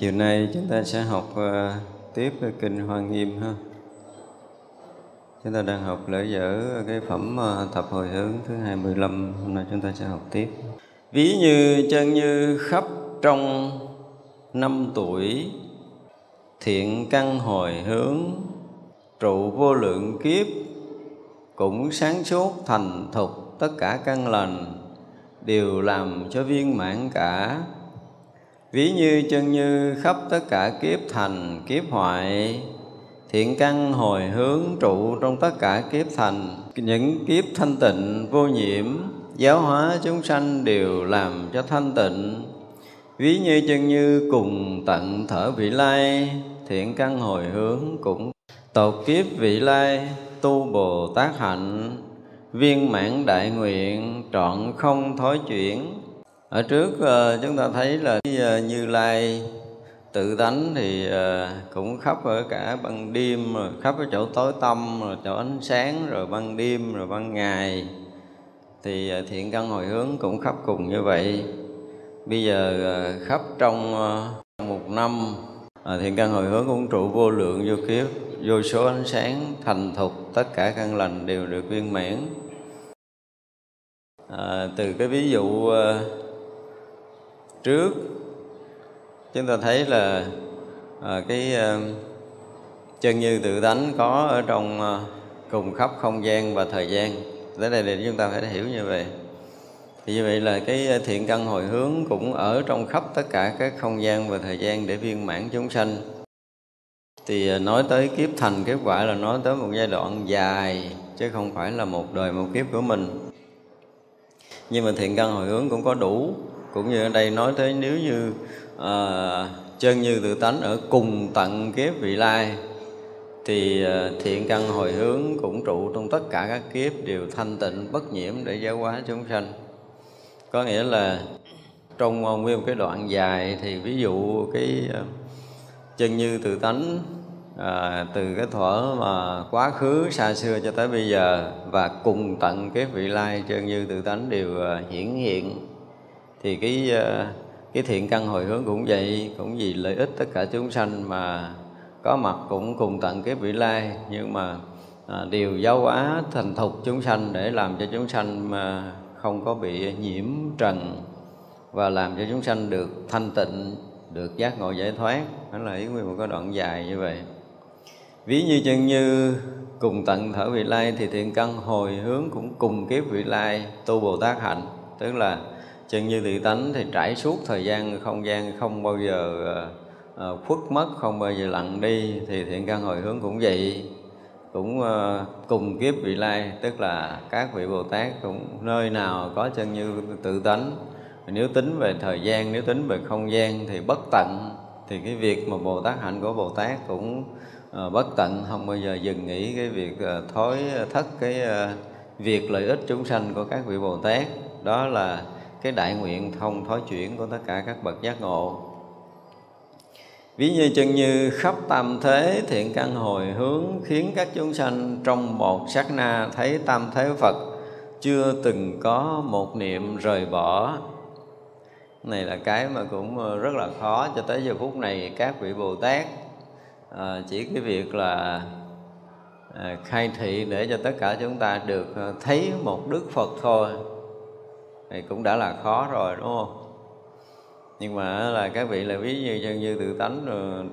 chiều nay chúng ta sẽ học uh, tiếp cái kinh Hoa Nghiêm ha. Chúng ta đang học lễ dở cái phẩm uh, thập hồi hướng thứ 25, hôm nay chúng ta sẽ học tiếp. Ví như chân như khắp trong năm tuổi thiện căn hồi hướng trụ vô lượng kiếp cũng sáng suốt thành thục tất cả căn lành đều làm cho viên mãn cả ví như chân như khắp tất cả kiếp thành, kiếp hoại, thiện căn hồi hướng trụ trong tất cả kiếp thành. Những kiếp thanh tịnh, vô nhiễm, giáo hóa chúng sanh đều làm cho thanh tịnh. Ví như chân như cùng tận thở vị lai, thiện căn hồi hướng cũng tột kiếp vị lai, tu bồ tát hạnh. Viên mãn đại nguyện, trọn không thối chuyển ở trước ờ, chúng ta thấy là ờ, như lai tự tánh thì ờ, cũng khắp ở cả ban đêm rồi khắp ở chỗ tối tăm rồi chỗ ánh sáng rồi ban đêm rồi ban ngày. Thì thiện căn hồi hướng cũng khắp cùng như vậy. Bây giờ khắp trong một năm thiện căn hồi hướng cũng trụ vô lượng vô kiếp vô số ánh sáng thành thục tất cả căn lành đều được viên mãn. À, từ cái ví dụ trước. Chúng ta thấy là à, cái à, chân như tự tánh có ở trong à, cùng khắp không gian và thời gian. Tới đây thì chúng ta phải hiểu như vậy. Thì như vậy là cái thiện căn hồi hướng cũng ở trong khắp tất cả các không gian và thời gian để viên mãn chúng sanh. Thì à, nói tới kiếp thành kiếp quả là nói tới một giai đoạn dài chứ không phải là một đời một kiếp của mình. Nhưng mà thiện căn hồi hướng cũng có đủ cũng như ở đây nói tới nếu như à, chân như tự tánh ở cùng tận kiếp vị lai thì ờ, thiện căn hồi hướng cũng trụ trong tất cả các kiếp đều thanh tịnh bất nhiễm để giáo hóa chúng sanh. Có nghĩa là trong ờ, nguyên cái đoạn dài thì ví dụ cái chân như tự tánh à, từ cái thuở mà quá khứ xa xưa cho tới bây giờ và cùng tận cái vị lai chân như tự tánh đều hiển hiện thì cái ờ, cái thiện căn hồi hướng cũng vậy cũng vì lợi ích tất cả chúng sanh mà có mặt cũng cùng tận cái vị lai. Nhưng mà à, đều giáo hóa thành thục chúng sanh để làm cho chúng sanh mà không có bị nhiễm trần và làm cho chúng sanh được thanh tịnh được giác ngộ giải thoát. Đó là ý nguyên một cái đoạn dài như vậy. Ví như chân như cùng tận thở vị lai thì thiện căn hồi hướng cũng cùng kiếp vị lai tu bồ tát hạnh. Tức là chân như tự tánh thì trải suốt thời gian không gian không bao giờ uh, khuất mất không bao giờ lặng đi. Thì thiện căn hồi hướng cũng vậy cũng uh, cùng kiếp vị lai tức là các vị bồ tát cũng nơi nào có chân như tự tánh. Nếu tính về thời gian nếu tính về không gian thì bất tận. Thì cái việc mà bồ tát hạnh của bồ tát cũng uh, bất tận. Không bao giờ dừng nghỉ cái việc uh, thối thất cái uh, việc lợi ích chúng sanh của các vị bồ tát. Đó là cái đại nguyện thông thói chuyển của tất cả các bậc giác ngộ. Ví như chân như khắp tam thế thiện căn hồi hướng khiến các chúng sanh trong một sát na thấy tam thế phật chưa từng có một niệm rời bỏ. Này là cái mà cũng ờ, rất là khó cho tới giờ phút này các vị bồ tát. À, chỉ cái việc là à, khai thị để cho tất cả chúng ta được thấy một đức phật thôi thì cũng đã là khó rồi đúng không? Nhưng mà là các vị là ví như chân như tự tánh rồi.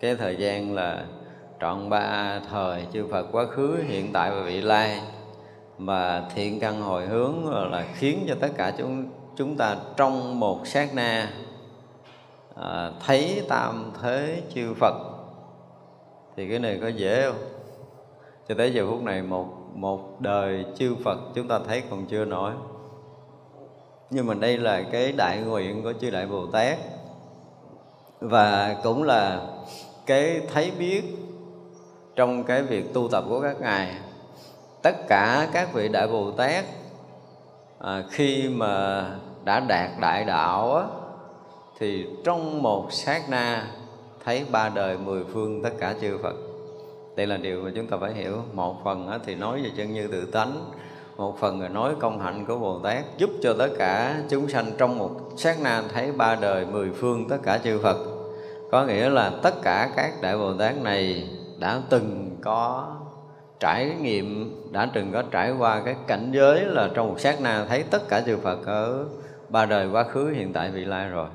Cái thời gian là trọn ba thời chư Phật quá khứ hiện tại và vị lai. Mà thiện căn hồi hướng là khiến cho tất cả chúng chúng ta trong một sát na à, thấy tam thế chư Phật. Thì cái này có dễ không? Cho tới giờ phút này một một đời chư Phật chúng ta thấy còn chưa nổi nhưng mà đây là cái đại nguyện của chư đại bồ tát. Và cũng là cái thấy biết trong cái việc tu tập của các ngài. Tất cả các vị đại bồ tát à, khi mà đã đạt đại đạo á, thì trong một sát na thấy ba đời mười phương tất cả chư Phật. Đây là điều mà chúng ta phải hiểu. Một phần á, thì nói về chân như tự tánh một phần là nói công hạnh của Bồ Tát giúp cho tất cả chúng sanh trong một sát na thấy ba đời mười phương tất cả chư Phật. Có nghĩa là tất cả các đại Bồ Tát này đã từng có trải nghiệm đã từng có trải qua cái cảnh giới là trong một sát na thấy tất cả chư Phật ở ba đời quá khứ hiện tại vị lai rồi.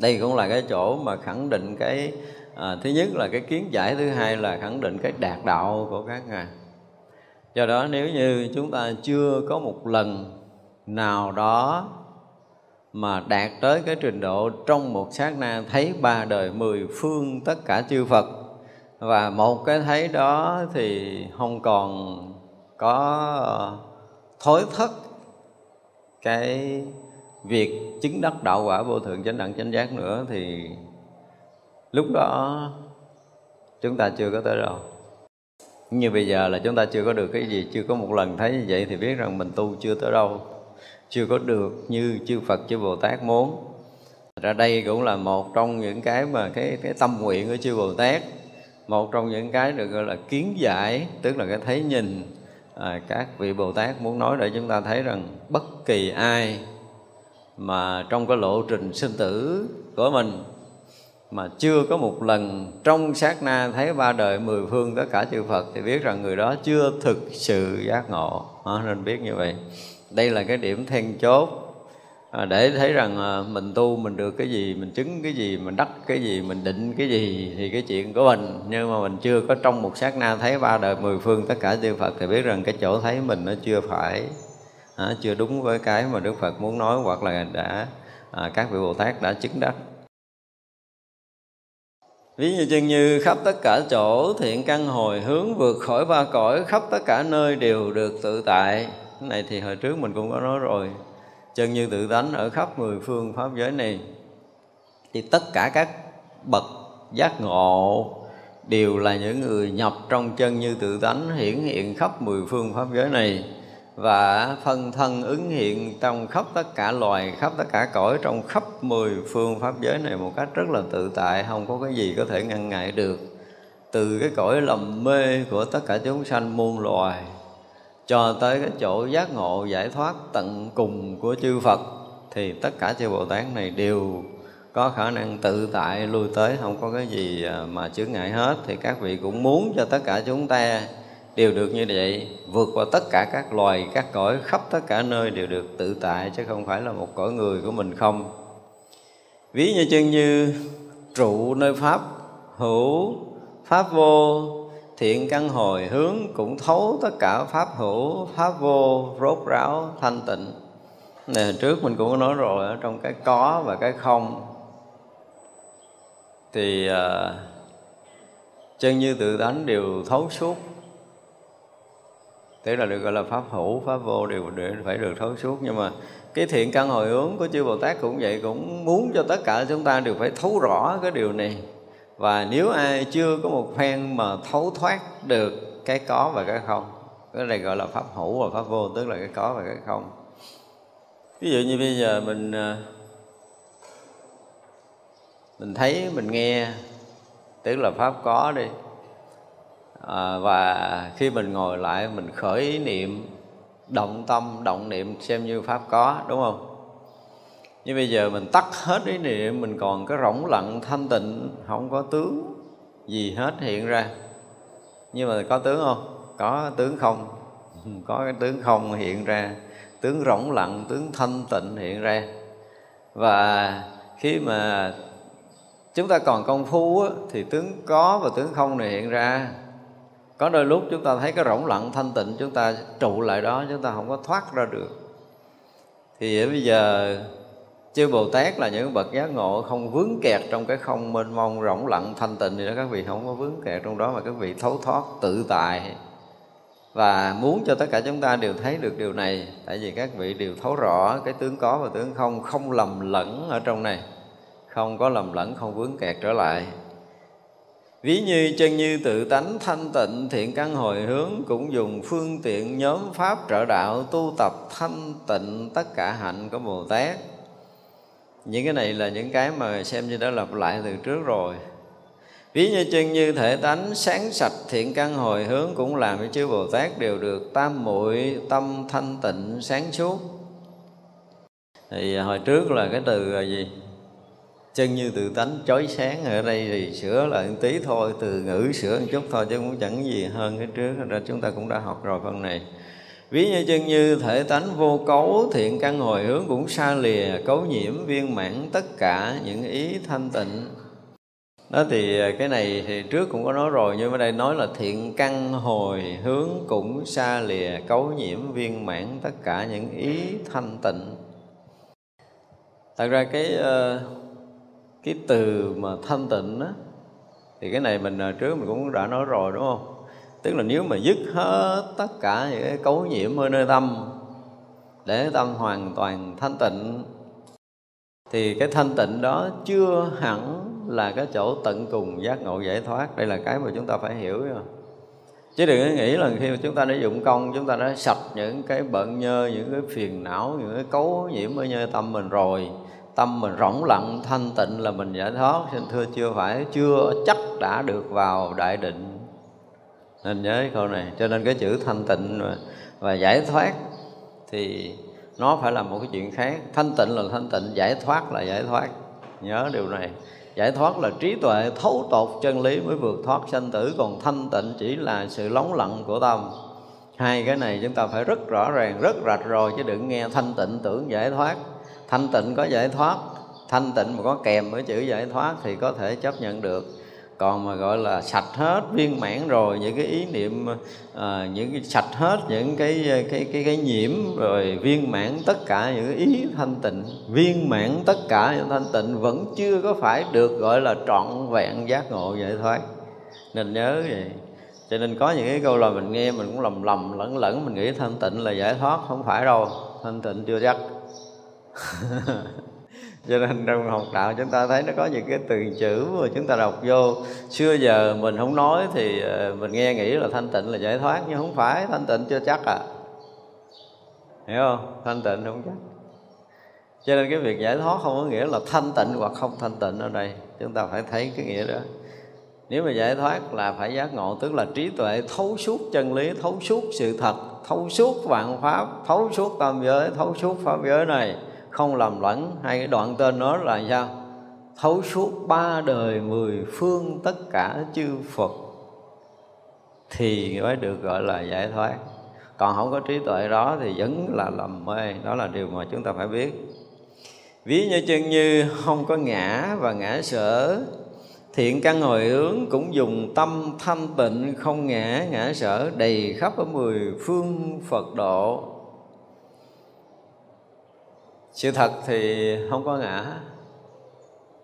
Đây cũng là cái chỗ mà khẳng định cái à, thứ nhất là cái kiến giải thứ hai là khẳng định cái đạt đạo của các ngài do đó nếu như chúng ta chưa có một lần nào đó mà đạt tới cái trình độ trong một sát na thấy ba đời mười phương tất cả chư Phật, và một cái thấy đó thì không còn có thối thất cái việc chứng đắc đạo quả vô thượng chánh đẳng chánh giác nữa, thì lúc đó chúng ta chưa có tới đâu như bây giờ là chúng ta chưa có được cái gì chưa có một lần thấy như vậy thì biết rằng mình tu chưa tới đâu chưa có được như chư Phật chư Bồ Tát muốn. Ra đây cũng là một trong những cái mà cái cái tâm nguyện của chư Bồ Tát một trong những cái được gọi là kiến giải tức là cái thấy nhìn. À, các vị Bồ Tát muốn nói để chúng ta thấy rằng bất kỳ ai mà trong cái lộ trình sinh tử của mình mà chưa có một lần trong sát na thấy ba đời mười phương tất cả chư Phật thì biết rằng người đó chưa thực sự giác ngộ. À, nên biết như vậy. Đây là cái điểm then chốt. À, để thấy rằng à, mình tu mình được cái gì mình chứng cái gì mình đắc cái gì mình định cái gì thì cái chuyện của mình. Nhưng mà mình chưa có trong một sát na thấy ba đời mười phương tất cả chư Phật thì biết rằng cái chỗ thấy mình nó chưa phải à, chưa đúng với cái mà Đức Phật muốn nói hoặc là đã à, các vị Bồ Tát đã chứng đắc ví như chân như khắp tất cả chỗ thiện căn hồi hướng vượt khỏi ba cõi, khắp tất cả nơi đều được tự tại. Cái này thì hồi trước mình cũng có nói rồi. Chân như tự tánh ở khắp mười phương pháp giới này, thì tất cả các bậc giác ngộ đều là những người nhập trong chân như tự tánh hiển hiện khắp mười phương pháp giới này và phân thân ứng hiện trong khắp tất cả loài, khắp tất cả cõi, trong khắp mười phương pháp giới này một cách rất là tự tại, không có cái gì có thể ngăn ngại được. Từ cái cõi lầm mê của tất cả chúng sanh muôn loài, cho tới cái chỗ giác ngộ giải thoát tận cùng của chư Phật, thì tất cả chư Bồ Tát này đều có khả năng tự tại lui tới, không có cái gì à, mà chướng ngại hết. Thì các vị cũng muốn cho tất cả chúng ta đều được như vậy vượt qua tất cả các loài các cõi khắp tất cả nơi đều được tự tại chứ không phải là một cõi người của mình không. Ví như chân như trụ nơi pháp hữu pháp vô thiện căn hồi hướng cũng thấu tất cả pháp hữu pháp vô rốt ráo thanh tịnh. Này trước mình cũng có nói rồi ở trong cái có và cái không. Thì uh, chân như tự tánh đều thấu suốt tức là được gọi là pháp hữu, pháp vô đều phải được thấu suốt. Nhưng mà cái thiện căn hồi hướng của chư bồ tát cũng vậy, cũng muốn cho tất cả chúng ta đều phải thấu rõ cái điều này. Và nếu ai chưa có một phen mà thấu thoát được cái có và cái không, cái này gọi là pháp hữu và pháp vô, tức là cái có và cái không. Ví dụ như bây giờ mình à, mình thấy, mình nghe, tức là pháp có đi à, và khi mình ngồi lại mình khởi ý niệm động tâm động niệm xem như pháp có đúng không? Nhưng bây giờ mình tắt hết ý niệm mình còn cái rỗng lặng thanh tịnh không có tướng gì hết hiện ra. Nhưng mà có tướng không? Có tướng không? Có cái tướng không hiện ra. Tướng rỗng lặng tướng thanh tịnh hiện ra. Và khi mà chúng ta còn công phu á, thì tướng có và tướng không này hiện ra có đôi lúc chúng ta thấy cái rỗng lặng, thanh tịnh, chúng ta trụ lại đó, chúng ta không có thoát ra được. Thì bây giờ chư bồ tát là những bậc giác ngộ không vướng kẹt trong cái không mênh mông rỗng lặng, thanh tịnh thì đó. Các vị không có vướng kẹt trong đó mà các vị thấu thoát, tự tại. Và muốn cho tất cả chúng ta đều thấy được điều này, tại vì các vị đều thấu rõ cái tướng có và tướng không không lầm lẫn ở trong này. Không có lầm lẫn, không vướng kẹt trở lại. Ví như chân như tự tánh thanh tịnh, thiện căn hồi hướng Cũng dùng phương tiện nhóm pháp trợ đạo Tu tập thanh tịnh tất cả hạnh của Bồ Tát. Những cái này là những cái mà xem như đã lặp lại từ trước rồi. Ví như chân như thể tánh sáng sạch, thiện căn hồi hướng Cũng làm cho chư Bồ Tát đều được tam muội tâm thanh tịnh sáng suốt. Thì hồi trước là cái từ là gì? Chân như tự tánh chói sáng ở đây thì sửa lại một tí thôi từ ngữ sửa một chút thôi chứ cũng chẳng gì hơn cái trước. Ra chúng ta cũng đã học rồi phần này. Ví như chân như thể tánh vô cấu thiện căn hồi hướng cũng xa lìa cấu nhiễm viên mãn tất cả những ý thanh tịnh. Đó thì cái này thì trước cũng có nói rồi nhưng mà đây nói là thiện căn hồi hướng cũng xa lìa cấu nhiễm viên mãn tất cả những ý thanh tịnh. Thật ra cái uh, cái từ mà thanh tịnh á, thì cái này mình à, trước mình cũng đã nói rồi, đúng không tức là nếu mà dứt hết tất cả những cái cấu nhiễm ở nơi tâm, để tâm hoàn toàn thanh tịnh, thì cái thanh tịnh đó chưa hẳn là cái chỗ tận cùng giác ngộ giải thoát đây là cái mà chúng ta phải hiểu rồi. chứ đừng có nghĩ là khi mà chúng ta đã dụng công, chúng ta đã sạch những cái bận nhơ, những cái phiền não, những cái cấu nhiễm ở nơi tâm mình rồi tâm mình rỗng lặng thanh tịnh là mình giải thoát. Xin thưa chưa phải chưa chắc đã được vào đại định. Nên nhớ câu này. Cho nên cái chữ thanh tịnh và, và giải thoát thì nó phải là một cái chuyện khác. Thanh tịnh là thanh tịnh giải thoát là giải thoát. Nhớ điều này. Giải thoát là trí tuệ thấu tột chân lý mới vượt thoát sanh tử. Còn thanh tịnh chỉ là sự lóng lặng của tâm. Hai cái này chúng ta phải rất rõ ràng rất rạch rồi chứ đừng nghe thanh tịnh tưởng giải thoát thanh tịnh có giải thoát. Thanh tịnh mà có kèm với chữ giải thoát thì có thể chấp nhận được. Còn mà gọi là sạch hết viên mãn rồi những cái ý niệm à, những cái sạch hết những cái cái cái cái nhiễm rồi viên mãn tất cả những cái ý thanh tịnh viên mãn tất cả những thanh tịnh vẫn chưa có phải được gọi là trọn vẹn giác ngộ giải thoát. Nên nhớ vậy. Cho nên có những cái câu là mình nghe mình cũng lầm lầm lẫn lẫn mình nghĩ thanh tịnh là giải thoát không phải đâu. Thanh tịnh chưa chắc. cho nên trong học đạo chúng ta thấy nó có những cái từ chữ mà chúng ta đọc vô. Xưa giờ mình không nói thì ờ, mình nghe nghĩ là thanh tịnh là giải thoát, nhưng không phải, thanh tịnh chưa chắc à. Hiểu không? Thanh tịnh không chắc. Cho nên cái việc giải thoát không có nghĩa là thanh tịnh hoặc không thanh tịnh ở đây. Chúng ta phải thấy cái nghĩa đó. Nếu mà giải thoát là phải giác ngộ, tức là trí tuệ thấu suốt chân lý, thấu suốt sự thật, thấu suốt vạn pháp, thấu suốt tam giới, thấu suốt pháp giới này không làm lẫn hai cái đoạn tên nó là sao? Thấu suốt ba đời mười phương tất cả chư Phật. Thì mới được gọi là giải thoát. Còn không có trí tuệ đó thì vẫn là lầm mê. Đó là điều mà chúng ta phải biết. Ví như chân như không có ngã và ngã sở, thiện căn hồi hướng cũng dùng tâm thanh tịnh, không ngã ngã sở, đầy khắp ở mười phương phật độ sự thật thì không có ngã.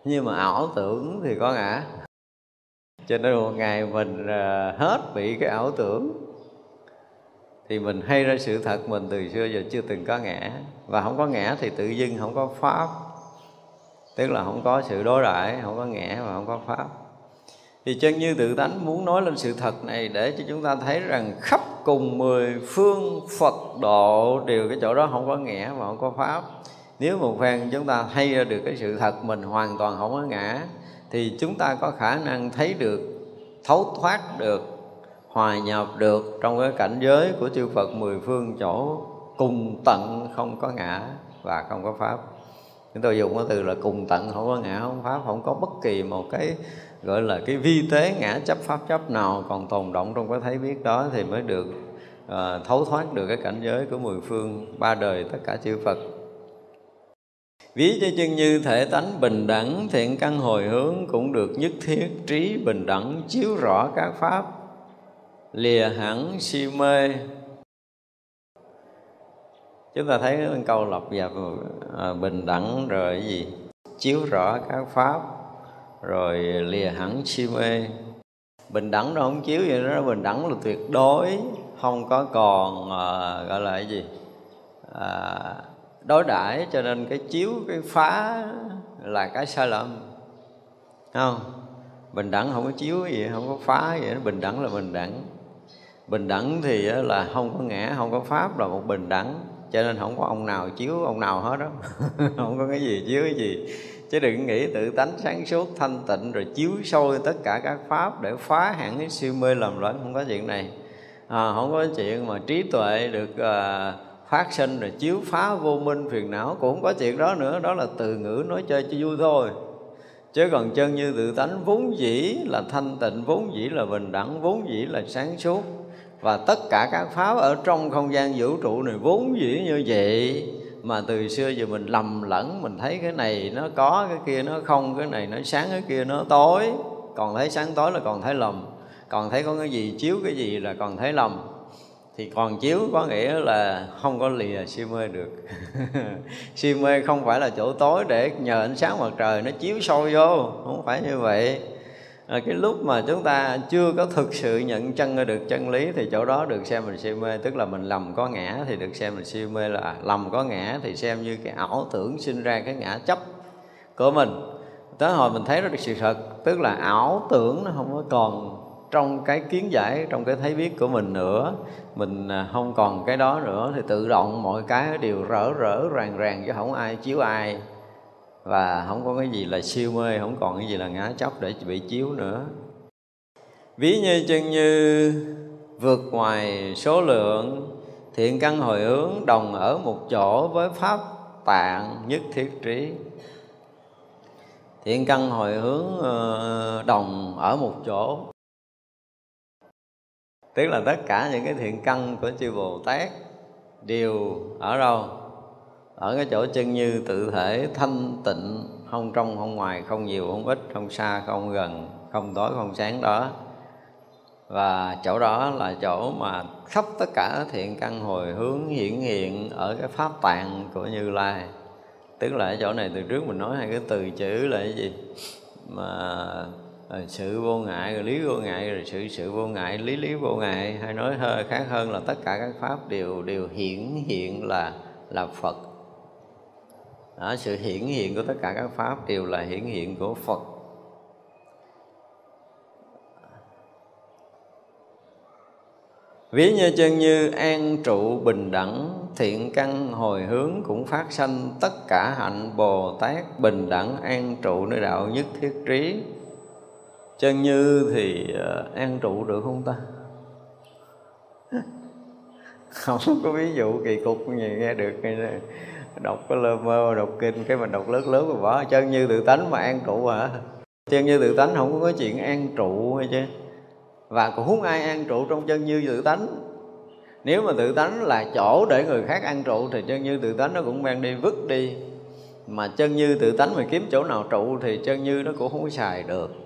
Nhưng mà ảo tưởng thì có ngã. Cho nên một ngày mình à, hết bị cái ảo tưởng, thì mình hay ra sự thật mình từ xưa giờ chưa từng có ngã. Và không có ngã thì tự dưng không có pháp. Tức là không có sự đối đãi, không có ngã và không có pháp. Thì chân như tự tánh muốn nói lên sự thật này để cho chúng ta thấy rằng khắp cùng mười phương Phật độ đều cái chỗ đó không có ngã và không có pháp nếu một phen chúng ta thay ra được cái sự thật mình hoàn toàn không có ngã thì chúng ta có khả năng thấy được thấu thoát được hòa nhập được trong cái cảnh giới của chư Phật mười phương chỗ cùng tận không có ngã và không có pháp. Chúng tôi dùng cái từ là cùng tận không có ngã không pháp không có bất kỳ một cái gọi là cái vi tế ngã chấp pháp chấp nào còn tồn động trong cái thấy biết đó thì mới được uh, thấu thoát được cái cảnh giới của mười phương ba đời tất cả chư Phật. Ví cho chân như thể tánh bình đẳng Thiện căn hồi hướng cũng được nhất thiết Trí bình đẳng chiếu rõ các pháp. Lìa hẳn si mê. Chúng ta thấy cái câu lập dập à, bình đẳng rồi cái gì? Chiếu rõ các pháp Rồi lìa hẳn si mê. Bình đẳng nó không chiếu vậy đó Bình đẳng là tuyệt đối Không có còn à, gọi là cái gì? À, đối đãi cho nên cái chiếu cái phá là cái sai lầm. Không? Bình đẳng không có chiếu gì không có phá gì bình đẳng là bình đẳng. Bình đẳng thì là không có ngã không có pháp là một bình đẳng. Cho nên không có ông nào chiếu ông nào hết đó không có cái gì chiếu cái gì. Chứ đừng nghĩ tự tánh sáng suốt thanh tịnh rồi chiếu sôi tất cả các pháp để phá hẳn cái siêu mê lầm lẫn không có chuyện này. À, không có chuyện mà trí tuệ được uh, phát sinh rồi chiếu phá vô minh, phiền não, cũng không có chuyện đó nữa. Đó là từ ngữ nói chơi cho vui thôi. Chứ còn chân như tự tánh, vốn dĩ là thanh tịnh, vốn dĩ là bình đẳng, vốn dĩ là sáng suốt. Và tất cả các pháp ở trong không gian vũ trụ này vốn dĩ như vậy. Mà từ xưa giờ mình lầm lẫn, mình thấy cái này nó có, cái kia nó không, cái này nó sáng, cái kia nó tối. Còn thấy sáng tối là còn thấy lầm. Còn thấy có cái gì chiếu cái gì là còn thấy lầm thì còn chiếu có nghĩa là không có lìa si mê được. Si mê không phải là chỗ tối để nhờ ánh sáng mặt trời nó chiếu sâu vô không phải như vậy. À, cái lúc mà chúng ta chưa có thực sự nhận chân được chân lý thì chỗ đó được xem mình si mê tức là mình lầm có ngã thì được xem mình si mê là lầm có ngã thì xem như cái ảo tưởng sinh ra cái ngã chấp của mình. Tới hồi mình thấy nó được sự thật tức là ảo tưởng nó không có còn trong cái kiến giải, trong cái thấy biết của mình nữa. Mình à, không còn cái đó nữa, thì tự động mọi cái đều rỡ rỡ, ràng ràng chứ không ai chiếu ai. Và không có cái gì là siêu mê, không còn cái gì là ngã chấp để bị chiếu nữa. Ví như chân như vượt ngoài số lượng, thiện căn hồi hướng đồng ở một chỗ với pháp tạng nhất thiết trí. Thiện căn hồi hướng ờ, đồng ở một chỗ tức là tất cả những cái thiện căn của chư bồ tát đều ở đâu? Ở cái chỗ chân như tự thể, thanh tịnh, không trong, không ngoài, không nhiều, không ít, không xa, không gần, không tối, không sáng đó. Và chỗ đó là chỗ mà khắp tất cả thiện căn hồi hướng hiển hiện ở cái pháp tạng của như lai. Tức là ở chỗ này từ trước mình nói hai cái từ chữ là cái gì? Mà rồi sự vô ngại rồi lý vô ngại rồi sự sự vô ngại lý lý vô ngại. Hay nói hơi khác hơn là tất cả các pháp đều đều hiển hiện là là phật. Đó, sự hiển hiện của tất cả các pháp đều là hiển hiện của phật. Ví như chân như an trụ bình đẳng Thiện căn hồi hướng cũng phát sanh Tất cả hạnh Bồ Tát bình đẳng an trụ nơi đạo nhất thiết trí chân như thì ờ, an trụ được không ta? Không có ví dụ kỳ cục gì, nghe được đọc cái lơ mơ, đọc kinh, cái mình đọc lớn lớn mà bỏ. Chân như tự tánh mà an trụ hả? Chân như tự tánh không có chuyện an trụ hay chứ. Và cũng không ai an trụ trong chân như tự tánh. Nếu mà tự tánh là chỗ để người khác an trụ thì chân như tự tánh nó cũng mang đi vứt đi. Mà chân như tự tánh mà kiếm chỗ nào trụ thì chân như nó cũng không có xài được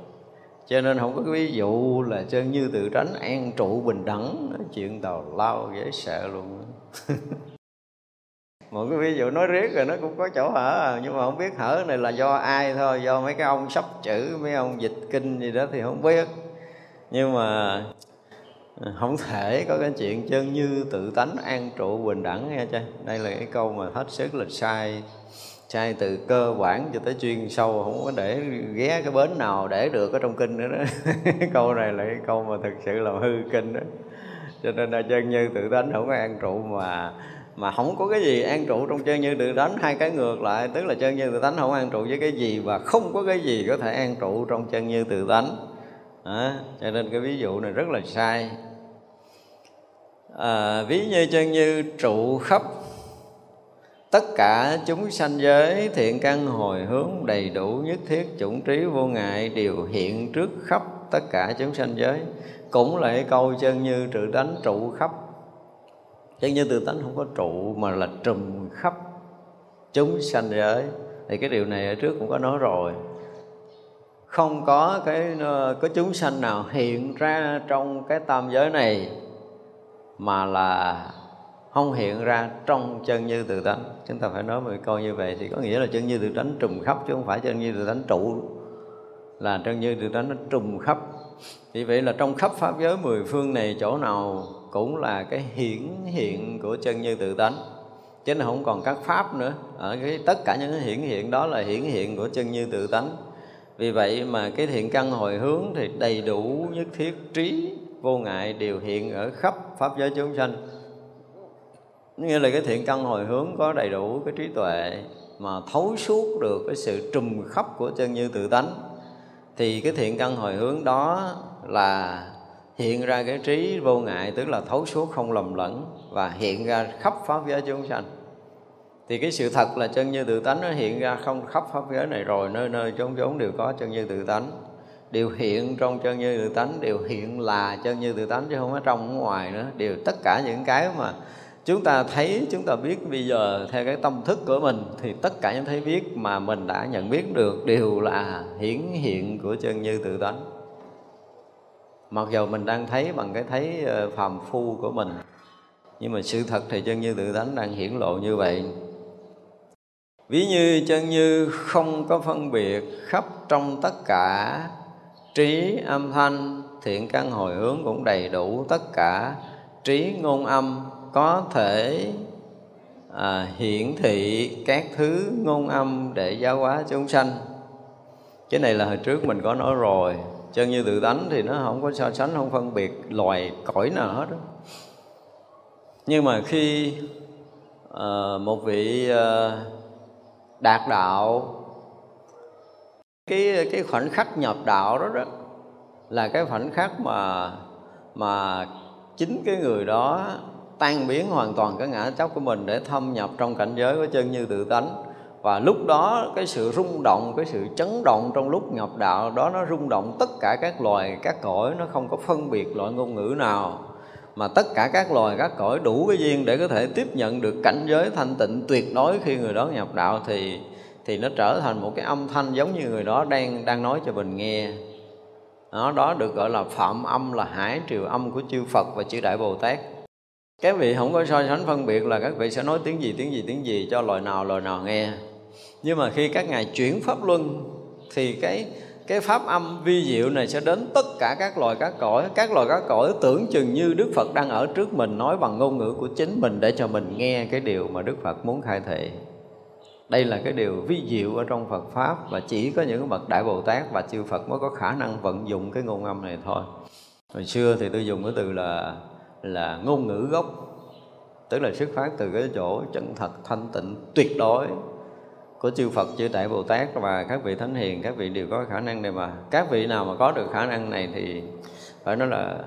cho nên không có cái ví dụ là chân như tự tránh an trụ bình đẳng. Chuyện tào lao dễ sợ luôn. Một cái ví dụ nói riết rồi nó cũng có chỗ hở à. nhưng mà không biết hở này là do ai thôi. Do mấy cái ông sắp chữ, mấy ông dịch kinh gì đó thì không biết. Nhưng mà à, không thể có cái chuyện chân như tự tánh an trụ bình đẳng nghe chưa? Đây là cái câu mà hết sức là sai sai từ cơ bản cho tới chuyên sâu không có để ghé cái bến nào để được ở trong kinh nữa đó. Câu này là cái câu mà thực sự là hư kinh đó. Cho nên là chân như tự tánh không có an trụ mà mà không có cái gì an trụ trong chân như tự tánh hai cái ngược lại tức là chân như tự tánh không an trụ với cái gì và không có cái gì có thể an trụ trong chân như tự tánh à, cho nên cái ví dụ này rất là sai. À, ví như chân như trụ khắp tất cả chúng sanh giới thiện căn hồi hướng đầy đủ nhất thiết, chủng trí vô ngại, đều hiện trước khắp tất cả chúng sanh giới. Cũng là cái câu chân như trụ tánh trụ khắp. Chân như tự tánh không có trụ mà là trùm khắp chúng sanh giới. Thì cái điều này ở trước cũng có nói rồi. Không có cái ờ, có chúng sanh nào hiện ra trong cái tam giới này mà là không hiện ra trong chân như tự tánh. Chúng ta phải nói một câu như vậy thì có nghĩa là chân như tự tánh trùm khắp, chứ không phải chân như tự tánh trụ. Là chân như tự tánh nó trùm khắp. Vì vậy là trong khắp pháp giới mười phương này, chỗ nào cũng là cái hiển hiện của chân như tự tánh. Chứ nó không còn các pháp nữa. Ở cái, tất cả những cái hiển hiện đó là hiển hiện của chân như tự tánh. Vì vậy mà cái thiện căn hồi hướng thì đầy đủ nhất thiết trí, vô ngại đều hiện ở khắp pháp giới chúng sanh nghĩa là cái thiện căn hồi hướng có đầy đủ cái trí tuệ mà thấu suốt được cái sự trùm khắp của chân như tự tánh, thì cái thiện căn hồi hướng đó là hiện ra cái trí vô ngại, tức là thấu suốt không lầm lẫn và hiện ra khắp pháp giới chúng sanh. Thì cái sự thật là chân như tự tánh nó hiện ra không khắp pháp giới này rồi, nơi nơi chốn chốn đều có chân như tự tánh. Đều hiện trong chân như tự tánh, đều hiện là chân như tự tánh chứ không ở trong ở ngoài nữa. Đều tất cả những cái mà chúng ta thấy, chúng ta biết bây giờ theo cái tâm thức của mình thì tất cả những thấy biết mà mình đã nhận biết được đều là hiển hiện của chân như tự tánh. Mặc dù mình đang thấy bằng cái thấy ờ, phàm phu của mình, nhưng mà sự thật thì chân như tự tánh đang hiển lộ như vậy. Ví như chân như không có phân biệt khắp trong tất cả trí âm thanh, thiện căn hồi hướng cũng đầy đủ tất cả trí ngôn âm có thể à, hiển thị các thứ ngôn âm để giáo hóa chúng sanh cái này là hồi trước mình có nói rồi chân như tự tánh thì nó không có so sánh không phân biệt loài cõi nào hết đó. nhưng mà khi à, một vị à, đạt đạo cái cái khoảnh khắc nhập đạo đó đó là cái khoảnh khắc mà mà chính cái người đó tan biến hoàn toàn cái ngã chấp của mình để thâm nhập trong cảnh giới của chân như tự tánh. Và lúc đó cái sự rung động cái sự chấn động trong lúc nhập đạo đó nó rung động tất cả các loài các cõi nó không có phân biệt loại ngôn ngữ nào. Mà tất cả các loài các cõi đủ cái duyên để có thể tiếp nhận được cảnh giới thanh tịnh tuyệt đối khi người đó nhập đạo thì thì nó trở thành một cái âm thanh giống như người đó đang đang nói cho mình nghe. Đó, đó được gọi là phạm âm là hải triều âm của chư Phật và chư Đại Bồ Tát các vị không có so sánh phân biệt là các vị sẽ nói tiếng gì tiếng gì tiếng gì cho loài nào loài nào nghe. Nhưng mà khi các ngài chuyển pháp luân, thì cái cái pháp âm vi diệu này sẽ đến tất cả các loài, các cõi, các loài, các cõi tưởng chừng như đức phật đang ở trước mình, nói bằng ngôn ngữ của chính mình để cho mình nghe cái điều mà đức phật muốn khai thị. Đây là cái điều vi diệu ở trong phật pháp và chỉ có những bậc đại bồ tát và chư phật mới có khả năng vận dụng cái ngôn âm này thôi. Hồi xưa thì tôi dùng cái từ là là ngôn ngữ gốc tức là xuất phát từ cái chỗ chân thật thanh tịnh tuyệt đối của chư Phật, chư Đại Bồ Tát và các vị Thánh Hiền, các vị đều có khả năng này mà các vị nào mà có được khả năng này thì phải nói là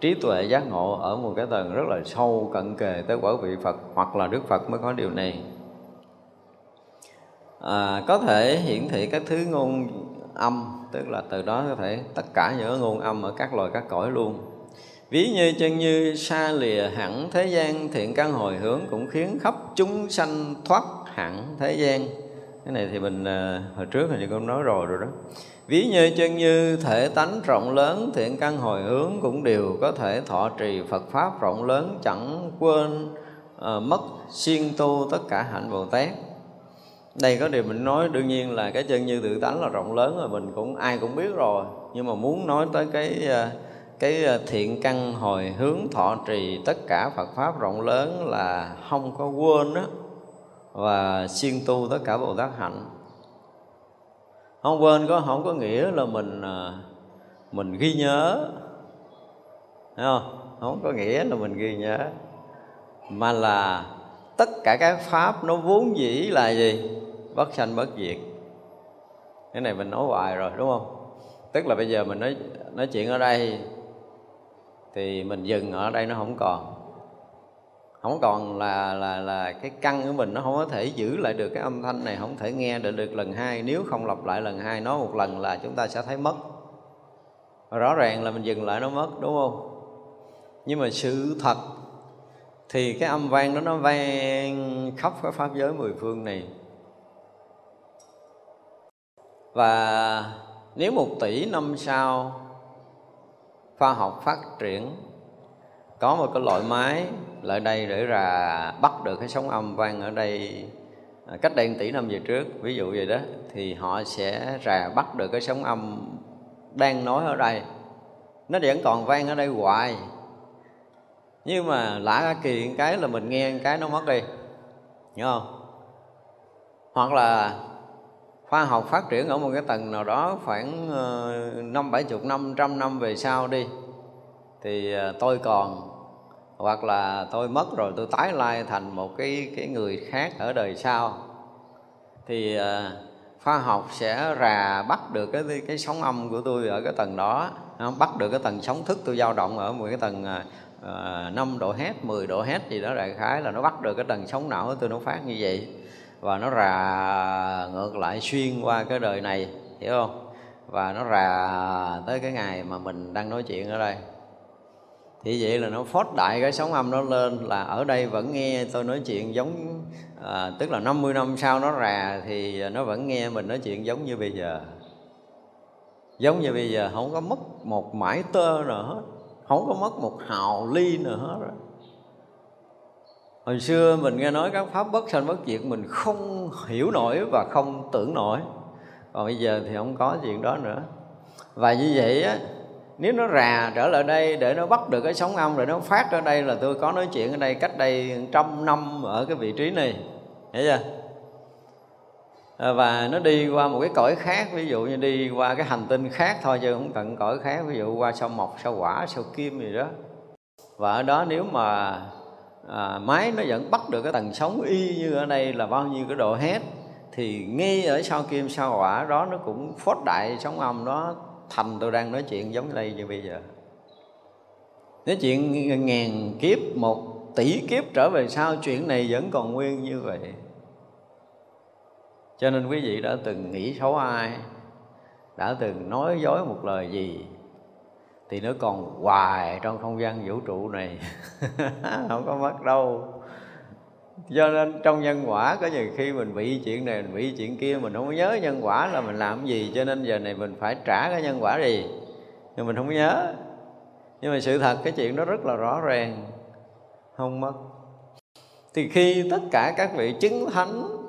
trí tuệ giác ngộ ở một cái tầng rất là sâu cận kề tới quả vị Phật hoặc là Đức Phật mới có điều này. À, có thể hiển thị các thứ ngôn âm tức là từ đó có thể tất cả những ngôn âm ở các loài các cõi luôn ví như chân như xa lìa hẳn thế gian thiện căn hồi hướng cũng khiến khắp chúng sanh thoát hẳn thế gian. Cái này thì mình ờ, hồi trước thì cũng nói rồi rồi đó. Ví như chân như thể tánh rộng lớn thiện căn hồi hướng cũng đều có thể thọ trì phật pháp rộng lớn chẳng quên uh, mất siêng tu tất cả hạnh bồ tát. Đây có điều mình nói đương nhiên là cái chân như tự tánh là rộng lớn rồi mình cũng ai cũng biết rồi. Nhưng mà muốn nói tới cái uh, cái ờ, thiện căn hồi hướng thọ trì tất cả Phật pháp rộng lớn là không có quên đó và siêng tu tất cả Bồ Tát hạnh. Không quên có, không có nghĩa là mình ờ, mình ghi nhớ, Thấy không? Không có nghĩa là mình ghi nhớ, mà là tất cả các pháp nó vốn dĩ là gì? Bất sanh bất diệt. Cái này mình nói hoài rồi, đúng không? Tức là bây giờ mình nói nói chuyện ở đây thì mình dừng ở đây nó không còn. Không còn là là là cái căn của mình nó không có thể giữ lại được cái âm thanh này, không thể nghe được được lần hai. Nếu không lặp lại lần hai, nói một lần là chúng ta sẽ thấy mất. Rõ ràng là mình dừng lại nó mất, đúng không? Nhưng mà sự thật thì cái âm vang đó nó vang khắp cái pháp giới mười phương này. Và nếu một tỷ năm sau khoa học phát triển. Có một cái loại máy lại đây để là bắt được cái sóng âm vang ở đây à, cách đây tỷ năm về trước. Ví dụ vậy đó, thì họ sẽ rà bắt được cái sóng âm đang nói ở đây. Nó vẫn còn vang ở đây hoài. Nhưng mà lạ kỳ cái là mình nghe cái nó mất đi. Hiểu không? Hoặc là khoa học phát triển ở một cái tầng nào đó khoảng ờ, năm bảy chục năm trăm năm về sau đi thì ờ, tôi còn hoặc là tôi mất rồi tôi tái lai thành một cái cái người khác ở đời sau. Thì ờ, khoa học sẽ rà bắt được cái cái sóng âm của tôi ở cái tầng đó bắt được cái tầng sóng thức tôi dao động ở một cái tầng uh, 5 độ hét, 10 độ hét gì đó đại khái là nó bắt được cái tầng sóng não của tôi nó phát như vậy và nó rà ngược lại xuyên qua cái đời này hiểu không? Và nó rà tới cái ngày mà mình đang nói chuyện ở đây. Thì vậy là nó phót đại cái sóng âm nó lên là ở đây vẫn nghe tôi nói chuyện giống à, tức là 50 năm sau nó rà thì nó vẫn nghe mình nói chuyện giống như bây giờ. Giống như bây giờ không có mất một mãi tơ nào hết không có mất một hào ly nào hết rồi hồi xưa mình nghe nói các pháp bất sanh bất diệt, mình không hiểu nổi và không tưởng nổi. Còn bây giờ thì không có chuyện đó nữa. Và như vậy á, nếu nó rà trở lại đây để nó bắt được cái sóng âm, rồi nó phát ở đây là tôi có nói chuyện ở đây cách đây trăm năm ở cái vị trí này. Hiểu chưa? À, và nó đi qua một cái cõi khác, ví dụ như đi qua cái hành tinh khác thôi, chứ không cần cõi khác, ví dụ qua sao mộc, sao quả, sao kim gì đó. Và ở đó nếu mà à, máy nó vẫn bắt được cái tầng sóng y như ở đây là bao nhiêu cái độ hét thì ngay ở sau kim sao quả đó nó cũng phốt đại sóng âm đó. Thành tôi đang nói chuyện giống như đây như bây giờ. Nói chuyện ngàn kiếp một tỷ kiếp trở về sau chuyện này vẫn còn nguyên như vậy. Cho nên quý vị đã từng nghĩ xấu ai đã từng nói dối một lời gì thì nó còn hoài trong không gian vũ trụ này. Không có mất đâu. Cho nên trong nhân quả, có nhiều khi mình bị chuyện này, mình bị chuyện kia, mình không có nhớ nhân quả là mình làm gì. Cho nên giờ này mình phải trả cái nhân quả gì nhưng mình không nhớ. Nhưng mà sự thật, cái chuyện đó rất là rõ ràng. Không mất. Thì khi tất cả các vị chứng thánh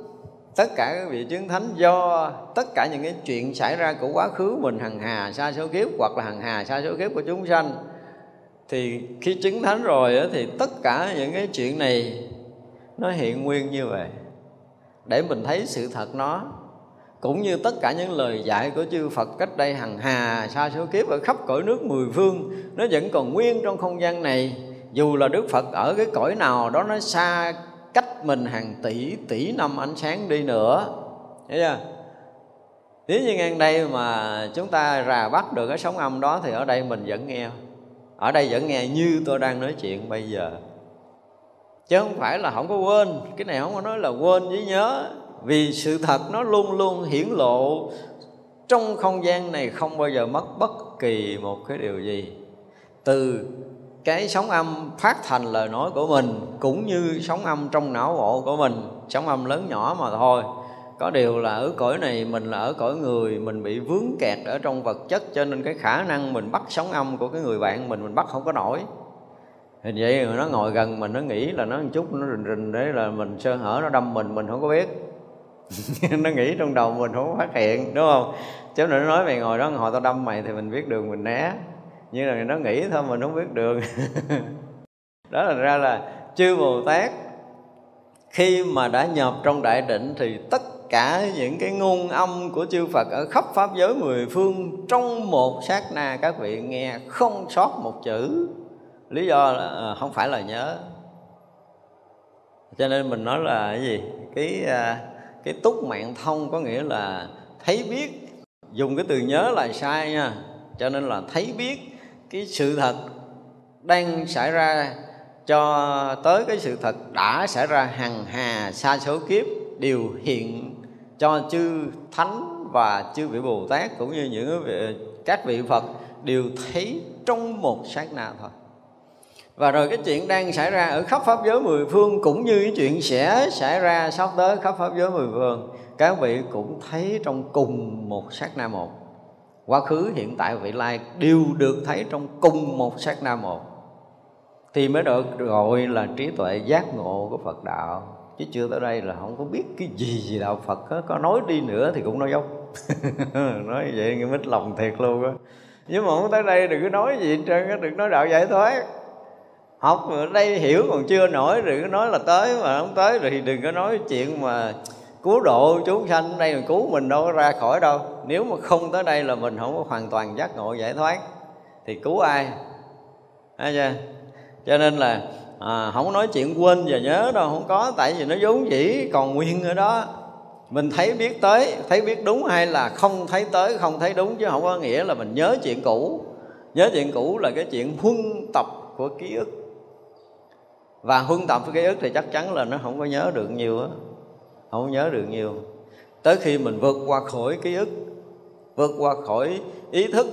tất cả các vị chứng thánh do tất cả những cái chuyện xảy ra của quá khứ mình hằng hà xa số kiếp hoặc là hằng hà xa số kiếp của chúng sanh, thì khi chứng thánh rồi thì tất cả những cái chuyện này nó hiện nguyên như vậy để mình thấy sự thật nó. Cũng như tất cả những lời dạy của chư Phật cách đây hằng hà xa số kiếp ở khắp cõi nước mười phương, nó vẫn còn nguyên trong không gian này. Dù là Đức Phật ở cái cõi nào đó nó xa cách mình hàng tỷ tỷ năm ánh sáng đi nữa. Thấy chưa? Nếu như ngang đây mà chúng ta rà bắt được cái sóng âm đó thì ở đây mình vẫn nghe. Ở đây vẫn nghe như tôi đang nói chuyện bây giờ. Chứ không phải là không có quên. Cái này không có nói là quên với nhớ. Vì sự thật nó luôn luôn hiển lộ. Trong không gian này không bao giờ mất bất kỳ một cái điều gì. Từ cái sóng âm phát thành lời nói của mình, cũng như sóng âm trong não bộ của mình. Sóng âm lớn nhỏ mà thôi. Có điều là ở cõi này mình là ở cõi người, mình bị vướng kẹt ở trong vật chất, cho nên cái khả năng mình bắt sóng âm của cái người bạn mình mình bắt không có nổi. Hình vậy nó ngồi gần mình, nó nghĩ là nó một chút, nó rình rình đấy là mình sơ hở, nó đâm mình mình không có biết. Nó nghĩ trong đầu mình không phát hiện, đúng không? Chứ nó nói mày ngồi đó hồi tao đâm mày thì mình biết đường mình né nhưng là nó nghĩ thôi, mình không biết đường. Đó là ra là chư bồ tát, khi mà đã nhập trong đại định thì tất cả những cái ngôn âm của chư Phật ở khắp pháp giới mười phương, trong một sát na các vị nghe không sót một chữ. Lý do là à, không phải là nhớ. Cho nên mình nói là cái gì? Cái à, cái túc mạng thông có nghĩa là thấy biết. Dùng cái từ nhớ là sai nha. Cho nên là thấy biết cái sự thật đang xảy ra cho tới cái sự thật đã xảy ra hằng hà xa số kiếp đều hiện cho chư thánh và chư vị bồ tát cũng như những vị, các vị phật đều thấy trong một sát na thôi. Và rồi cái chuyện đang xảy ra ở khắp pháp giới mười phương cũng như cái chuyện sẽ xảy ra sắp tới khắp pháp giới mười phương các vị cũng thấy trong cùng một sát na một quá khứ, hiện tại và vị lai đều được thấy trong cùng một sát na một. Thì mới được gọi là trí tuệ giác ngộ của Phật đạo. Chứ chưa tới đây là không có biết cái gì gì đạo Phật đó. có nói đi nữa thì cũng nói dốc. Nói vậy nghe mít lòng thiệt luôn á. Nhưng mà không tới đây đừng có nói gì hết trơn đừng nói đạo giải thoát học ở đây hiểu còn chưa nổi, đừng có nói là tới mà không tới rồi thì đừng có nói chuyện mà cứu độ chúng sanh đây mình cứu mình đâu có ra khỏi đâu. Nếu mà không tới đây là mình không có hoàn toàn giác ngộ giải thoát. Thì cứu ai? Thấy chưa? cho nên là à, không nói chuyện quên và nhớ đâu không có tại vì nó vốn dĩ còn nguyên ở đó. Mình thấy biết tới thấy biết đúng hay là không thấy tới không thấy đúng chứ không có nghĩa là mình nhớ chuyện cũ. Nhớ chuyện cũ là cái chuyện huân tập của ký ức. Và huân tập với ký ức thì chắc chắn là nó không có nhớ được nhiều á không nhớ được nhiều. Tới khi mình vượt qua khỏi ký ức vượt qua khỏi ý thức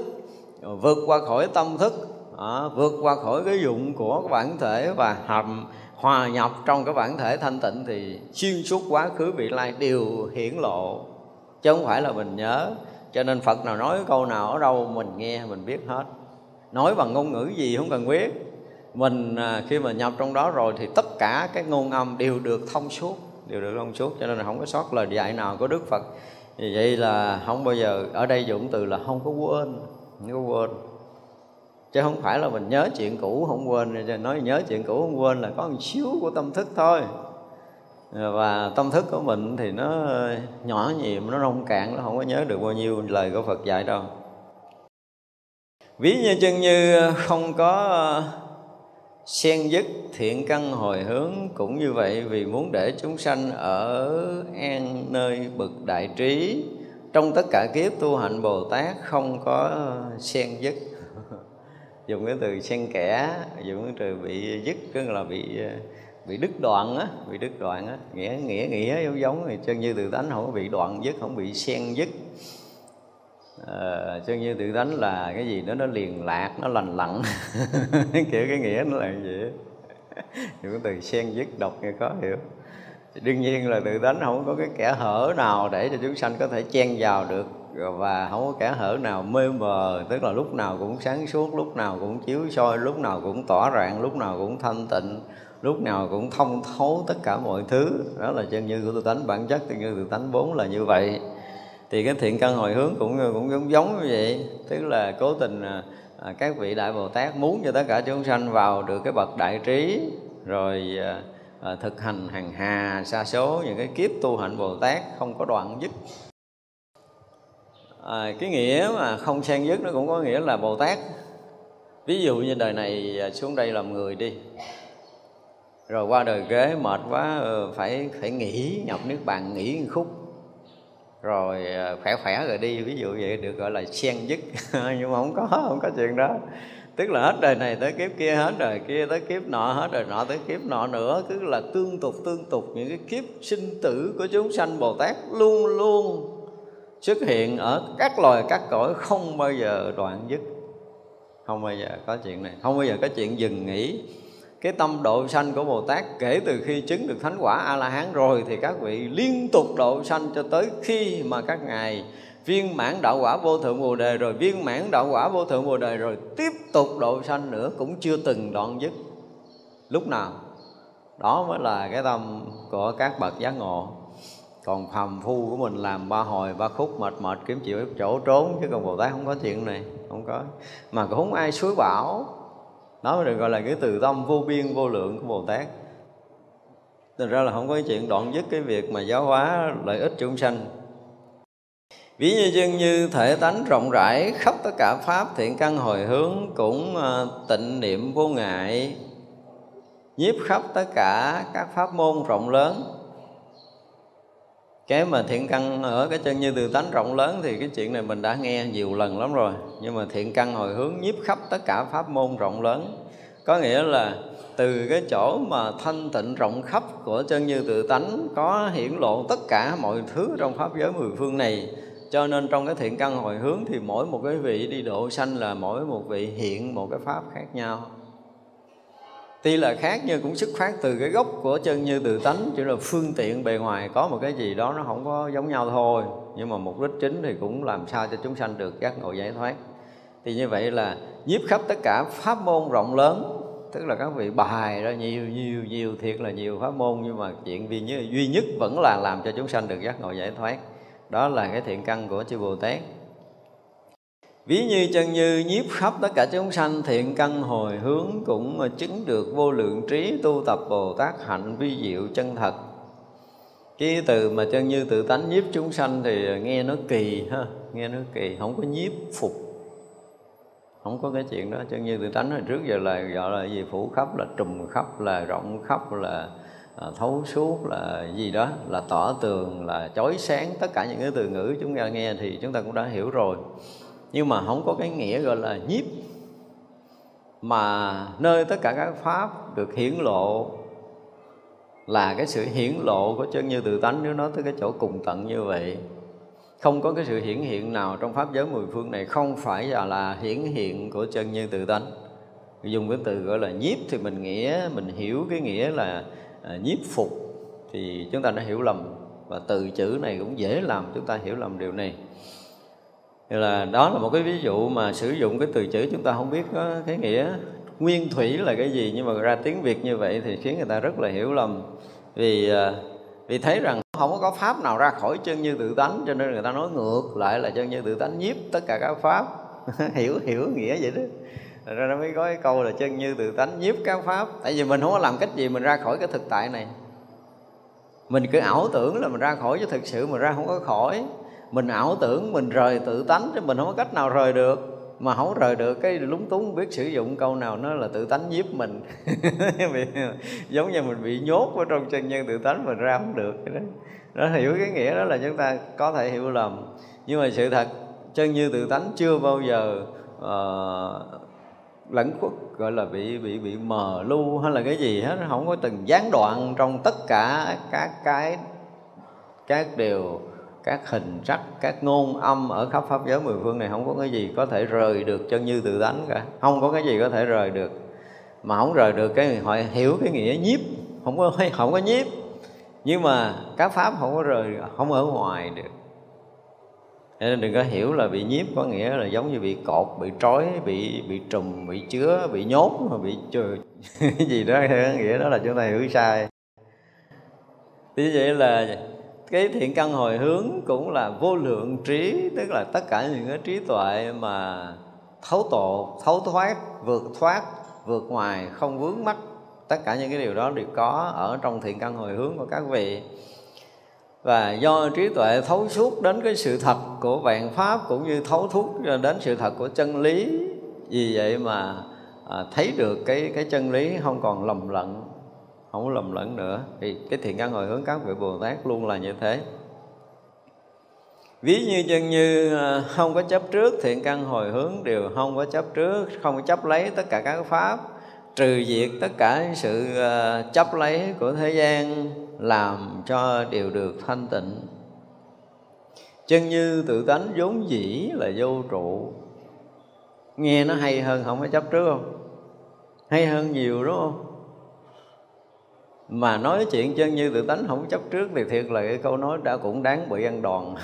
vượt qua khỏi tâm thức à, vượt qua khỏi cái dụng của bản thể và hầm hòa nhập trong cái bản thể thanh tịnh thì xuyên suốt quá khứ vị lai đều hiển lộ. Chứ không phải là mình nhớ. Cho nên phật nào nói câu nào ở đâu mình nghe mình biết hết. Nói bằng ngôn ngữ gì không cần biết. Mình à, khi mà nhập trong đó rồi thì tất cả các ngôn âm đều được thông suốt đều được thông suốt, cho nên là không có sót lời dạy nào của đức phật. Vì vậy là không bao giờ, ở đây dụng từ là không có quên, không có quên. Chứ không phải là mình nhớ chuyện cũ không quên nói nhớ chuyện cũ không quên là có một xíu của tâm thức thôi. Và tâm thức của mình thì nó nhỏ nhiệm, nó nông cạn, nó không có nhớ được bao nhiêu lời của Phật dạy đâu. Ví như chân như không có xen dứt thiện căn hồi hướng cũng như vậy vì muốn để chúng sanh ở an nơi bậc đại trí. Trong tất cả kiếp tu hạnh bồ tát không có xen dứt. Dùng cái từ xen kẽ, dùng cái từ bị dứt tức là bị bị đứt đoạn á, bị đứt đoạn á. Nghĩa nghĩa nghĩa giống giống thì chân như từ tánh không có bị đoạn dứt, không bị xen dứt. Ờ, à, chân như tự tánh là cái gì đó nó liền lạc nó lành lặn. Kiểu cái nghĩa nó là gì những cái từ xen dứt độc nghe có hiểu. Đương nhiên là tự tánh không có cái kẻ hở nào để cho chúng sanh có thể chen vào được và không có kẻ hở nào mê mờ tức là lúc nào cũng sáng suốt lúc nào cũng chiếu soi lúc nào cũng tỏa rạng lúc nào cũng thanh tịnh lúc nào cũng thông thấu tất cả mọi thứ. Đó là chân như của tự tánh bản chất chân như tự tánh vốn là như vậy thì cái thiện căn hồi hướng cũng cũng giống giống như vậy. Tức là cố tình à, à, các vị đại bồ tát muốn cho tất cả chúng sanh vào được cái bậc đại trí rồi à, à, thực hành hàng hà xa số những cái kiếp tu hạnh bồ tát không có đoạn dứt. À, cái nghĩa mà không xen dứt nó cũng có nghĩa là bồ tát. Ví dụ như đời này à, xuống đây làm người đi. Rồi qua đời kế mệt quá ờ, phải phải nghỉ nhập nước bàn nghỉ một khúc rồi ờ, khỏe khỏe rồi đi, ví dụ vậy được gọi là xen dứt. Nhưng mà không có không có chuyện đó. Tức là hết đời này tới kiếp kia, hết đời kia tới kiếp nọ, hết đời nọ tới kiếp nọ nữa. Cứ là tương tục tương tục những cái kiếp sinh tử của chúng sanh bồ tát luôn luôn xuất hiện ở các loài, các cõi không bao giờ đoạn dứt. Không bao giờ có chuyện này. Không bao giờ có chuyện dừng nghỉ cái tâm độ sanh của Bồ Tát kể từ khi chứng được thánh quả A La Hán rồi thì các vị liên tục độ sanh cho tới khi mà các ngài viên mãn đạo quả vô thượng Bồ đề rồi viên mãn đạo quả vô thượng Bồ đề rồi tiếp tục độ sanh nữa cũng chưa từng đoạn dứt. Lúc nào? Đó mới là cái tâm của các bậc giác ngộ. Còn phàm phu của mình làm ba hồi ba khúc mệt mệt kiếm chịu chỗ trốn chứ còn Bồ Tát không có chuyện này, không có. Mà cũng không ai suối bảo đó được gọi là cái từ tâm vô biên, vô lượng của bồ tát. Thành ra là không có cái chuyện đoạn dứt cái việc mà giáo hóa lợi ích chúng sanh. Ví như chân như thể tánh rộng rãi khắp tất cả Pháp thiện căn hồi hướng cũng à, tịnh niệm vô ngại, Nhiếp khắp tất cả các pháp môn rộng lớn cái mà thiện căn ở cái chân như từ tánh rộng lớn thì cái chuyện này mình đã nghe nhiều lần lắm rồi. Nhưng mà thiện căn hồi hướng nhiếp khắp tất cả pháp môn rộng lớn. Có nghĩa là từ cái chỗ mà thanh tịnh rộng khắp của chân như tự tánh có hiển lộ tất cả mọi thứ trong pháp giới mười phương này. Cho nên trong cái thiện căn hồi hướng thì mỗi một cái vị đi độ sanh là mỗi một vị hiện một cái pháp khác nhau tuy là khác nhưng cũng xuất phát từ cái gốc của chân như tự tánh chỉ là phương tiện bề ngoài có một cái gì đó nó không có giống nhau thôi. Nhưng mà mục đích chính thì cũng làm sao cho chúng sanh được giác ngộ giải thoát. Thì như vậy là nhiếp khắp tất cả pháp môn rộng lớn tức là các vị bài ra nhiều nhiều nhiều thiệt là nhiều pháp môn nhưng mà chuyện duy nhất, duy nhất vẫn là làm cho chúng sanh được giác ngộ giải thoát. Đó là cái thiện căn của chư bồ tát. Ví như chân như nhiếp khắp tất cả chúng sanh thiện căn hồi hướng cũng chứng được vô lượng trí tu tập Bồ Tát hạnh vi diệu chân thật. Cái từ mà chân như tự tánh nhiếp chúng sanh thì nghe nó kỳ ha, nghe nó kỳ, không có nhiếp phục. Không có cái chuyện đó, chân như tự tánh hồi trước giờ là gọi là gì phủ khắp là trùm khắp là rộng khắp là à, thấu suốt là gì đó là tỏ tường là chói sáng tất cả những cái từ ngữ chúng ta nghe thì chúng ta cũng đã hiểu rồi nhưng mà không có cái nghĩa gọi là nhiếp mà nơi tất cả các pháp được hiển lộ là cái sự hiển lộ của chân như tự tánh nếu nói tới cái chỗ cùng tận như vậy. Không có cái sự hiển hiện nào trong pháp giới mười phương này không phải là là hiển hiện của chân như tự tánh. Dùng cái từ gọi là nhiếp thì mình nghĩa mình hiểu cái nghĩa là à, nhiếp phục thì chúng ta đã hiểu lầm và từ chữ này cũng dễ làm chúng ta hiểu lầm điều này thì là đó là một cái ví dụ mà sử dụng cái từ chữ chúng ta không biết có cái nghĩa nguyên thủy là cái gì, nhưng mà ra tiếng việt như vậy thì khiến người ta rất là hiểu lầm. Vì à, vì thấy rằng không có pháp nào ra khỏi chân như tự tánh, cho nên người ta nói ngược lại là chân như tự tánh, nhiếp tất cả các pháp. Hiểu hiểu nghĩa vậy đó. Ra nó mới có cái câu là chân như tự tánh, nhiếp các pháp. Tại vì mình không có làm cách gì mình ra khỏi cái thực tại này. Mình cứ ảo tưởng là mình ra khỏi chứ thực sự mình ra không có khỏi mình ảo tưởng mình rời tự tánh chứ mình không có cách nào rời được. Mà không rời được cái lúng túng biết sử dụng câu nào nó là tự tánh nhiếp mình. Giống như mình bị nhốt ở trong chân nhân tự tánh mình ra không được đó. Đó hiểu cái nghĩa đó là chúng ta có thể hiểu lầm. Nhưng mà sự thật chân như tự tánh chưa bao giờ uh, lẫn khuất gọi là bị bị bị mờ lu hay là cái gì hết. Không có từng gián đoạn trong tất cả các cái các điều các hình sắc các ngôn âm ở khắp pháp giới mười phương này không có cái gì có thể rời được chân như tự tánh cả. Không có cái gì có thể rời được. Mà không rời được cái họ hiểu cái nghĩa nhiếp. Không có không có nhiếp. Nhưng mà các pháp không có rời, không ở ngoài được. Nên đừng có hiểu là bị nhiếp có nghĩa là giống như bị cột, bị trói, bị bị trùm, bị chứa, bị nhốt, mà bị trừ. Cái gì đó nghĩa đó là chúng ta hiểu sai. Thế vậy là cái thiện căn hồi hướng cũng là vô lượng trí tức là tất cả những cái trí tuệ mà thấu tổ thấu thoát vượt thoát vượt ngoài không vướng mắc tất cả những cái điều đó đều có ở trong thiện căn hồi hướng của các vị. Và do trí tuệ thấu suốt đến cái sự thật của vạn pháp cũng như thấu thuốc đến sự thật của chân lý vì vậy mà à, thấy được cái cái chân lý không còn lầm lẫn không có lầm lẫn nữa. Thì cái thiện căn hồi hướng các vị bồ tát luôn là như thế. Ví như chân như à, không có chấp trước, thiện căn hồi hướng đều không có chấp trước, không có chấp lấy tất cả các pháp, trừ diệt tất cả sự à, chấp lấy của thế gian, làm cho đều được thanh tịnh. Chân như tự tánh vốn dĩ là vô trụ. Nghe nó hay hơn không có chấp trước không? Hay hơn nhiều, đúng không? Mà nói chuyện chân như tự tánh không chấp trước thì thiệt là cái câu nói đã cũng đáng bị ăn đòn.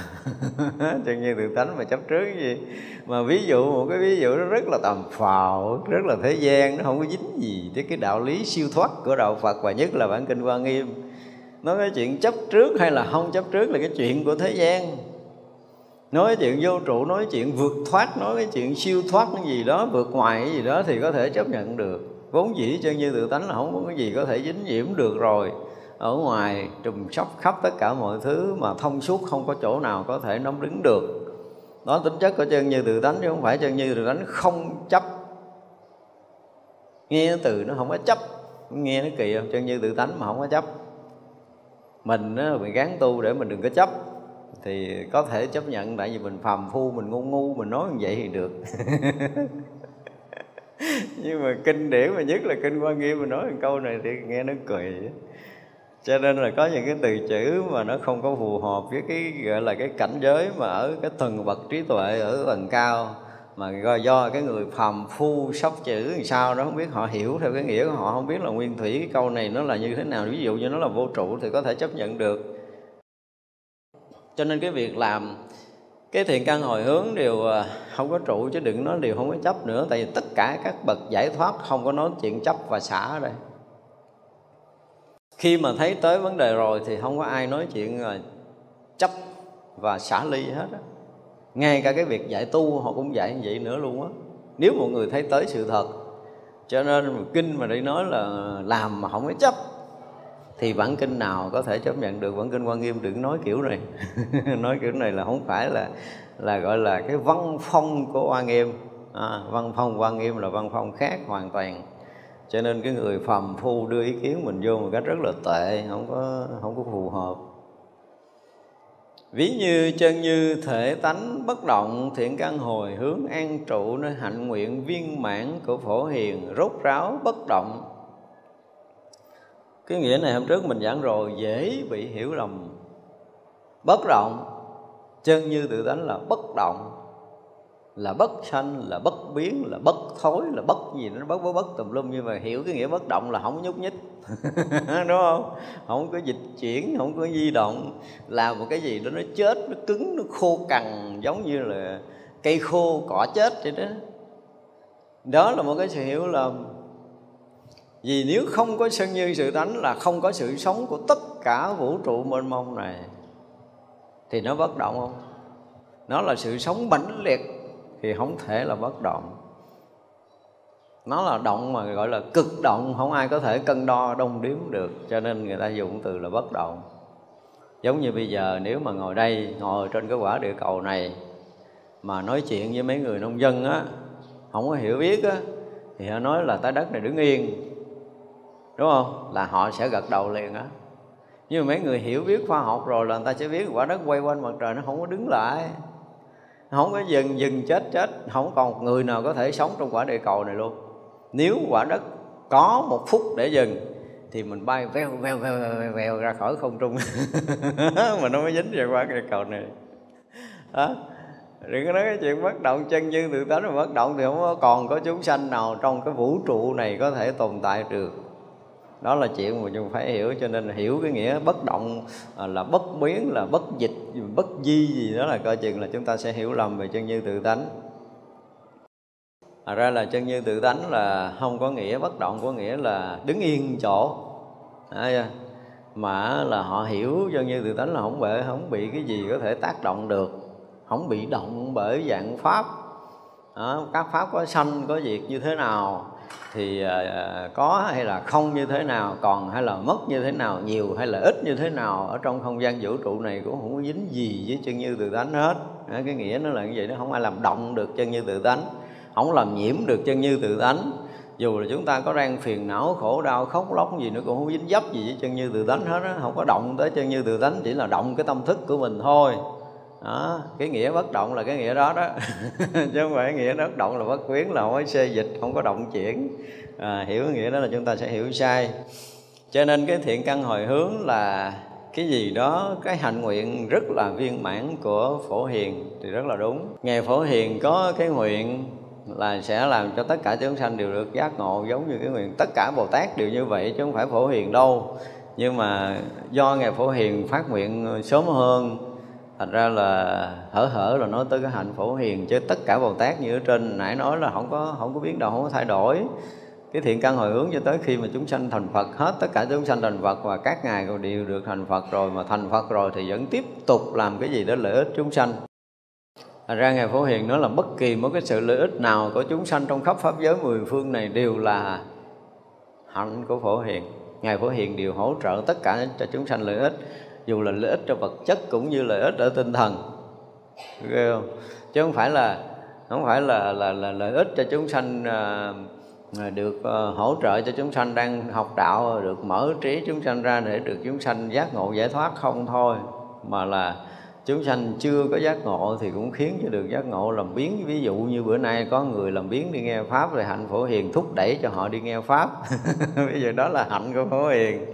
Chân như tự tánh mà chấp trước gì? Mà ví dụ một cái ví dụ nó rất là tầm phào, rất là thế gian, nó không có dính gì tới cái đạo lý siêu thoát của đạo Phật, và nhất là bản kinh Hoa Nghiêm. Nói cái chuyện chấp trước hay là không chấp trước là cái chuyện của thế gian. Nói chuyện vô trụ, nói chuyện vượt thoát, nói cái chuyện siêu thoát cái gì đó, vượt ngoài cái gì đó thì có thể chấp nhận được vốn dĩ chân như tự tánh là không có cái gì có thể dính nhiễm được rồi. Ở ngoài trùm sóc khắp tất cả mọi thứ mà thông suốt không có chỗ nào có thể nắm đứng được. Đó tính chất của chân như tự tánh chứ không phải chân như tự tánh không chấp. Nghe từ nó không có chấp. Nghe nó kỳ không? Chân như tự tánh mà không có chấp. Mình á, mình gán tu để mình đừng có chấp. Thì có thể chấp nhận tại vì mình phàm phu mình ngu ngu mình nói như vậy thì được. nhưng mà kinh điển mà nhất là kinh quan nghiêm mà nói một câu này thì nghe nó cười. Cho nên là có những cái từ chữ mà nó không có phù hợp với cái, gọi là cái cảnh giới mà ở cái tầng bậc trí tuệ ở tầng cao, mà do do cái người phàm phu sóc chữ làm sao đó, không biết họ hiểu theo cái nghĩa của họ, không biết là nguyên thủy cái câu này nó là như thế nào. Ví dụ như nó là vô trụ thì có thể chấp nhận được. Cho nên cái việc làm cái thiện căn hồi hướng đều à, không có trụ chứ đừng nói đều không có chấp nữa, tại vì tất cả các bậc giải thoát không có nói chuyện chấp và xả ở đây. Khi mà thấy tới vấn đề rồi thì không có ai nói chuyện à, chấp và xả ly hết á. Ngay cả cái việc dạy tu họ cũng dạy như vậy nữa luôn á. Nếu một người thấy tới sự thật, cho nên kinh mà đi nói là à, làm mà không có chấp thì bản kinh nào có thể chấp nhận được? Bản kinh quan nghiêm đừng nói kiểu này. Nói kiểu này là không phải là là gọi là cái văn phong của quan nghiêm. À, văn phong quan nghiêm là văn phong khác hoàn toàn. Cho nên cái người phàm phu đưa ý kiến mình vô một cách rất là tệ không có không có phù hợp. Ví như chân như thể tánh bất động thiện căn hồi hướng an trụ nơi hạnh nguyện viên mãn của phổ hiền rốt ráo bất động cái nghĩa này hôm trước mình giảng rồi, dễ bị hiểu lầm, bất động chân như tự tánh là bất động, là bất sanh, là bất biến, là bất thối, là bất gì nó bất bất bất tùm lum nhưng mà hiểu cái nghĩa bất động là không nhúc nhích, đúng không? Không có dịch chuyển, không có di động. Làm một cái gì đó nó chết, nó cứng, nó khô cằn, giống như là cây khô cỏ chết vậy đó. Đó là một cái sự hiểu lầm vì nếu không có sân như sự tánh là không có sự sống của tất cả vũ trụ mênh mông này, thì nó bất động không? Nó là sự sống mãnh liệt thì không thể là bất động. Nó là động mà gọi là cực động, không ai có thể cân đo đong đếm được, cho nên người ta dùng từ là bất động. Giống như bây giờ, nếu mà ngồi đây, ngồi trên cái quả địa cầu này, mà nói chuyện với mấy người nông dân á, không có hiểu biết á, thì họ nói là trái đất này đứng yên đúng không? Là họ sẽ gật đầu liền á. Nhưng mà mấy người hiểu biết khoa học rồi là người ta sẽ biết quả đất quay quanh mặt trời nó không có đứng lại. Không có dừng dừng chết chết. Không còn người nào có thể sống trong quả địa cầu này luôn. Nếu quả đất có một phút để dừng thì mình bay veo veo veo veo, veo ra khỏi không trung. Mà nó mới dính vào quả địa cầu này. Đó. Đừng có nói cái chuyện bất động chân như tự tánh mà bất động thì không còn có chúng sanh nào trong cái vũ trụ này có thể tồn tại được đó là chuyện mà chúng phải hiểu cho nên hiểu cái nghĩa bất động à, là bất biến là bất dịch bất di gì đó là coi chừng là chúng ta sẽ hiểu lầm về chân như tự tánh. À, ra là chân như tự tánh là không có nghĩa bất động có nghĩa là đứng yên chỗ. À, mà là họ hiểu chân như tự tánh là không bị không bị cái gì có thể tác động được. Không bị động bởi dạng pháp. À, các pháp có sanh có diệt như thế nào? Thì à, có hay là không như thế nào, còn hay là mất như thế nào, nhiều hay là ít như thế nào ở trong không gian vũ trụ này cũng không có dính gì với chân như tự tánh hết. Cái nghĩa nó là như vậy, nó không ai làm động được chân như tự tánh không làm nhiễm được chân như tự tánh dù là chúng ta có đang phiền não, khổ đau, khóc, lóc gì nó cũng không dính dấp gì với chân như tự tánh hết á, không có động tới chân như tự tánh chỉ là động cái tâm thức của mình thôi đó cái nghĩa bất động là cái nghĩa đó đó. Chứ không phải nghĩa bất động là bất quyến là không có xê dịch không có động chuyển. À, hiểu cái nghĩa đó là chúng ta sẽ hiểu sai. Cho nên cái thiện căn hồi hướng là cái gì đó cái hạnh nguyện rất là viên mãn của phổ hiền thì rất là đúng. Ngày phổ hiền có cái nguyện là sẽ làm cho tất cả chúng sanh đều được giác ngộ giống như cái nguyện. Tất cả bồ tát đều như vậy chứ không phải phổ hiền đâu. Nhưng mà do ngài phổ hiền phát nguyện sớm hơn thành ra là hở hở là nói tới cái hạnh phổ hiền, chứ tất cả bồ tát như ở trên nãy nói là không có không có biến động không có thay đổi. Cái thiện căn hồi hướng cho tới khi mà chúng sanh thành Phật, hết tất cả chúng sanh thành Phật và các ngài đều được thành Phật rồi, mà thành Phật rồi thì vẫn tiếp tục làm cái gì đó lợi ích chúng sanh. Thành ra Ngài Phổ Hiền nói là bất kỳ một cái sự lợi ích nào của chúng sanh trong khắp Pháp giới mười phương này đều là hạnh của Phổ Hiền. Ngài Phổ Hiền đều hỗ trợ tất cả cho chúng sanh lợi ích dù là lợi ích cho vật chất cũng như lợi ích ở tinh thần. Ghê không? chứ không phải là không phải là là, là lợi ích cho chúng sanh à, à, được à, hỗ trợ cho chúng sanh đang học đạo được mở trí chúng sanh ra để được chúng sanh giác ngộ giải thoát không thôi. Mà là chúng sanh chưa có giác ngộ thì cũng khiến cho được giác ngộ làm biến. Ví dụ như bữa nay có người làm biến đi nghe pháp rồi hạnh phổ hiền thúc đẩy cho họ đi nghe pháp. Bây giờ đó là hạnh của phổ hiền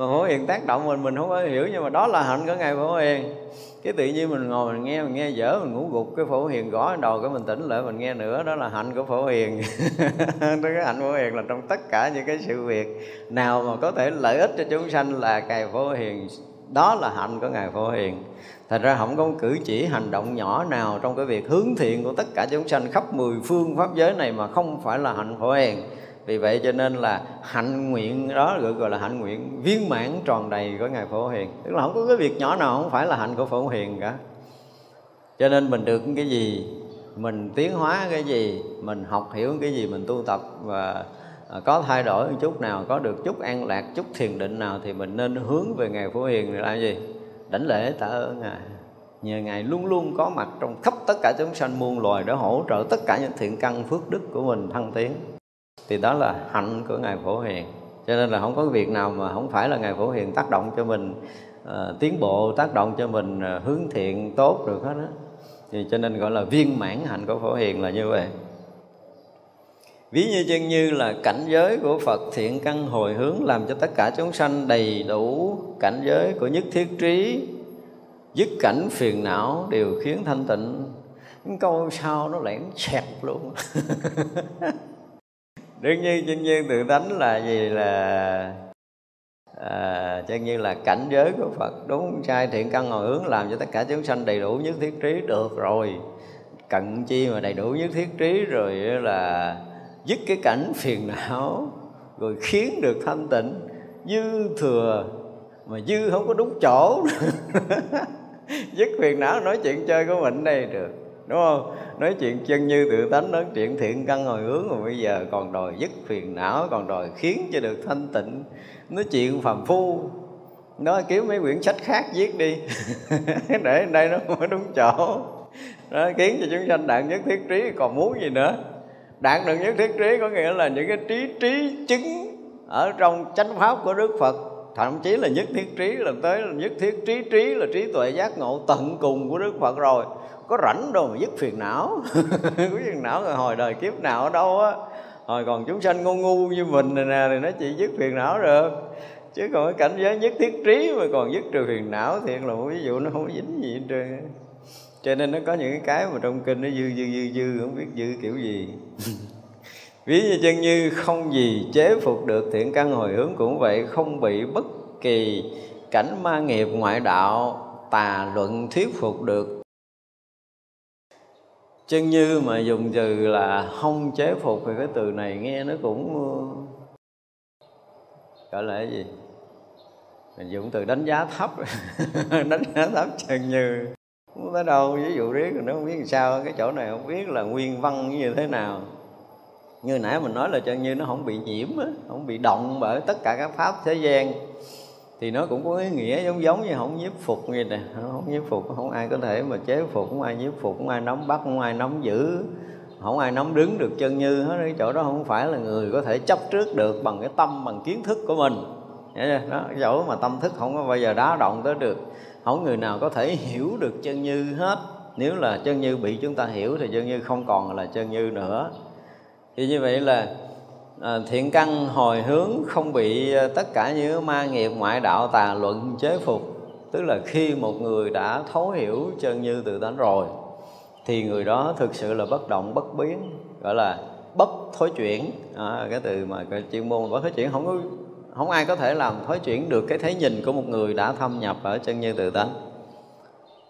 mà phổ hiền tác động mình mình không có hiểu, nhưng mà đó là hạnh của ngài phổ hiền. Cái tự nhiên mình ngồi mình nghe mình nghe dở, mình ngủ gục, cái phổ hiền gõ đầu cái mình tỉnh lại, mình nghe nữa, đó là hạnh của phổ hiền. Cái hạnh phổ hiền là trong tất cả những cái sự việc nào mà có thể lợi ích cho chúng sanh là ngài phổ hiền. Đó là hạnh của ngài phổ hiền. Thật ra không có cử chỉ, hành động nhỏ nào trong cái việc hướng thiện của tất cả chúng sanh khắp mười phương pháp giới này mà không phải là hạnh phổ hiền vì vậy cho nên là hạnh nguyện đó được gọi là hạnh nguyện viên mãn tròn đầy của ngài phổ hiền. Tức là không có cái việc nhỏ nào, không phải là hạnh của phổ hiền cả. Cho nên mình được cái gì, mình tiến hóa cái gì, mình học hiểu cái gì, mình tu tập và à, có thay đổi một chút nào, có được chút an lạc, chút thiền định nào thì mình nên hướng về ngài phổ hiền để làm gì? Đảnh lễ tạ ơn ngài. Nhờ ngài luôn luôn có mặt trong khắp tất cả chúng sanh muôn loài để hỗ trợ tất cả những thiện căn phước đức của mình thăng tiến thì đó là hạnh của ngài phổ hiền. Cho nên là không có việc nào mà không phải là ngài phổ hiền tác động cho mình uh, tiến bộ tác động cho mình uh, hướng thiện tốt được hết á. Thì cho nên gọi là viên mãn hạnh của phổ hiền là như vậy. Ví như chân như là cảnh giới của phật thiện căn hồi hướng làm cho tất cả chúng sanh đầy đủ cảnh giới của nhất thiết trí dứt cảnh phiền não đều khiến thanh tịnh. Những câu sau nó lẻn xẹp luôn. đương nhiên chân nhiên tự tánh là gì là à, chân như là cảnh giới của phật đúng sai thiện căn ngồi hướng làm cho tất cả chúng sanh đầy đủ nhất thiết trí được rồi. Cận chi mà đầy đủ nhất thiết trí rồi là dứt cái cảnh phiền não rồi khiến được thanh tịnh. Dư thừa mà dư không có đúng chỗ. Dứt phiền não nói chuyện chơi của mình đây được đúng không? Nói chuyện chân như tự tánh, nói chuyện thiện căn hồi hướng, mà bây giờ còn đòi dứt phiền não, còn đòi khiến cho được thanh tịnh. Nói chuyện phàm phu nó kiếm mấy quyển sách khác viết đi. Để đây nó mới đúng chỗ. Đó khiến cho chúng sanh đạt nhất thiết trí, còn muốn gì nữa? Đạt được nhất thiết trí có nghĩa là những cái trí trí chứng ở trong chánh pháp của đức phật. Thậm chí là nhất thiết trí là tới là nhất thiết trí trí là trí tuệ giác ngộ tận cùng của đức phật rồi có rảnh đâu mà dứt phiền não. Có phiền não rồi hồi đời kiếp nào ở đâu á. Hồi còn chúng sanh ngu ngu như mình này nè thì nó chỉ dứt phiền não được. Chứ còn cái cảnh giới nhất thiết trí mà còn dứt trừ phiền não thì là một ví dụ nó không có dính gì hết trơn cho nên nó có những cái mà trong kinh nó dư dư dư dư không biết dư kiểu gì. Ví như chân như không gì chế phục được thiện căn hồi hướng cũng vậy không bị bất kỳ cảnh ma nghiệp ngoại đạo tà luận thuyết phục được chân như mà dùng từ là không chế phục thì cái từ này nghe nó cũng gọi là cái gì? Mình dùng từ đánh giá thấp, đánh giá thấp chân như. Không tới đâu, ví dụ riết nó không biết làm sao, cái chỗ này không biết là nguyên văn như thế nào. Như nãy mình nói là chân như nó không bị nhiễm không bị động bởi tất cả các pháp thế gian thì nó cũng có ý nghĩa giống giống như không nhiếp phục như này không nhiếp phục, không ai có thể mà chế phục, không ai nhiếp phục, không ai nắm bắt, không ai nắm giữ, không ai nắm đứng được chân như hết. Cái chỗ đó không phải là người có thể chấp trước được bằng cái tâm, bằng kiến thức của mình. Đó, cái chỗ mà tâm thức không có bao giờ đá động tới được. Không người nào có thể hiểu được chân như hết. Nếu là chân như bị chúng ta hiểu thì chân như không còn là chân như nữa. Thì như vậy là à, thiện căn hồi hướng không bị à, tất cả những ma nghiệp ngoại đạo tà luận chế phục. Tức là khi một người đã thấu hiểu chân như tự tánh rồi thì người đó thực sự là bất động bất biến gọi là bất thối chuyển. À, cái từ mà cái chuyên môn bất thối chuyển không có không ai có thể làm thối chuyển được cái thế nhìn của một người đã thâm nhập ở chân như tự tánh.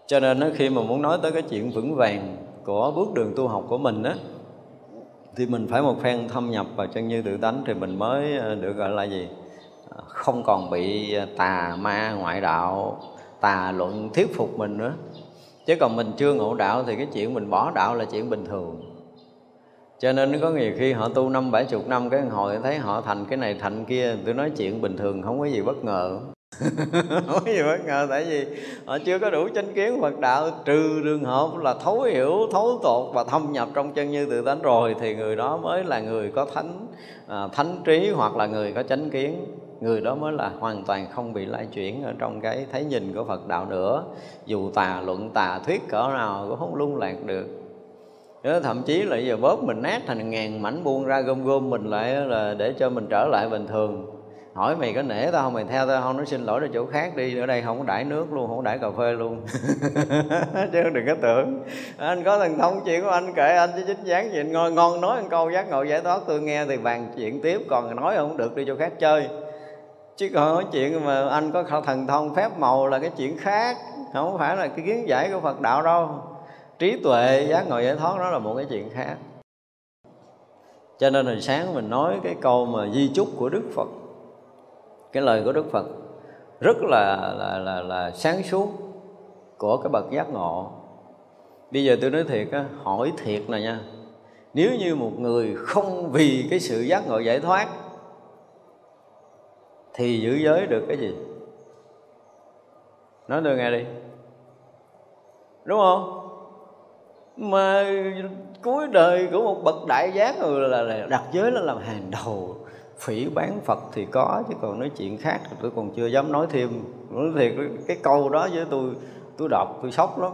Cho nên khi mà muốn nói tới cái chuyện vững vàng của bước đường tu học của mình á thì mình phải một phen thâm nhập vào chân như tự tánh thì mình mới ờ, được gọi là gì? Ờ, không còn bị ờ, tà ma ngoại đạo, tà luận thuyết phục mình nữa. Chứ còn mình chưa ngộ đạo thì cái chuyện mình bỏ đạo là chuyện bình thường. Cho nên có nhiều khi họ tu năm bảy chục năm, cái hồi thấy họ thành cái này thành kia tôi nói chuyện bình thường, không có gì bất ngờ. không gì bất ngờ tại vì họ chưa có đủ chánh kiến Phật đạo trừ trường hợp là thấu hiểu thấu tột và thâm nhập trong chân như tự tánh rồi thì người đó mới là người có thánh à, thánh trí hoặc là người có chánh kiến. Người đó mới là hoàn toàn không bị lai chuyển ở trong cái thấy nhìn của Phật đạo nữa. Dù tà luận tà thuyết cỡ nào cũng không lung lạc được. Đó, thậm chí là giờ bóp mình nát thành ngàn mảnh buông ra gom gom mình lại là để cho mình trở lại bình thường hỏi mày có nể tao không? Mày theo tao không? Nó xin lỗi ra chỗ khác đi. Ở đây không có đãi nước luôn, không có đãi cà phê luôn. Chứ đừng có tưởng. Anh có thần thông chuyện của anh kệ anh chứ chính dáng gì anh ngon ngon nói một câu, giác ngộ giải thoát. Tôi nghe thì bàn chuyện tiếp, còn nói không được đi chỗ khác chơi. Chứ còn nói chuyện mà anh có thần thông phép màu là cái chuyện khác. Không phải là cái kiến giải của phật đạo đâu. Trí tuệ, giác ngộ giải thoát đó là một cái chuyện khác. Cho nên hồi sáng mình nói cái câu mà di chúc của đức phật cái lời của đức phật rất là là là, là sáng suốt của cái bậc giác ngộ. Bây giờ tôi nói thiệt á hỏi thiệt nè nha. Nếu như một người không vì cái sự giác ngộ giải thoát thì giữ giới được cái gì? Nói tôi nghe đi. Đúng không? Mà cuối đời của một bậc đại giác là, là đặt giới là làm hàng đầu phỉ bán Phật thì có, chứ còn nói chuyện khác thì tôi còn chưa dám nói thêm. Nói thiệt, cái câu đó với tôi tôi đọc, tôi sốc lắm.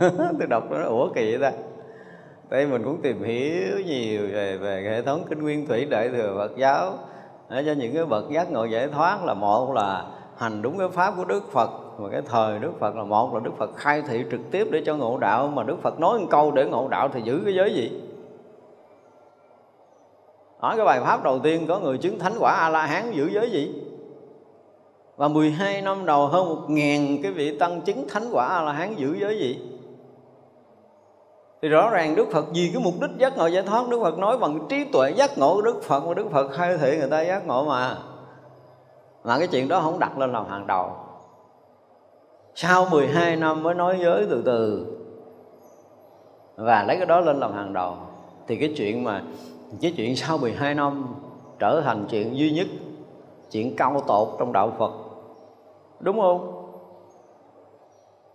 Tôi đọc nó, ủa kỳ vậy ta? Đây mình cũng tìm hiểu nhiều về về hệ thống kinh nguyên thủy đại thừa Phật giáo. Để cho những cái bậc giác ngộ giải thoát là một là hành đúng cái pháp của Đức Phật, mà cái thời Đức Phật là một là Đức Phật khai thị trực tiếp để cho ngộ đạo, mà Đức Phật nói một câu để ngộ đạo thì giữ cái giới gì? Ở cái bài pháp đầu tiên, có người chứng thánh quả a la hán giữ giới gì? Và 12 năm đầu, hơn một ngàn cái vị tăng chứng thánh quả a la hán giữ giới gì? Thì rõ ràng Đức Phật vì cái mục đích giác ngộ giải thoát, Đức Phật nói bằng trí tuệ giác ngộ của Đức Phật mà Đức Phật khai thị người ta giác ngộ mà. Mà cái chuyện đó không đặt lên làm hàng đầu. Sau 12 năm mới nói giới từ từ. Và lấy cái đó lên làm hàng đầu. Thì cái chuyện mà cái chuyện sau 12 năm trở thành chuyện duy nhất chuyện cao tột trong đạo Phật. Đúng không?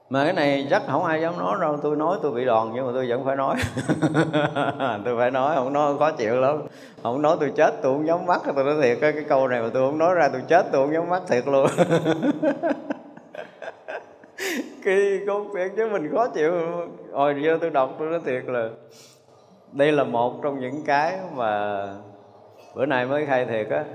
Mà cái này chắc không ai dám nói đâu. Tôi nói tôi bị đòn nhưng mà tôi vẫn phải nói. Tôi phải nói không nói khó chịu lắm. Không nói tôi chết tôi không nhắm mắt. Tôi nói thiệt cái, cái câu này mà tôi không nói ra tôi chết tôi không nhắm mắt thiệt luôn. Kỳ công việc chứ mình khó chịu hồi giờ tôi đọc tôi nói thiệt là đây là một trong những cái mà bữa nay mới khai thiệt á.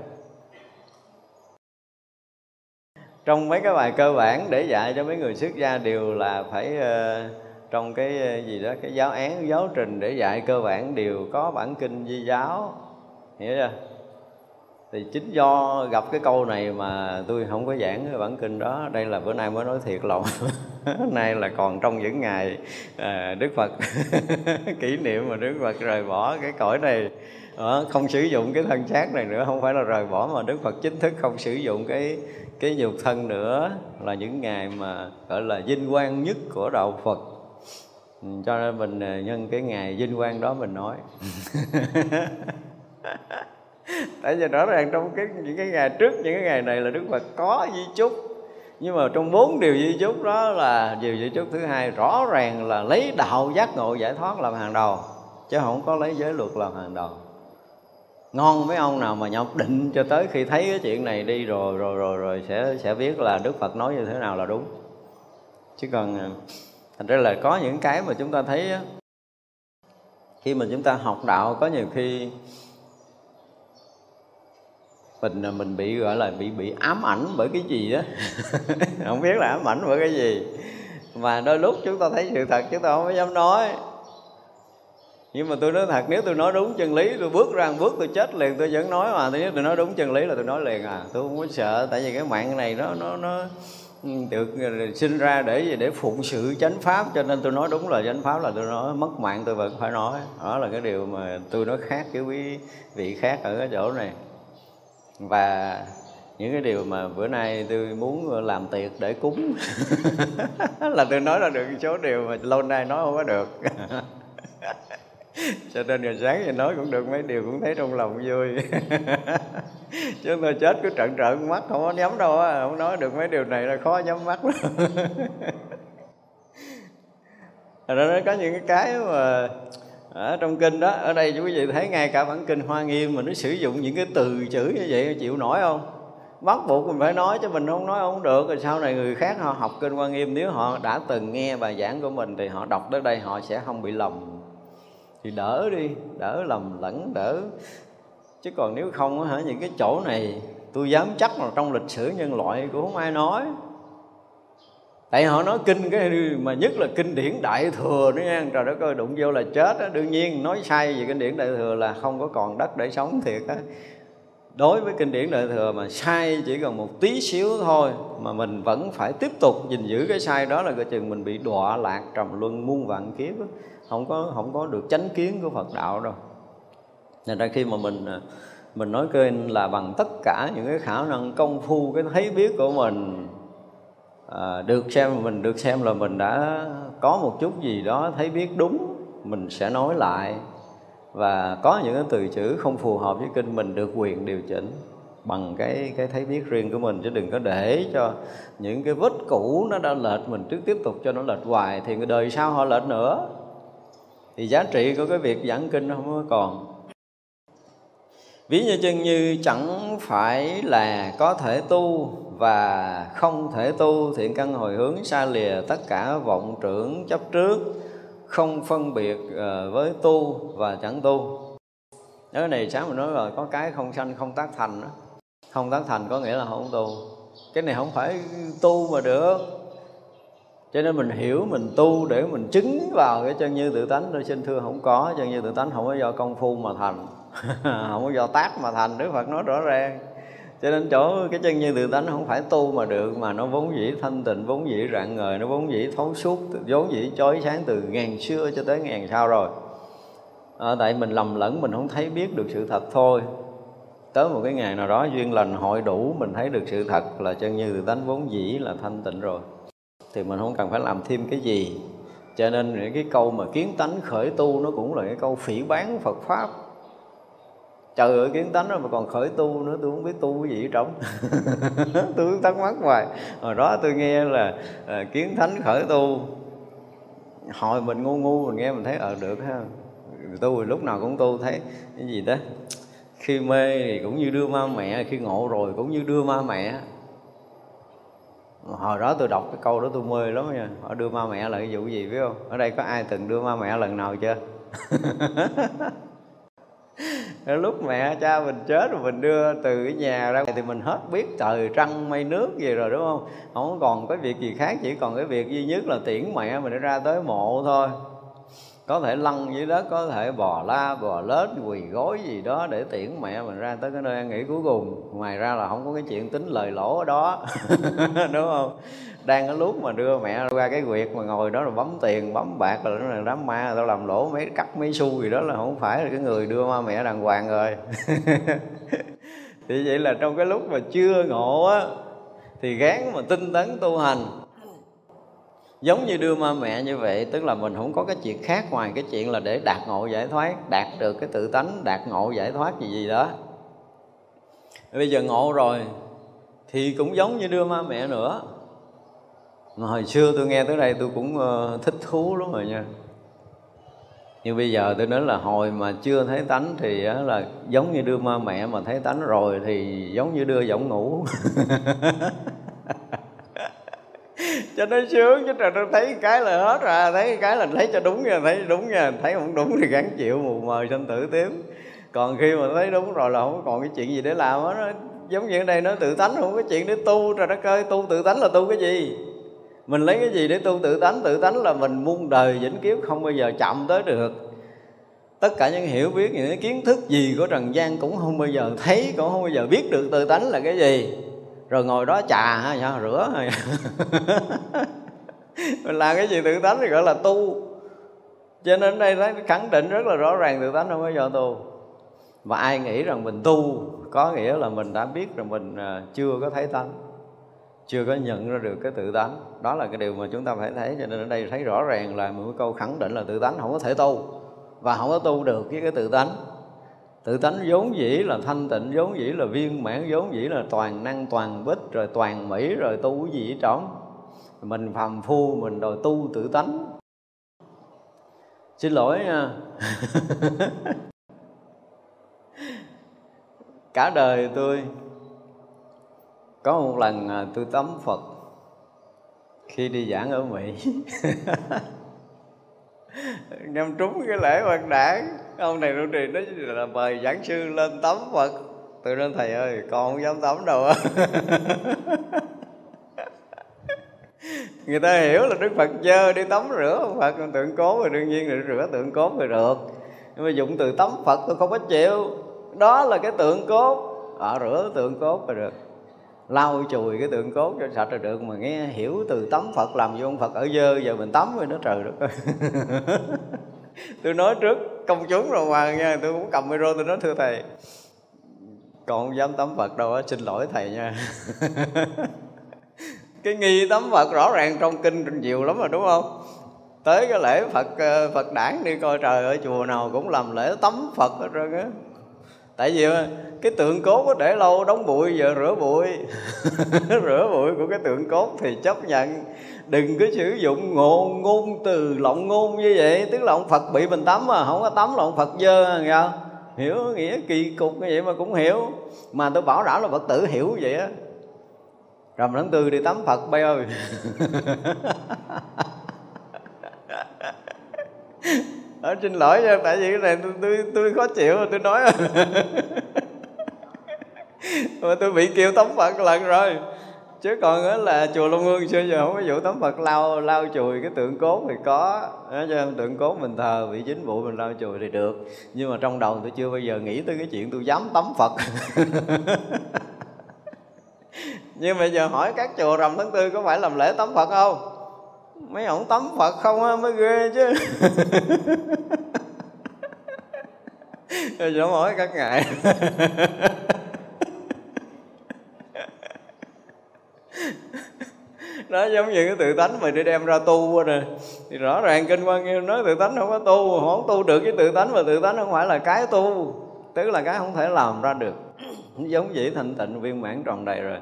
Trong mấy cái bài cơ bản để dạy cho mấy người xuất gia đều là phải uh, trong cái ờ, gì đó cái giáo án giáo trình để dạy cơ bản đều có bản kinh di giáo. Hiểu chưa? Thì chính do gặp cái câu này mà tôi không có giảng cái bản kinh đó đây là bữa nay mới nói thiệt lòng. nay là còn trong những ngày à, đức phật. Kỷ niệm mà đức phật rời bỏ cái cõi này. À, không sử dụng cái thân xác này nữa không phải là rời bỏ mà đức phật chính thức không sử dụng cái cái nhục thân nữa. Là những ngày mà gọi là vinh quang nhất của đạo phật. Ừ, cho nên mình à, nhân cái ngày vinh quang đó mình nói. Tại vì rõ ràng trong cái những cái ngày trước những cái ngày này là đức phật có di chúc nhưng mà trong bốn điều di chúc đó là điều di chúc thứ hai, rõ ràng là lấy đạo giác ngộ giải thoát làm hàng đầu, chứ không có lấy giới luật làm hàng đầu. Ngon mấy ông nào mà nhập định cho tới khi thấy cái chuyện này đi rồi rồi rồi rồi sẽ sẽ biết là đức phật nói như thế nào là đúng. Chứ còn à, thành ra là có những cái mà chúng ta thấy khi mà chúng ta học đạo có nhiều khi mình mình bị, gọi là bị bị ám ảnh bởi cái gì đó không biết là ám ảnh bởi cái gì. Mà đôi lúc chúng ta thấy sự thật, chúng ta không có dám nói. Nhưng mà tôi nói thật, nếu tôi nói đúng chân lý, tôi bước ra một bước, tôi chết liền, tôi vẫn nói mà. Tôi nhất tôi nói đúng chân lý là tôi nói liền à. Tôi không có sợ, tại vì cái mạng này nó nó nó được sinh ra để gì? Để phụng sự chánh pháp, cho nên tôi nói đúng là chánh pháp là tôi nói, mất mạng tôi vẫn phải nói. Đó là cái điều mà tôi nói khác với quý vị khác ở cái chỗ này và những cái điều mà bữa nay tôi muốn làm tiệc để cúng là tôi nói ra được số điều mà lâu nay nói không có được. Cho nên ngày sáng thì nói cũng được, mấy điều cũng thấy trong lòng vui. Chứ tôi chết cứ trận trận mắt, không có nhắm đâu á, không nói được mấy điều này là khó nhắm mắt lắm. Rồi nó có những cái mà ở trong kinh đó, ở đây quý vị thấy ngay cả bản kinh hoa nghiêm mà nó sử dụng những cái từ chữ như vậy, chịu nổi không? Bắt buộc mình phải nói chứ mình không nói không được, rồi sau này người khác họ học kinh hoa nghiêm, nếu họ đã từng nghe bài giảng của mình thì họ đọc tới đây họ sẽ không bị lầm. Thì đỡ đi, đỡ lầm lẫn đỡ. Chứ còn nếu không hả, những cái chỗ này tôi dám chắc là trong lịch sử nhân loại cũng không ai nói tại họ nói kinh cái mà nhất là kinh điển đại thừa nữa nha. Trời đất ơi, đụng vô là chết á. Đương nhiên, nói sai về kinh điển đại thừa là không có còn đất để sống thiệt á. Đối với kinh điển đại thừa mà sai chỉ còn một tí xíu thôi, mà mình vẫn phải tiếp tục gìn giữ cái sai đó là coi chừng mình bị đọa lạc trầm luân muôn vạn kiếp đó. không có không có được chánh kiến của Phật đạo đâu. Nên ra khi mà mình à, mình nói kênh là bằng tất cả những cái khả năng công phu, cái thấy biết của mình à, được xem mình được xem là mình đã có một chút gì đó thấy biết đúng mình sẽ nói lại. Và có những cái từ chữ không phù hợp với kinh mình được quyền điều chỉnh bằng cái cái thấy biết riêng của mình. Chứ đừng có để cho những cái vết cũ nó đã lệch mình trước tiếp tục cho nó lệch hoài thì người đời sau họ lệch nữa. Thì giá trị của cái việc giảng kinh nó không có còn. Ví như chân như chẳng phải là có thể tu và không thể tu thiện căn hồi hướng, xa lìa tất cả vọng trưởng chấp trước, không phân biệt ờ, với tu và chẳng tu. Cái này sáng mình nói rồi có cái không sanh, không tác thành đó. không tác thành có nghĩa là không tu. Cái này không phải tu mà được. Cho nên mình hiểu, mình tu để mình chứng vào cái chân như tự tánh tôi xin thưa không có, chân như tự tánh không có do công phu mà thành. Không có do tác mà thành, đức phật nói rõ ràng cho nên chỗ cái chân như tự tánh không phải tu mà được mà nó vốn dĩ thanh tịnh vốn dĩ rạng ngời nó vốn dĩ thấu suốt vốn dĩ chói sáng từ ngàn xưa cho tới ngàn sau rồi. À, tại mình lầm lẫn mình không thấy biết được sự thật thôi. Tới một cái ngày nào đó duyên lành hội đủ mình thấy được sự thật là chân như tự tánh vốn dĩ là thanh tịnh rồi. Thì mình không cần phải làm thêm cái gì. Cho nên những cái câu mà kiến tánh khởi tu nó cũng là cái câu phỉ bán Phật pháp trời ơi kiến tánh rồi mà còn khởi tu nữa tôi không biết tu cái gì hết trống. Tôi thắc mắc hoài. Hồi đó tôi nghe là à, kiến thánh khởi tu. Hồi mình ngu ngu mình nghe mình thấy ờ được ha. Tu lúc nào cũng tu thấy cái gì đó. Khi mê thì cũng như đưa ma mẹ khi ngộ rồi cũng như đưa ma mẹ. Hồi đó tôi đọc cái câu đó tôi mê lắm nha. Họ đưa ma mẹ là cái vụ gì biết không? Ở đây có ai từng đưa ma mẹ lần nào chưa? lúc mẹ cha mình chết rồi mình đưa từ cái nhà ra thì mình hết biết trời trăng mây nước gì rồi, đúng không? Không còn cái việc gì khác, chỉ còn cái việc duy nhất là tiễn mẹ mình ra tới mộ thôi. Có thể lăn dưới đất, có thể bò la, bò lết, quỳ gối gì đó để tiễn mẹ mình ra tới cái nơi an nghỉ cuối cùng. Ngoài ra là không có cái chuyện tính lời lỗ ở đó, đúng không? Đang cái lúc mà đưa mẹ ra cái quyệt mà ngồi đó là bấm tiền, bấm bạc là nó là đám ma tao làm lỗ mấy, cắt mấy xu gì đó là không phải là cái người đưa ma mẹ đàng hoàng rồi. Thì vậy là trong cái lúc mà chưa ngộ á, thì gán mà tinh tấn tu hành. Giống như đưa ma mẹ như vậy, tức là mình không có cái chuyện khác ngoài cái chuyện là để đạt ngộ giải thoát, đạt được cái tự tánh, đạt ngộ giải thoát gì gì đó. Bây giờ ngộ rồi thì cũng giống như đưa ma mẹ nữa mà hồi xưa tôi nghe tới đây tôi cũng ờ, thích thú lắm rồi nha. Nhưng bây giờ tôi nói là hồi mà chưa thấy tánh thì là giống như đưa ma mẹ mà thấy tánh rồi thì giống như đưa giọng ngủ. Cho nó sướng, chứ trời nó thấy cái là hết ra thấy cái là thấy cho đúng nha, thấy đúng nha, thấy không đúng thì gắn chịu, mù mờ, sanh tử tím. Còn khi mà thấy đúng rồi là không còn cái chuyện gì để làm hết giống như ở đây nó tự tánh không có chuyện để tu, trời đất ơi, tu tự tánh là tu cái gì? Mình lấy cái gì để tu tự tánh? Tự tánh là mình muôn đời vĩnh kiếp, không bao giờ chậm tới được. Tất cả những hiểu biết, những kiến thức gì của trần gian cũng không bao giờ thấy, cũng không bao giờ biết được tự tánh là cái gì. Rồi ngồi đó trà ha sao? Rửa mình làm cái gì tự tánh thì gọi là tu. Cho nên đây nó khẳng định rất là rõ ràng, tự tánh không bao giờ tu. Và ai nghĩ rằng mình tu, có nghĩa là mình đã biết rằng mình à, chưa có thấy tánh chưa có nhận ra được cái tự tánh. Đó là cái điều mà chúng ta phải thấy, cho nên ở đây thấy rõ ràng là một câu khẳng định là tự tánh không có thể tu và không có tu được với cái tự tánh. Tự tánh vốn dĩ là thanh tịnh, vốn dĩ là viên mãn, vốn dĩ là toàn năng, toàn bích, rồi toàn mỹ, rồi tu cái gì trống mình phàm phu, mình đòi tu tự tánh. Xin lỗi nha. Cả đời tôi có một lần à, tôi tắm phật. Khi đi giảng ở mỹ. Nhằm trúng cái lễ phật đản. Ông này trụ trì nói là mời giảng sư lên tắm phật. Tôi nói thầy ơi con không dám tắm đâu người ta hiểu là đức phật dơ đi tắm rửa ông phật. Còn tượng cố rồi đương nhiên là rửa tượng cốt rồi được. Nhưng mà dụng từ tắm phật tôi không có chịu. Đó là cái tượng cốt ở ờ, à, rửa tượng cốt rồi được lau chùi cái tượng cốt cho sạch rồi được mà nghe hiểu từ tắm phật, làm vô ông phật ở dơ, giờ mình tắm rồi nó trời được tôi nói trước công chúng rồi mà nha tôi cũng cầm micro tôi nói, thưa thầy, còn không dám tắm phật đâu á, xin lỗi thầy nha. Cái nghi tắm phật rõ ràng trong kinh nhiều lắm rồi, đúng không? Tới cái lễ phật ờ, phật đản đi coi trời ở chùa nào cũng làm lễ tắm phật hết trơn á tại vì cái tượng cốt có để lâu, đóng bụi, giờ rửa bụi. Rửa bụi của cái tượng cốt thì chấp nhận. Đừng có sử dụng ngôn ngôn từ lộng ngôn như vậy. Tức là ông phật bị mình tắm mà, không có tắm là ông phật dơ, nghe không? Hiểu nghĩa kỳ cục như vậy mà cũng hiểu. Mà tôi bảo đảm là phật tử hiểu vậy á. Rằm tháng tư đi tắm phật, bay ơi. ở xin lỗi nha tại vì cái này tôi tôi, tôi khó chịu tôi nói. Mà tôi bị kêu tắm phật lần rồi. Chứ còn đó là chùa Long Hương xưa giờ không có vụ tắm Phật lau lau chùi cái tượng cốt thì có. Đó, cho tượng cốt mình thờ bị chính bụi mình lau chùi thì được. Nhưng mà trong đầu tôi chưa bao giờ nghĩ tới cái chuyện tôi dám tắm Phật. Nhưng mà giờ hỏi các chùa rằm tháng tư có phải làm lễ tắm Phật không? Mấy ổng tắm Phật không á, mới ghê chứ. Rồi mỏi các ngài nó giống như cái tự tánh mà đi đem ra tu nè. Thì rõ ràng kinh quan nghiêm nói tự tánh không có tu, không tu được cái tự tánh mà tự tánh không phải là cái tu. Tức là cái không thể làm ra được. Giống vậy thanh tịnh viên mãn tròn đầy rồi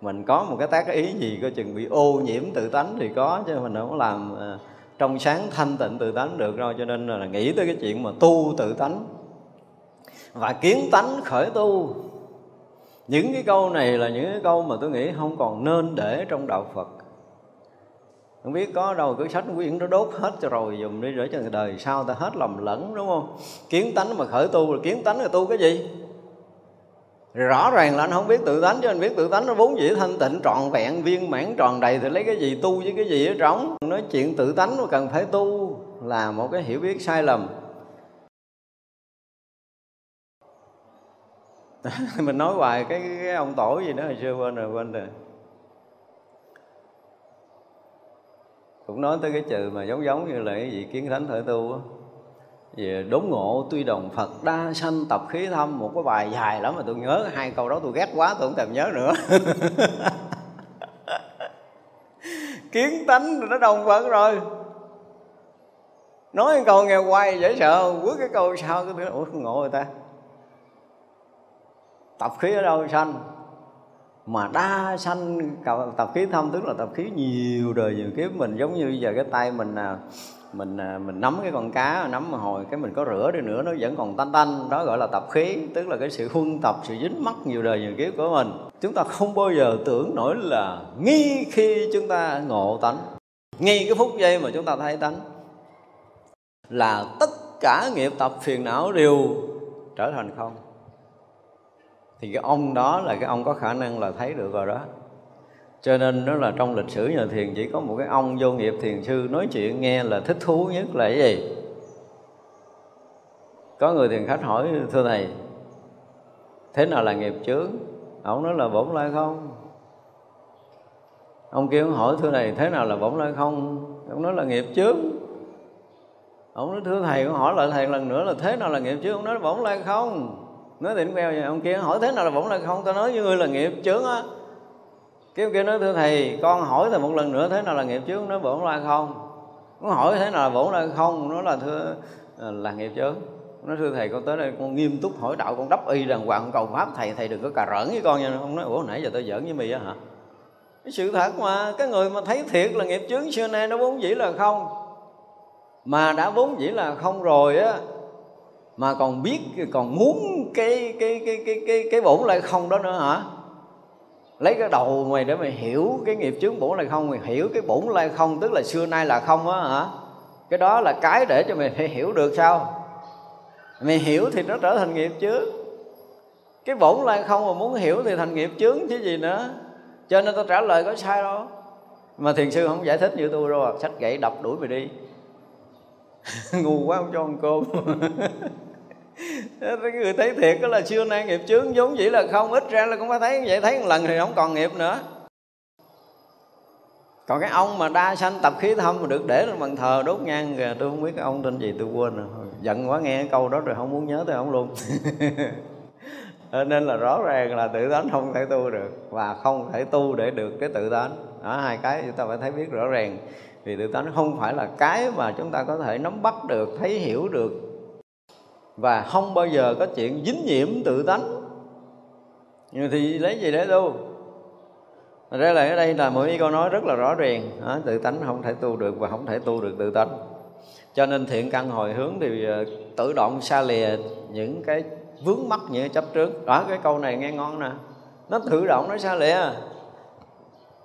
mình có một cái tác ý gì coi chừng bị ô nhiễm tự tánh thì có, chứ mình không làm ờ, trong sáng thanh tịnh tự tánh được đâu, cho nên là nghĩ tới cái chuyện mà tu tự tánh và kiến tánh khởi tu. Những cái câu này là những cái câu mà tôi nghĩ không còn nên để trong đạo phật. Không biết có đâu, cái sách quyển nó đốt hết cho rồi, dùng đi để cho đời sau ta hết lầm lẫn, đúng không? Kiến tánh mà khởi tu là kiến tánh là tu cái gì? Rõ ràng là anh không biết tự tánh chứ anh biết tự tánh nó vốn dĩ thanh tịnh trọn vẹn viên mãn tròn đầy thì lấy cái gì tu với cái gì ở trống? Nói chuyện tự tánh mà cần phải tu là một cái hiểu biết sai lầm. Mình nói hoài cái, cái ông tổ gì đó hồi xưa quên rồi quên rồi. Cũng nói tới cái chữ mà giống giống như là cái gì kiến thánh thời tu á về đốn ngộ tuy đồng Phật đa sanh tập khí thâm một cái bài dài lắm mà tôi nhớ hai câu đó tôi ghét quá tôi không thèm nhớ nữa. Kiến tánh nó đồng Phật rồi. Nói câu nghe quay dễ sợ quýt cái câu sao cái ủa ngộ người ta. Tập khí ở đâu sanh? Mà đa sanh tập khí thâm tức là tập khí nhiều đời nhiều kiếp. Mình giống như giờ cái tay mình à, mình à, mình nắm cái con cá, nắm mà hồi, cái mình có rửa đi nữa, nó vẫn còn tanh tanh. Đó gọi là tập khí, tức là cái sự huân tập, sự dính mắc nhiều đời nhiều kiếp của mình. Chúng ta không bao giờ tưởng nổi là nghi khi chúng ta ngộ tánh, ngay cái phút giây mà chúng ta thấy tánh, là tất cả nghiệp tập phiền não đều trở thành không. Thì cái ông đó là cái ông có khả năng là thấy được rồi đó cho nên đó là trong lịch sử nhà thiền chỉ có một cái ông vô nghiệp thiền sư nói chuyện nghe là thích thú nhất là cái gì? Có người thiền khách hỏi, thưa thầy, thế nào là nghiệp chướng? Ông nói là bổn lai không? Ông kia ông hỏi, thưa thầy, thế nào là bổn lai không? Ông nói là nghiệp chướng. Ông nói, thưa thầy, ông hỏi lại thầy lần nữa là thế nào là nghiệp chướng? Ông nói là bổn lai không? Nói thì queo vậy. Ông kia hỏi, thế nào là bổn lai không? Tao nói với người là nghiệp chướng á cái kia nói, thưa thầy, con hỏi thầy một lần nữa thế nào là nghiệp chướng? Nó bổn lai không. Con hỏi thế nào là bổn lai không? Nó là, thưa ờ, là nghiệp chướng. Nó thưa thầy, con tới đây con nghiêm túc hỏi đạo, con đắp y đàng hoàng cầu pháp, thầy thầy đừng có cà rỡn với con nha. Không nói, ủa, nãy giờ tôi giỡn với mì á hả? Cái sự thật mà, cái người mà thấy thiệt là nghiệp chướng xưa nay nó vốn dĩ là không. Mà đã vốn dĩ là không rồi á, mà còn biết, còn muốn cái cái cái cái cái cái bổn lại không đó nữa hả? Lấy cái đầu mày để mày hiểu cái nghiệp chướng bổn lại không mày hiểu cái bổn lai không, tức là xưa nay là không á hả? Cái đó là cái để cho mày phải hiểu được sao? Mày hiểu thì nó trở thành nghiệp chướng. Cái bổn lai không mà muốn hiểu thì thành nghiệp chướng chứ gì nữa. Cho nên tôi trả lời có sai đâu. Mà thiền sư không giải thích như tôi đâu à. Sách gậy đập đuổi mày đi. Ngu quá, không cho ăn cơm người thấy thiệt đó là siêu nay nghiệp chướng vốn dĩ là không, ít ra là cũng phải thấy vậy, thấy một lần thì không còn nghiệp nữa. Còn cái ông mà đa sanh tập khí thâm mà được để lên bàn thờ đốt nhang kìa, tôi không biết cái ông tên gì, tôi quên rồi. Giận quá nghe cái câu đó rồi không muốn nhớ tới ông luôn. Ờ, nên là rõ ràng là tự tánh không thể tu được và không thể tu để được cái tự tánh. Đó, hai cái chúng ta phải thấy biết rõ ràng. Vì tự tánh không phải là cái mà chúng ta có thể nắm bắt được, thấy hiểu được và không bao giờ có chuyện dính nhiễm tự tánh. Nhưng thì lấy gì để tu? Thật ra là ở đây là mỗi câu nói rất là rõ ràng. Đó, tự tánh không thể tu được và không thể tu được tự tánh. Cho nên thiện căn hồi hướng thì ờ, tự động xa lìa những cái vướng mắc như chấp trước. Đó cái câu này nghe ngon nè. Nó tự động nó xa lìa.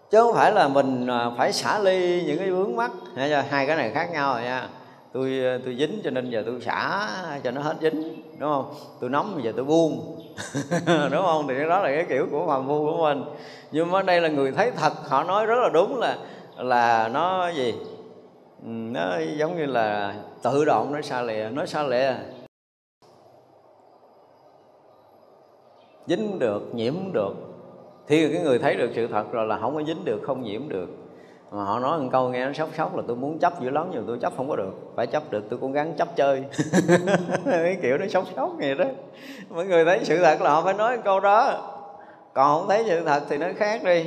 Chứ không phải là mình ờ, phải xả ly những cái vướng mắc. Hai cái này khác nhau rồi nha tôi ờ, tôi dính cho nên giờ tôi xả cho nó hết dính, đúng không? Tôi nóng giờ tôi buông. Đúng không? Thì cái đó là cái kiểu của phàm phu của mình. Nhưng mà đây là người thấy thật, họ nói rất là đúng là là nó gì? Ừ, nó giống như là tự động nó xa lìa nó xa lìa. Dính được, nhiễm được. Thì cái người thấy được sự thật rồi là không có dính được, không nhiễm được mà họ nói một câu nghe nó sốc sốc là tôi muốn chấp dữ lắm, nhưng tôi chấp không có được. Phải chấp được, tôi cũng gắng chấp chơi. Cái kiểu nó sốc sốc vậy đó. Mọi người thấy sự thật là họ phải nói câu đó. Còn không thấy sự thật thì nó khác đi.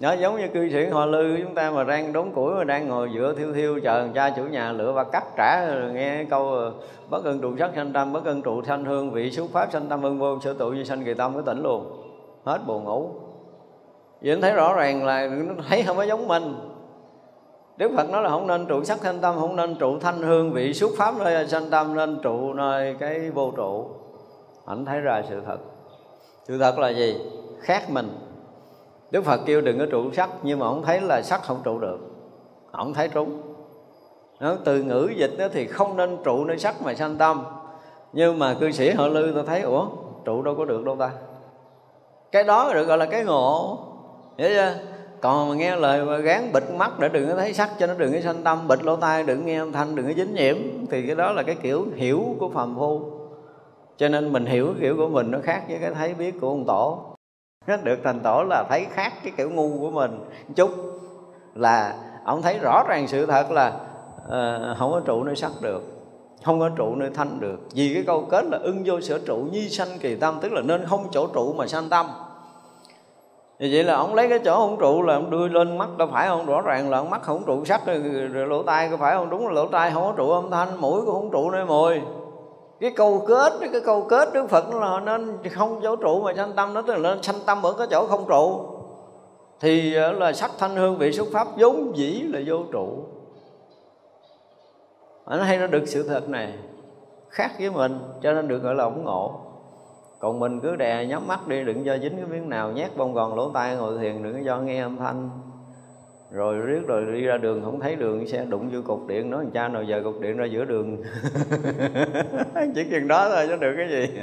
Nó giống như cư sĩ họ lư, chúng ta mà đang đốn củi mà đang ngồi giữa thiêu thiêu, chờ cha chủ nhà lựa và cắt trả nghe câu ờ, bất ân trụ sắc sanh tâm, bất ân trụ sanh hương, vị xuất pháp sanh tâm ân vô sở tụ như sanh kỳ tâm cái tỉnh luôn. Hết buồn ngủ vì anh thấy rõ ràng là nó thấy không có giống mình. Đức Phật nói là không nên trụ sắc thanh tâm, Không nên trụ thanh hương vị xuất pháp nơi sanh tâm, Nên trụ nơi cái vô trụ. Anh thấy ra sự thật. Sự thật là gì? Khác mình. Đức Phật kêu đừng có trụ sắc, Nhưng mà ông thấy là sắc không trụ được. Ông thấy trúng. Nó từ ngữ dịch đó thì không nên trụ nơi sắc mà sanh tâm. Nhưng mà cư sĩ họ lư tôi thấy, ủa, trụ đâu có được đâu ta? Cái đó được gọi là cái ngộ hiểu chưa còn mà nghe lời mà gán bịt mắt để đừng có thấy sắc cho nó đừng có sanh tâm bịt lỗ tai đừng nghe âm thanh đừng có dính nhiễm thì cái đó là cái kiểu hiểu của phàm phu. Cho nên mình hiểu cái kiểu của mình nó khác với cái thấy biết của ông tổ. Được thành tổ là thấy khác cái kiểu ngu của mình. Chút là ông thấy rõ ràng sự thật là uh, không có trụ nơi sắc được không có trụ nơi thanh được. Vì cái câu kết là ưng vô sở trụ nhi sanh kỳ tâm tức là nên không chỗ trụ mà sanh tâm thì vậy là ông lấy cái chỗ ông trụ là ông đưa lên mắt đâu phải không rõ ràng là ông mắt không trụ sắc rồi, rồi lỗ tai có phải không? Đúng là lỗ tai không có trụ âm thanh mũi cũng không trụ nơi mùi cái câu kết cái câu kết đức phật là nên không chỗ trụ mà sanh tâm nó tức là nên sanh tâm ở cái chỗ không trụ. Thì ờ, là sắc thanh hương vị xuất pháp vốn dĩ là vô trụ. Nó hay nó được sự thật này khác với mình cho nên được gọi là ổng ngộ còn mình cứ đè nhắm mắt đi, đừng cho dính cái miếng nào, nhét bông gòn lỗ tai ngồi thiền, đừng cho nghe âm thanh. Rồi riết rồi đi ra đường, không thấy đường, xe đụng vô cục điện, nói cha nào giờ cục điện ra giữa đường. Chỉ chừng đó thôi chứ được cái gì.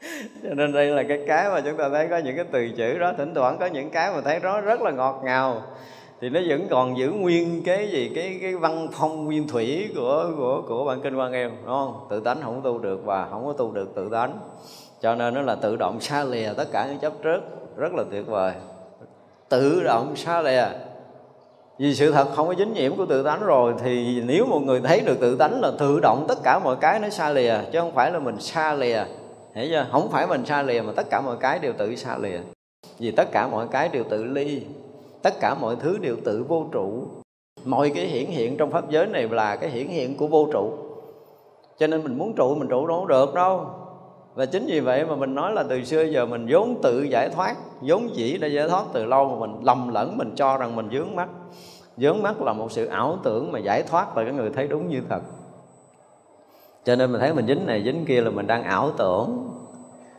Cho nên đây là cái cái mà chúng ta thấy có những cái từ chữ đó, thỉnh thoảng có những cái mà thấy nó rất là ngọt ngào thì nó vẫn còn giữ nguyên cái gì, cái cái văn phong nguyên thủy của của của bản kinh quan em đúng không? Tự tánh không tu được và không có tu được tự tánh. Cho nên nó là tự động xa lìa tất cả những chấp trước, rất là tuyệt vời. Tự động xa lìa. Vì sự thật không có dính nhiễm của tự tánh rồi, thì nếu một người thấy được tự tánh là tự động tất cả mọi cái nó xa lìa, chứ không phải là mình xa lìa. Hiểu chưa? Không phải mình xa lìa mà tất cả mọi cái đều tự xa lìa. Vì tất cả mọi cái đều tự ly tất cả mọi thứ đều tự vô trụ. Mọi cái hiển hiện trong pháp giới này là cái hiển hiện của vô trụ. Cho nên mình muốn trụ, mình trụ đâu được đâu. Và chính vì vậy mà mình nói là từ xưa giờ mình vốn tự giải thoát, vốn dĩ đã giải thoát từ lâu mà mình lầm lẫn, mình cho rằng mình dướng mắt dướng mắt là một sự ảo tưởng mà giải thoát là cái người thấy đúng như thật. Cho nên mình thấy mình dính này, dính kia là mình đang ảo tưởng.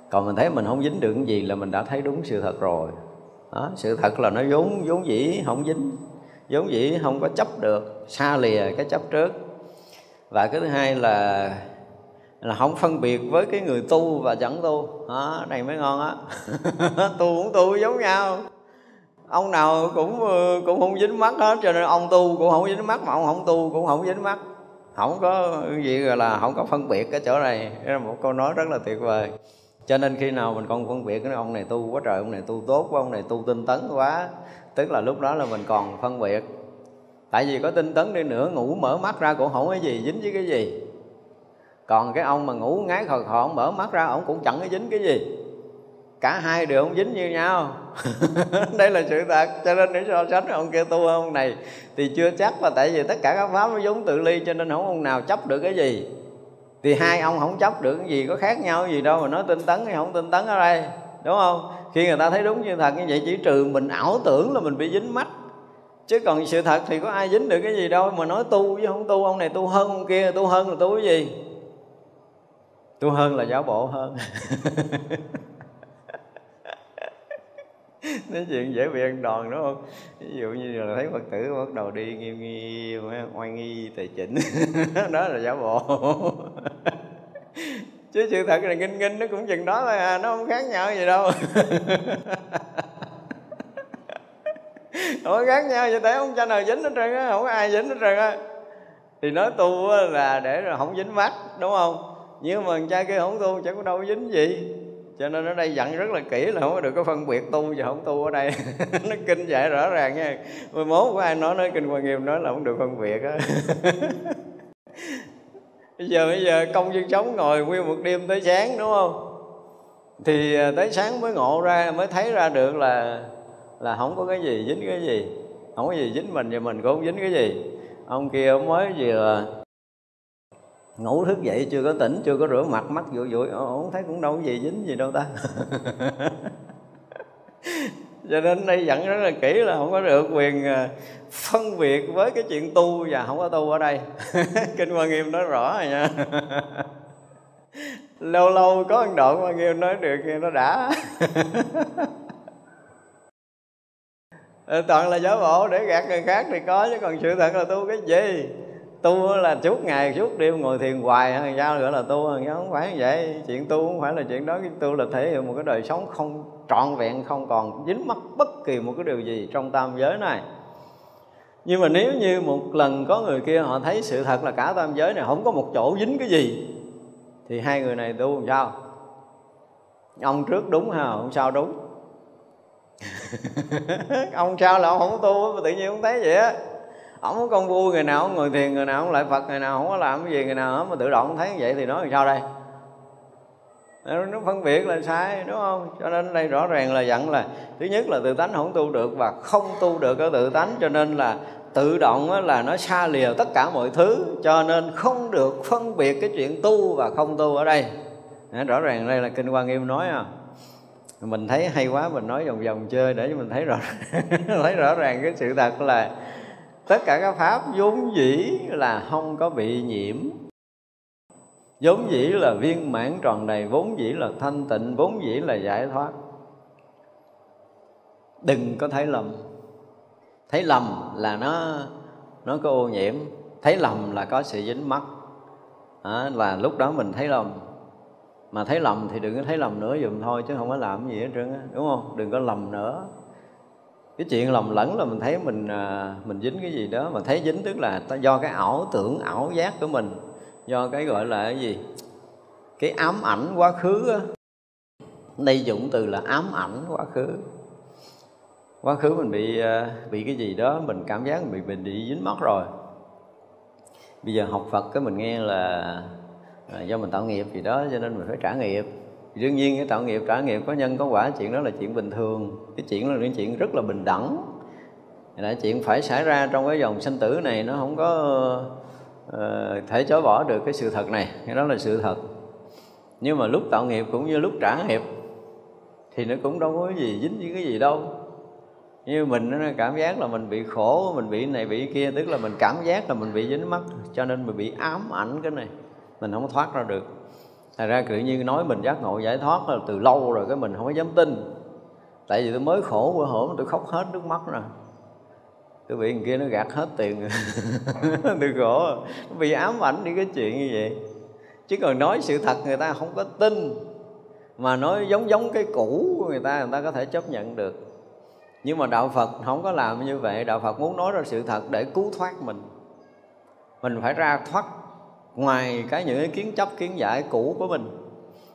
Còn mình thấy mình không dính được cái gì là mình đã thấy đúng sự thật rồi đó, sự thật là nó vốn vốn dĩ không dính vốn dĩ không có chấp được xa lìa cái chấp trước. Và cái thứ hai là là không phân biệt với cái người tu và chẳng tu. Đó, này mới ngon á. Tu cũng tu giống nhau. Ông nào cũng cũng không dính mắt hết cho nên ông tu cũng không dính mắt mà ông không tu cũng không dính mắt. Không có gì gọi là không có phân biệt cái chỗ này. Đây là một câu nói rất là tuyệt vời cho nên khi nào mình còn phân biệt cái ông này tu quá trời, ông này tu tốt quá, ông này tu tinh tấn quá, tức là lúc đó là mình còn phân biệt. Tại vì có tinh tấn đi nữa, ngủ mở mắt ra cũng không có gì dính với cái gì. Còn cái ông mà ngủ ngái khò khò mở mắt ra, ông cũng chẳng có dính cái gì. Cả hai đều không dính như nhau. Đây là sự thật. Cho nên để so sánh ông kia tu ông này thì chưa chắc là tại vì tất cả các pháp nó giống tự ly cho nên không ông nào chấp được cái gì thì hai ông không chấp được cái gì, có khác nhau gì đâu, mà nói tinh tấn hay không tinh tấn ở đây, đúng không? Khi người ta thấy đúng như thật như vậy, chỉ trừ mình ảo tưởng là mình bị dính mắt. Chứ còn sự thật thì có ai dính được cái gì đâu, mà nói tu với không tu, ông này tu hơn ông kia, tu hơn là tu cái gì? Tu hơn là giáo bộ hơn. nói chuyện dễ bị ăn đòn, đúng không? Ví dụ như là thấy phật tử bắt đầu đi nghiêm nghiêm oai nghi tài chỉnh. Đó là giả bộ. Chứ sự thật là nghinh nghinh nó cũng chừng đó thôi à nó không khác nhau gì đâu. Không khác nhau vậy thế, không cha nào dính hết trơn á, không có ai dính hết trơn á. Thì nói tu là để rồi không dính mắt đúng không? Nhưng mà cha kia không tu chẳng có đâu dính gì cho nên ở đây dặn rất là kỹ là không có được có phân biệt tu và không tu ở đây. Nó kinh dạy rõ ràng nha. Mười mốt của ai nói nói kinh quan nghiêm nói là không được phân biệt á. Bây giờ bây giờ công dân sống ngồi nguyên một đêm tới sáng, đúng không? Thì à, tới sáng mới ngộ ra, mới thấy ra được là là không có cái gì dính cái gì. Không có gì dính mình và mình cũng không dính cái gì. Ông kia ông mới vừa ngủ thức dậy chưa có tỉnh, chưa có rửa mặt, mắt vội vội ông thấy cũng đâu có gì, dính gì đâu ta. Cho nên đây dặn rất là kỹ là không có được quyền à, phân biệt với cái chuyện tu và không có tu ở đây. Kinh quan nghiêm nói rõ rồi nha. Lâu lâu có ăn đoạn quan nghiêm nói được nó đã. Ờ, toàn là giả bộ để gạt người khác thì có, chứ còn sự thật là tu cái gì? Tu là suốt ngày, suốt đêm ngồi thiền hoài, hay sao nữa là tu không phải như vậy. Chuyện tu không phải là chuyện đó, cái tu là thể hiện một cái đời sống không, trọn vẹn, không còn dính mắc bất kỳ một cái điều gì trong tam giới này. Nhưng mà nếu như một lần có người kia họ thấy sự thật là cả tam giới này không có một chỗ dính cái gì, thì hai người này tu làm sao? Ông trước đúng ha, ông sau đúng? Ông sao là ông không tu mà tự nhiên không thấy vậy á ổng có công vui người nào ngồi thiền người nào không lại phật người nào, không có làm cái gì người nào mà tự động thấy như vậy thì nói làm sao đây? Nó phân biệt là sai, đúng không? Cho nên đây rõ ràng là dặn là, thứ nhất là tự tánh không tu được và không tu được cái tự tánh, cho nên là tự động là nó xa lìa tất cả mọi thứ, cho nên không được phân biệt cái chuyện tu và không tu ở đây. Rõ ràng đây là kinh quan nghiêm nói à. Mình thấy hay quá, mình nói vòng vòng chơi để cho mình thấy rõ thấy rõ ràng cái sự thật là tất cả các pháp vốn dĩ là không có bị nhiễm. Vốn dĩ là viên mãn tròn đầy vốn dĩ là thanh tịnh vốn dĩ là giải thoát. Đừng có thấy lầm. Thấy lầm là nó nó có ô nhiễm. Thấy lầm là có sự dính mắc. À, là lúc đó mình thấy lầm. Mà thấy lầm thì đừng có thấy lầm nữa dùm thôi chứ không có làm gì hết trơn á đúng không? Đừng có lầm nữa cái chuyện lầm lẫn là mình thấy mình à, mình dính cái gì đó, mà thấy dính tức là do cái ảo tưởng, ảo giác của mình, do cái gọi là cái gì? Cái ám ảnh quá khứ đó. đây dụng từ là ám ảnh quá khứ. Quá khứ mình bị à, bị cái gì đó, mình cảm giác mình bị mình bị dính mất rồi. Bây giờ học phật cái mình nghe là là do mình tạo nghiệp gì đó cho nên mình phải trả nghiệp đương nhiên cái tạo nghiệp trả nghiệp có nhân có quả chuyện đó là chuyện bình thường. Cái chuyện là những chuyện rất là bình đẳng. Là chuyện phải xảy ra trong cái dòng sinh tử này nó không có uh, thể chối bỏ được cái sự thật này. Cái đó là sự thật. Nhưng mà lúc tạo nghiệp cũng như lúc trả nghiệp thì nó cũng đâu có gì dính với cái gì đâu. Như mình nó cảm giác là mình bị khổ mình bị này bị kia tức là mình cảm giác là mình bị dính mắc cho nên mình bị ám ảnh cái này. Mình không thoát ra được. Thật ra tự nhiên nói mình giác ngộ, giải thoát là từ lâu rồi cái mình không có dám tin. Tại vì tôi mới khổ bữa hổm, tôi khóc hết nước mắt rồi Tôi bị người kia nó gạt hết tiền. Tôi khổ. Bị ám ảnh đi cái chuyện như vậy. Chứ còn nói sự thật, người ta không có tin. Mà nói giống giống cái cũ của người ta Người ta có thể chấp nhận được. Nhưng mà Đạo Phật không có làm như vậy. Đạo Phật muốn nói ra sự thật để cứu thoát mình. Mình phải ra thoát ngoài cái những cái kiến chấp, kiến giải cũ của mình,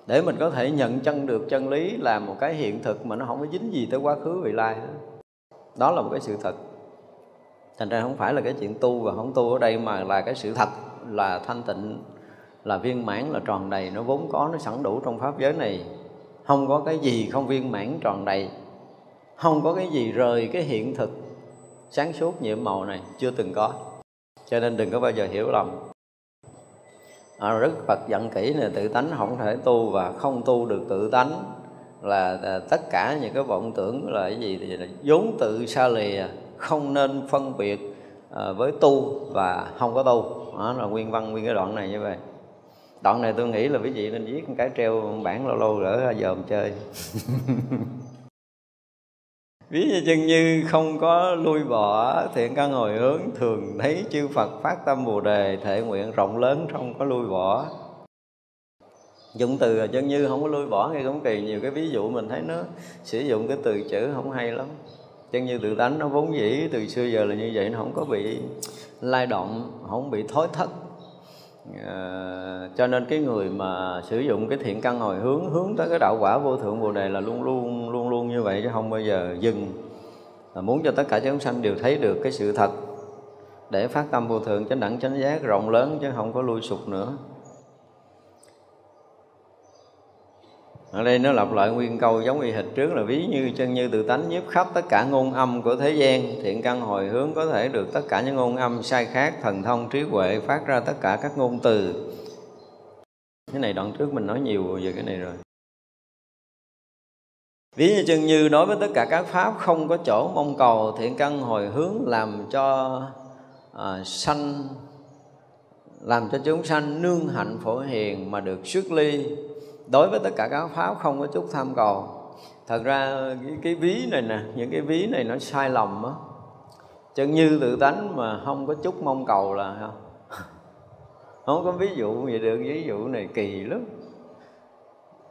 để mình có thể nhận chân được chân lý là một cái hiện thực mà nó không có dính gì tới quá khứ, vị lai đó là một cái sự thật. Thành ra không phải là cái chuyện tu và không tu ở đây mà là cái sự thật, là thanh tịnh, là viên mãn, là tròn đầy. Nó vốn có, nó sẵn đủ trong pháp giới này. Không có cái gì không viên mãn, tròn đầy. Không có cái gì rời cái hiện thực, sáng suốt nhiệm màu này chưa từng có. Cho nên đừng có bao giờ hiểu lầm à, rất Phật dặn kỹ là tự tánh không thể tu và không tu được tự tánh. Là, là tất cả những cái vọng tưởng là cái gì thì là vốn tự xa lìa không nên phân biệt à, với tu và không có tu. Đó là nguyên văn nguyên cái đoạn này như vậy. Đoạn này tôi nghĩ là quý vị nên viết một cái treo bản lâu lâu gỡ ra dòm chơi. ví như chân như không có lui bỏ thiện căn hồi hướng thường thấy chư phật phát tâm bồ đề, thể nguyện rộng lớn, không có lui bỏ. Dụng từ chân như không có lui bỏ ngay cũng kỳ, nhiều cái ví dụ mình thấy nó sử dụng cái từ chữ không hay lắm. Chân như tự tánh nó vốn dĩ, từ xưa giờ là như vậy, nó không có bị lai động, không bị thối thất à, cho nên cái người mà sử dụng cái thiện căn hồi hướng hướng tới cái đạo quả vô thượng bồ đề là luôn luôn luôn luôn như vậy chứ không bao giờ dừng. Là muốn cho tất cả chúng sanh đều thấy được cái sự thật để phát tâm vô thượng chánh đẳng chánh giác rộng lớn chứ không có lui sụp nữa. Ở đây nó lặp lại nguyên câu giống y hệt trước là ví như chân như tự tánh nhiếp khắp tất cả ngôn âm của thế gian. Thiện căn hồi hướng có thể được tất cả những ngôn âm sai khác thần thông trí huệ phát ra tất cả các ngôn từ. Cái này đoạn trước mình nói nhiều về cái này rồi. Ví như chân như đối với tất cả các pháp không có chỗ mong cầu thiện căn hồi hướng làm cho à, sanh làm cho chúng sanh nương hạnh phổ hiền mà được xuất ly đối với tất cả các pháp không có chút tham cầu. Thật ra cái, cái ví này nè những cái ví này nó sai lầm á. Chân như tự tánh mà không có chút mong cầu là không không có ví dụ vậy được ví dụ này kỳ lắm.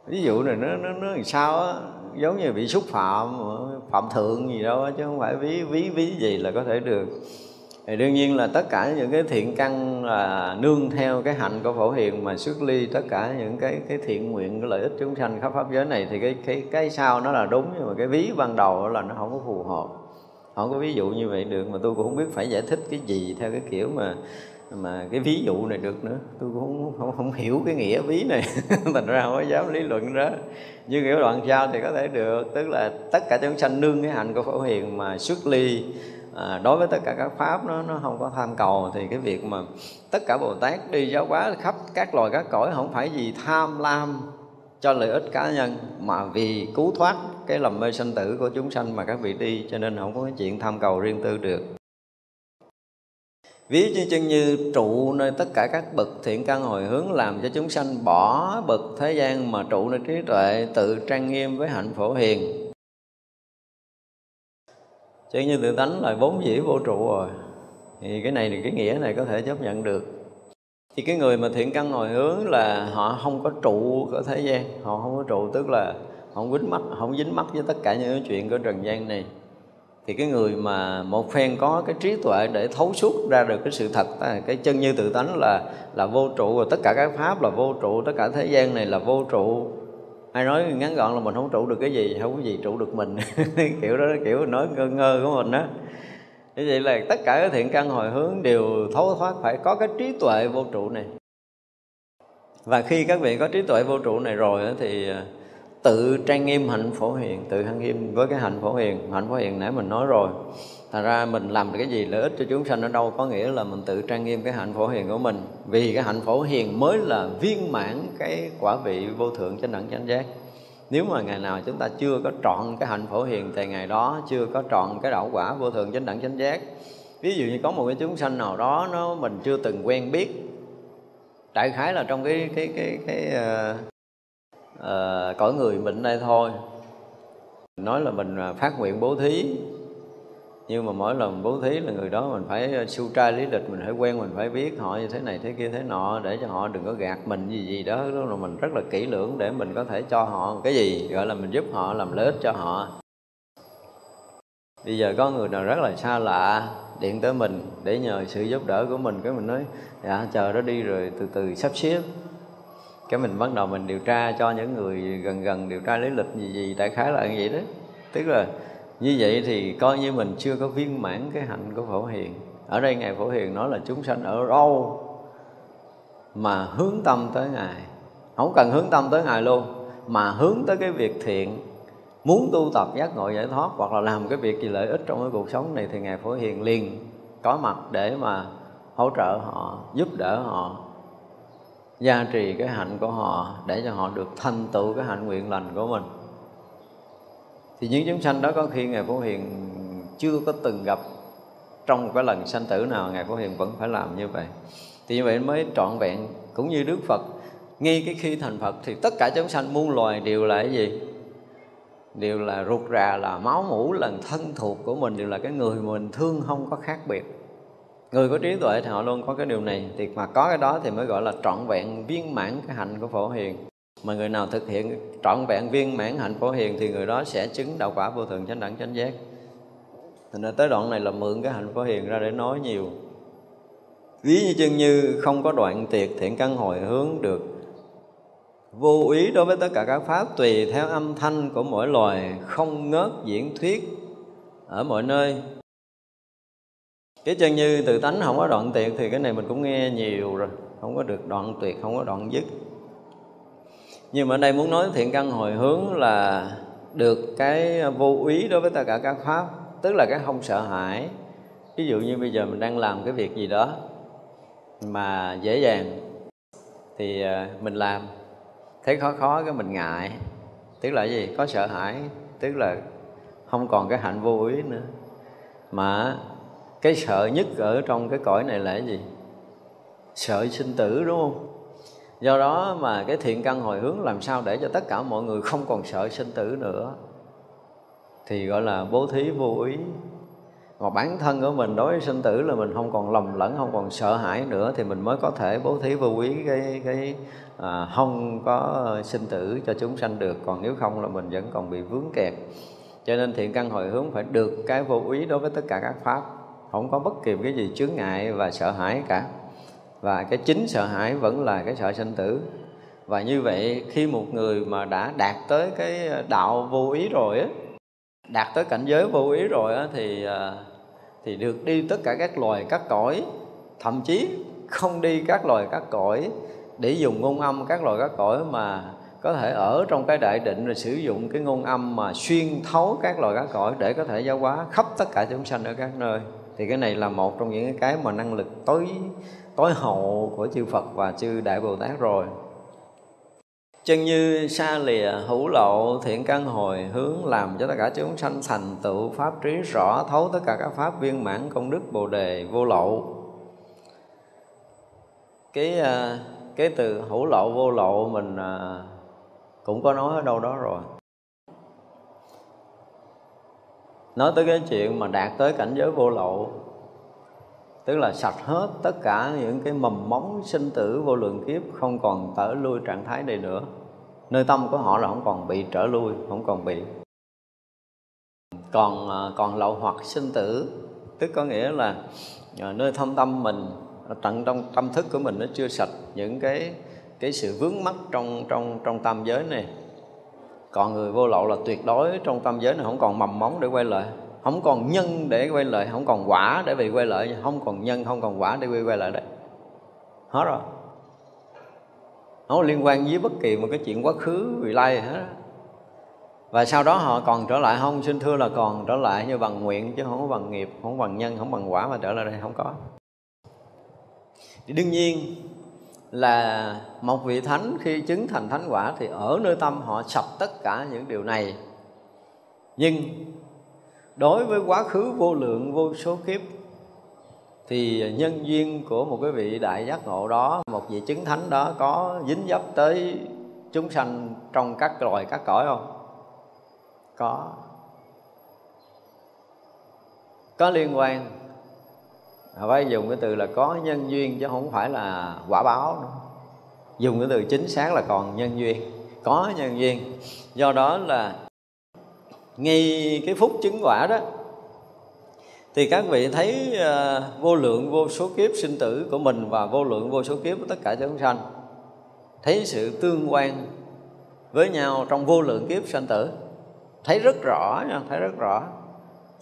Ví dụ này nó nó nó làm sao á? Giống như bị xúc phạm ờ, phạm thượng gì đâu á chứ không phải ví ví ví gì là có thể được thì đương nhiên là tất cả những cái thiện căn là nương theo cái hạnh của phổ hiền mà xuất ly tất cả những cái cái thiện nguyện cái lợi ích chúng sanh khắp pháp giới này thì cái cái cái sau nó là đúng nhưng mà cái ví ban đầu là nó không có phù hợp. Không có ví dụ như vậy được mà tôi cũng không biết phải giải thích cái gì theo cái kiểu mà mà cái ví dụ này được nữa. Tôi cũng không, không, không hiểu cái nghĩa ví này. Thành ra không có dám lý luận đó nhưng kiểu đoạn sau thì có thể được tức là tất cả chúng sanh nương cái hạnh của phổ hiền mà xuất ly à, đối với tất cả các pháp nó nó không có tham cầu thì cái việc mà tất cả bồ tát đi giáo hóa khắp các loài các cõi không phải vì tham lam cho lợi ích cá nhân mà vì cứu thoát cái lầm mê sanh tử của chúng sanh mà các vị đi cho nên không có cái chuyện tham cầu riêng tư được. Ví như chân như trụ nơi tất cả các bậc thiện căn hồi hướng làm cho chúng sanh bỏ bậc thế gian mà trụ nơi trí tuệ tự trang nghiêm với hạnh phổ hiền chứ như tự tánh là vốn dĩ vô trụ rồi. Thì cái này thì cái nghĩa này có thể chấp nhận được. Thì cái người mà thiện căn hồi hướng là họ không có trụ ở thế gian. Họ không có trụ, tức là họ không dính mắt không dính mắt với tất cả những chuyện của trần gian này. Thì cái người mà một phen có cái trí tuệ để thấu suốt ra được cái sự thật cái chân như tự tánh là là vô trụ. Và tất cả các pháp là vô trụ, tất cả thế gian này là vô trụ ai nói ngắn gọn là mình không trụ được cái gì, không có gì trụ được mình. Kiểu đó, kiểu nói ngơ ngơ của mình đó như vậy là tất cả các thiện căn hồi hướng đều thấu thoát phải có cái trí tuệ vô trụ này. Và khi các vị có trí tuệ vô trụ này rồi thì à, tự trang nghiêm hạnh phổ hiền, tự trang nghiêm với cái hạnh phổ hiền. Hạnh phổ hiền nãy mình nói rồi thành ra mình làm được cái gì lợi ích cho chúng sanh ở đâu có nghĩa là mình tự trang nghiêm cái hạnh phổ hiền của mình. Vì cái hạnh phổ hiền mới là viên mãn cái quả vị vô thượng chánh đẳng chánh giác. Nếu mà ngày nào chúng ta chưa có trọn cái hạnh phổ hiền thì ngày đó chưa có trọn cái đạo quả vô thượng chánh đẳng chánh giác. Ví dụ như có một cái chúng sanh nào đó nó mình chưa từng quen biết. Đại khái là trong cái cái cái cái uh, uh, cõi người mình đây thôi. Nói là mình à, phát nguyện bố thí nhưng mà mỗi lần bố thí là người đó mình phải ờ, su trai lý lịch, mình phải quen, mình phải biết họ như thế này thế kia thế nọ để cho họ đừng có gạt mình gì gì đó. Đó là mình rất là kỹ lưỡng để mình có thể cho họ cái gì, gọi là mình giúp họ, làm lợi ích cho họ. Bây giờ có người nào rất là xa lạ điện tới mình để nhờ sự giúp đỡ của mình, cái mình nói dạ chờ đó đi rồi từ từ sắp xếp. Cái mình bắt đầu mình điều tra cho những người gần gần, điều tra lý lịch gì gì đại khái là như vậy đó. Tức là như vậy thì coi như mình chưa có viên mãn cái hạnh của phổ hiền. Ở đây ngài phổ hiền nói là chúng sanh ở đâu mà hướng tâm tới ngài. Không cần hướng tâm tới ngài luôn, mà hướng tới cái việc thiện. Muốn tu tập, giác ngộ, giải thoát hoặc là làm cái việc gì lợi ích trong cái cuộc sống này thì ngài phổ hiền liền có mặt để mà hỗ trợ họ, giúp đỡ họ, gia trì cái hạnh của họ để cho họ được thành tựu cái hạnh nguyện lành của mình thì những chúng sanh đó có khi ngài phổ hiền chưa có từng gặp trong một cái lần sanh tử nào, ngài phổ hiền vẫn phải làm như vậy. Thì như vậy mới trọn vẹn, cũng như đức phật. Ngay cái khi thành phật thì tất cả chúng sanh muôn loài đều là cái gì? Đều là ruột rà, là máu mủ, là thân thuộc của mình, đều là cái người mình, thương không có khác biệt. Người có trí tuệ thì họ luôn có cái điều này. Thì mà có cái đó thì mới gọi là trọn vẹn, viên mãn cái hạnh của phổ hiền mà người nào thực hiện trọn vẹn viên mãn hạnh phổ hiền thì người đó sẽ chứng đạo quả vô thường chánh đẳng chánh giác. Thành ra tới đoạn này là mượn cái hạnh phổ hiền ra để nói nhiều. Ví như chân như không có đoạn tiệt thiện căn hồi hướng được. Vô ý đối với tất cả các pháp tùy theo âm thanh của mỗi loài, không ngớt diễn thuyết ở mọi nơi. Cái chân như từ tánh không có đoạn tuyệt thì cái này mình cũng nghe nhiều rồi. Không có được đoạn tuyệt, không có đoạn dứt nhưng mà ở đây muốn nói thiện căn hồi hướng là được cái vô ý đối với tất cả các pháp, tức là cái không sợ hãi. Ví dụ như bây giờ mình đang làm cái việc gì đó mà dễ dàng thì à, mình làm. Thấy khó khó cái mình ngại, tức là gì? Có sợ hãi, tức là không còn cái hạnh vô ý nữa. Mà cái sợ nhất ở trong cái cõi này là cái gì? Sợ sinh tử, đúng không? Do đó mà cái thiện căn hồi hướng làm sao để cho tất cả mọi người không còn sợ sinh tử nữa. Thì gọi là bố thí vô ý. Mà bản thân của mình đối với sinh tử là mình không còn lầm lẫn không còn sợ hãi nữa thì mình mới có thể bố thí vô ý cái cái à, không có sinh tử cho chúng sanh được. Còn nếu không là mình vẫn còn bị vướng kẹt. Cho nên thiện căn hồi hướng phải được cái vô ý đối với tất cả các pháp. Không có bất kỳ cái gì chướng ngại và sợ hãi cả và cái chính sợ hãi vẫn là cái sợ sinh tử. Và như vậy khi một người mà đã đạt tới cái ờ, đạo vô ý rồi á, đạt tới cảnh giới vô ý rồi á thì ờ, thì được đi tất cả các loài các cõi. Thậm chí không đi các loài các cõi để dùng ngôn âm, các loài các cõi mà có thể ở trong cái đại định rồi sử dụng cái ngôn âm mà xuyên thấu các loài các cõi để có thể giáo hóa khắp tất cả chúng sanh ở các nơi. Thì cái này là một trong những cái mà năng lực tối tối hậu của chư Phật và chư Đại Bồ Tát rồi chân như xa lìa hữu lộ, thiện căn hồi, hướng làm cho tất cả chúng sanh thành tựu pháp trí rõ, thấu tất cả các pháp viên mãn công đức bồ đề vô lộ. cái à, cái từ hữu lộ, vô lộ mình à, cũng có nói ở đâu đó rồi nói tới cái chuyện mà đạt tới cảnh giới vô lậu tức là sạch hết tất cả những cái mầm móng sinh tử vô lượng kiếp, không còn trở lui trạng thái này nữa. Nơi tâm của họ là không còn bị trở lui, không còn bị còn à, còn lậu hoặc sinh tử. Tức có nghĩa là à, nơi thâm tâm mình, tận trong tâm thức của mình nó chưa sạch những cái cái sự vướng mắc trong trong trong tam giới này. Còn người vô lậu là tuyệt đối trong tam giới này không còn mầm móng để quay lại không còn nhân để quay lại, không còn quả để bị quay lại. Không còn nhân, không còn quả để quay lại đấy. Hết rồi. Không liên quan với bất kỳ một cái chuyện quá khứ vị lai hết và sau đó họ còn trở lại. Không, xin thưa là còn trở lại như bằng nguyện chứ không có bằng nghiệp, không bằng nhân, không bằng quả mà trở lại đây không có. Thì đương nhiên là một vị thánh khi chứng thành thánh quả thì ở nơi tâm họ sập tất cả những điều này. Nhưng đối với quá khứ vô lượng, vô số kiếp, thì nhân duyên của một cái vị đại giác ngộ đó, một vị chứng thánh đó có dính dấp tới chúng sanh trong các loài, các cõi không? Có. Có liên quan. À, phải dùng cái từ là có nhân duyên chứ không phải là quả báo nữa. Dùng cái từ chính xác là còn nhân duyên, có nhân duyên. Do đó là ngay cái phút chứng quả đó thì các vị thấy uh, vô lượng vô số kiếp sinh tử của mình và vô lượng vô số kiếp của tất cả chúng sanh thấy sự tương quan với nhau trong vô lượng kiếp sanh tử. Thấy rất rõ nha thấy rất rõ.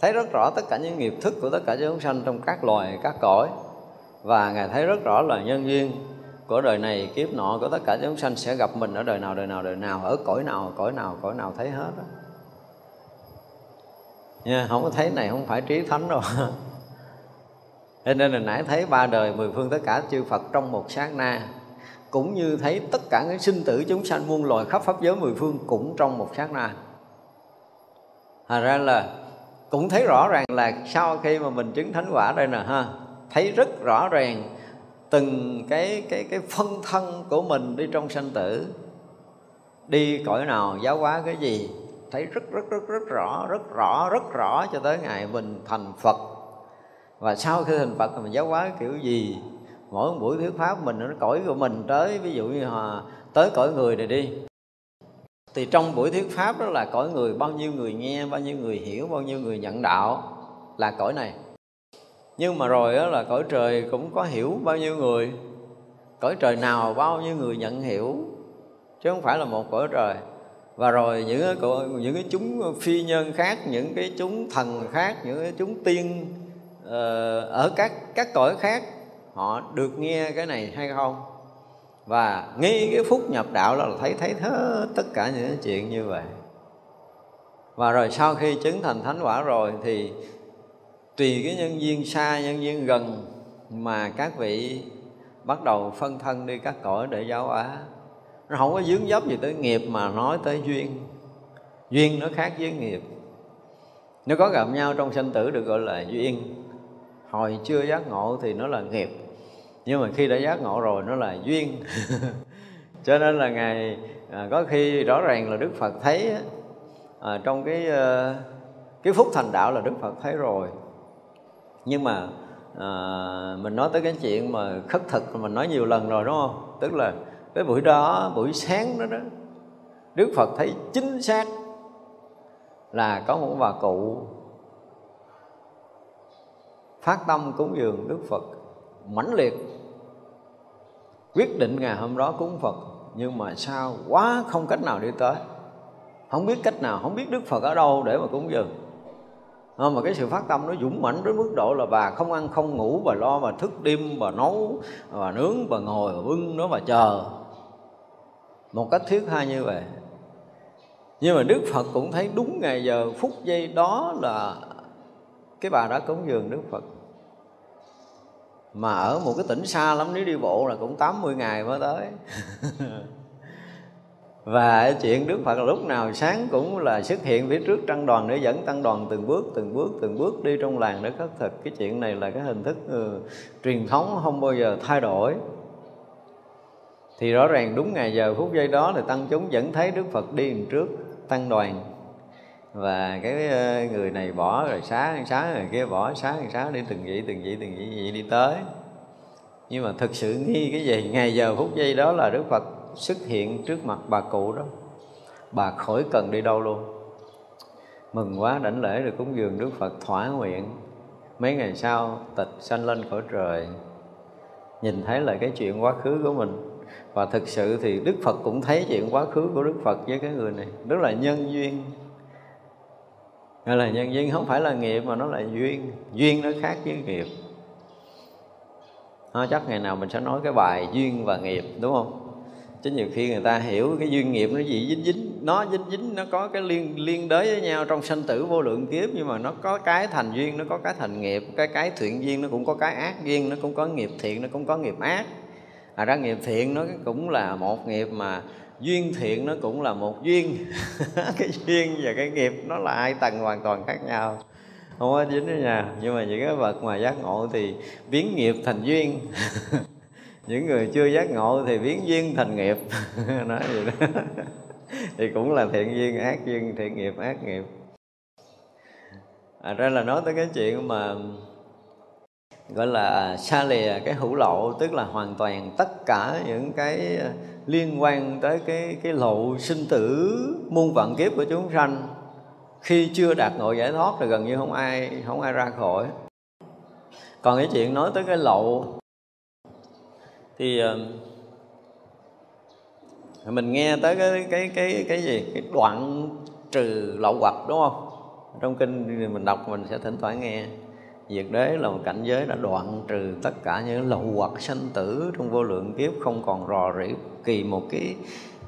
Thấy rất rõ tất cả những nghiệp thức của tất cả chúng sanh trong các loài các cõi. Và ngài thấy rất rõ là nhân duyên của đời này kiếp nọ của tất cả chúng sanh sẽ gặp mình ở đời nào đời nào đời nào ở cõi nào cõi nào cõi nào thấy hết đó nha, không có thấy này, không phải trí thánh đâu. Thế nên là nãy thấy ba đời mười phương tất cả chư Phật trong một sát na. Cũng như thấy tất cả những sinh tử chúng sanh muôn loài khắp pháp giới mười phương cũng trong một sát na. Thành ra là cũng thấy rõ ràng là sau khi mà mình chứng thánh quả đây nè, ha, thấy rất rõ ràng từng cái cái cái phân thân của mình đi trong sanh tử. Đi cõi nào, giáo hóa cái gì thấy rất rất rất rất rõ rất rõ rất rõ cho tới ngày mình thành Phật. Và sau khi thành Phật thì mình giáo hóa kiểu gì? Mỗi một buổi thuyết pháp mình nó cõi của mình tới, ví dụ như hòa, tới cõi người này đi. Thì trong buổi thuyết pháp đó là cõi người bao nhiêu người nghe, bao nhiêu người hiểu, bao nhiêu người nhận đạo là cõi này. Nhưng mà rồi đó là cõi trời cũng có hiểu bao nhiêu người. Cõi trời nào bao nhiêu người nhận hiểu? Chứ không phải là một cõi trời và rồi những cái, những cái chúng phi nhân khác những cái chúng thần khác những cái chúng tiên ờ, ở các các cõi khác họ được nghe cái này hay không? Và ngay cái phút nhập đạo là thấy thấy hết tất cả những chuyện như vậy. Và rồi sau khi chứng thành thánh quả rồi thì tùy cái nhân duyên xa nhân duyên gần mà các vị bắt đầu phân thân đi các cõi để giáo hóa nó không có dướng dấp gì tới nghiệp mà nói tới duyên. Duyên nó khác với nghiệp. Nếu có gặp nhau trong sanh tử được gọi là duyên. Hồi chưa giác ngộ thì nó là nghiệp. Nhưng mà khi đã giác ngộ rồi nó là duyên. Cho nên là ngài à, có khi rõ ràng là đức phật thấy à, trong cái à, cái phúc thành đạo là đức phật thấy rồi. Nhưng mà à, mình nói tới cái chuyện mà khất thực mình nói nhiều lần rồi đúng không? Tức là cái buổi đó, buổi sáng đó đó, đức phật thấy chính xác là có một bà cụ phát tâm cúng dường đức phật mãnh liệt. Quyết định ngày hôm đó cúng phật, nhưng mà sao quá không cách nào đi tới. Không biết cách nào, không biết đức phật ở đâu để mà cúng dường. Ờ, mà cái sự phát tâm nó dũng mãnh đến mức độ là bà không ăn, không ngủ, bà lo, bà thức đêm, bà nấu, bà nướng, bà ngồi, bà bưng nó, bà chờ một cách thiết tha như vậy. Nhưng mà đức phật cũng thấy đúng ngày giờ phút giây đó là cái bà đã cúng dường đức phật. Mà ở một cái tỉnh xa lắm nếu đi bộ là cũng 80 ngày mới tới. Và chuyện Đức Phật là lúc nào sáng cũng là xuất hiện phía trước tăng đoàn để dẫn tăng đoàn từng bước từng bước từng bước đi trong làng. Để khất thực cái chuyện này là cái hình thức uh, truyền thống không bao giờ thay đổi thì rõ ràng đúng ngày giờ phút giây đó thì tăng chúng vẫn thấy Đức Phật đi trước tăng đoàn. Và cái ờ, người này bỏ rồi xá xá rồi kia bỏ xá xá đi từng vị từng vị từng vị, vị đi tới. Nhưng mà thực sự nghi cái gì? Ngày giờ phút giây đó là Đức Phật xuất hiện trước mặt bà cụ đó. Bà khỏi cần đi đâu luôn. Mừng quá đảnh lễ rồi cúng dường Đức Phật thỏa nguyện. Mấy ngày sau tịch sanh lên khỏi trời. Nhìn thấy lại cái chuyện quá khứ của mình và thực sự thì Đức Phật cũng thấy chuyện quá khứ của Đức Phật với cái người này. Rất là nhân duyên. Gọi là nhân duyên không phải là nghiệp mà nó là duyên. Duyên nó khác với nghiệp. À, Chắc ngày nào mình sẽ nói cái bài duyên và nghiệp đúng không? Chứ nhiều khi người ta hiểu cái duyên nghiệp nó gì dính dính. Nó dính dính nó có cái liên liên đới với nhau trong sanh tử vô lượng kiếp. Nhưng mà nó có cái thành duyên, nó có cái thành nghiệp. Cái cái thiện duyên nó cũng có cái ác duyên Nó cũng có nghiệp thiện, nó cũng có nghiệp ác à ra nghiệp thiện nó cũng là một nghiệp mà duyên thiện nó cũng là một duyên. Cái duyên và cái nghiệp nó là hai tầng hoàn toàn khác nhau. Không có dính với nhà nhưng mà những cái vật mà giác ngộ thì biến nghiệp thành duyên. Những người chưa giác ngộ thì biến duyên thành nghiệp. Nói vậy đó. Thì cũng là thiện duyên ác duyên thiện nghiệp ác nghiệp. À, ra là nói tới cái chuyện mà gọi là xa lìa cái hữu lộ, tức là hoàn toàn tất cả những cái ờ, liên quan tới cái cái lộ sinh tử muôn vạn kiếp của chúng sanh. Khi chưa đạt ngộ giải thoát thì gần như không ai không ai ra khỏi. Còn cái chuyện nói tới cái lộ thì ờ, mình nghe tới cái cái cái cái gì? Cái đoạn trừ lậu hoặc đúng không? Trong kinh mình đọc mình sẽ thỉnh thoảng nghe. Diệt đế là một cảnh giới đã đoạn trừ tất cả những lậu hoặc sanh tử trong vô lượng kiếp không còn rò rỉ kỳ một cái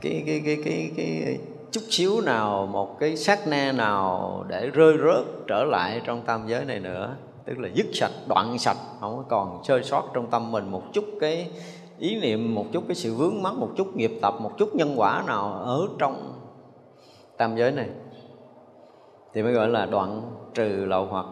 cái cái cái cái cái, cái chút xíu nào một cái sát na nào để rơi rớt trở lại trong tam giới này nữa. Tức là dứt sạch đoạn sạch không còn sơ sót trong tâm mình một chút cái ý niệm một chút cái sự vướng mắc một chút nghiệp tập một chút nhân quả nào ở trong tam giới này. Thì mới gọi là đoạn trừ lậu hoặc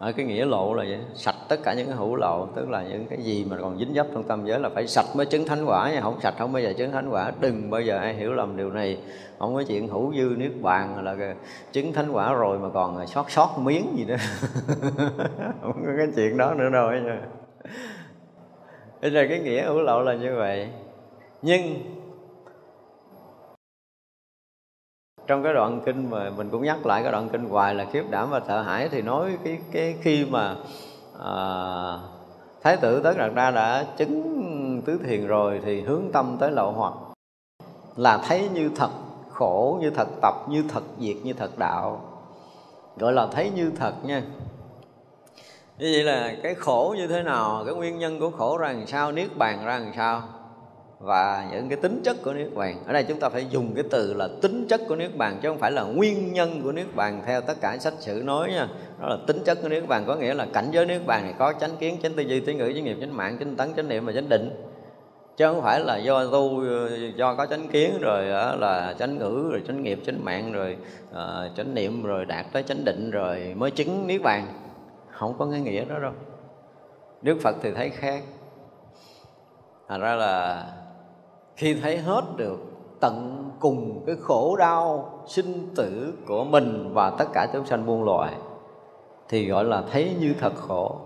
ở cái nghĩa lộ là vậy. Sạch tất cả những cái hữu lộ, tức là những cái gì mà còn dính dấp trong tâm giới là phải sạch mới chứng thánh quả nha. Không sạch không bao giờ chứng thánh quả. Đừng bao giờ ai hiểu lầm điều này. Không có chuyện hữu dư niết bàn là chứng thánh quả rồi mà còn sót sót miếng gì nữa không có cái chuyện đó nữa đâu nha. Bây giờ cái nghĩa hữu lộ là như vậy. Nhưng trong cái đoạn kinh mà mình cũng nhắc lại cái đoạn kinh hoài là khiếp đảm và sợ hãi thì nói cái cái khi mà à, thái tử tất đạt đa đã chứng tứ thiền rồi thì hướng tâm tới lậu hoặc. Là thấy như thật khổ như thật tập như thật diệt như thật đạo. Gọi là thấy như thật nha. Như vậy là cái khổ như thế nào? Cái nguyên nhân của khổ ra làm sao? Niết bàn ra làm sao? Và những cái tính chất của niết bàn. Ở đây chúng ta phải dùng cái từ là tính chất của niết bàn chứ không phải là nguyên nhân của niết bàn theo tất cả sách sử nói nha. Đó là tính chất của niết bàn có nghĩa là cảnh giới niết bàn này có chánh kiến chánh tư duy tiếng ngữ chánh nghiệp chánh mạng chánh tấn chánh niệm và chánh định. Chứ không phải là do tu do có chánh kiến rồi là chánh ngữ rồi chánh nghiệp chánh mạng rồi uh, chánh niệm rồi đạt tới chánh định rồi mới chứng niết bàn. Không có cái nghĩa đó đâu. Đức phật thì thấy khác. Thành ra là khi thấy hết được tận cùng cái khổ đau, sinh tử của mình và tất cả chúng sanh muôn loài, thì gọi là thấy như thật khổ.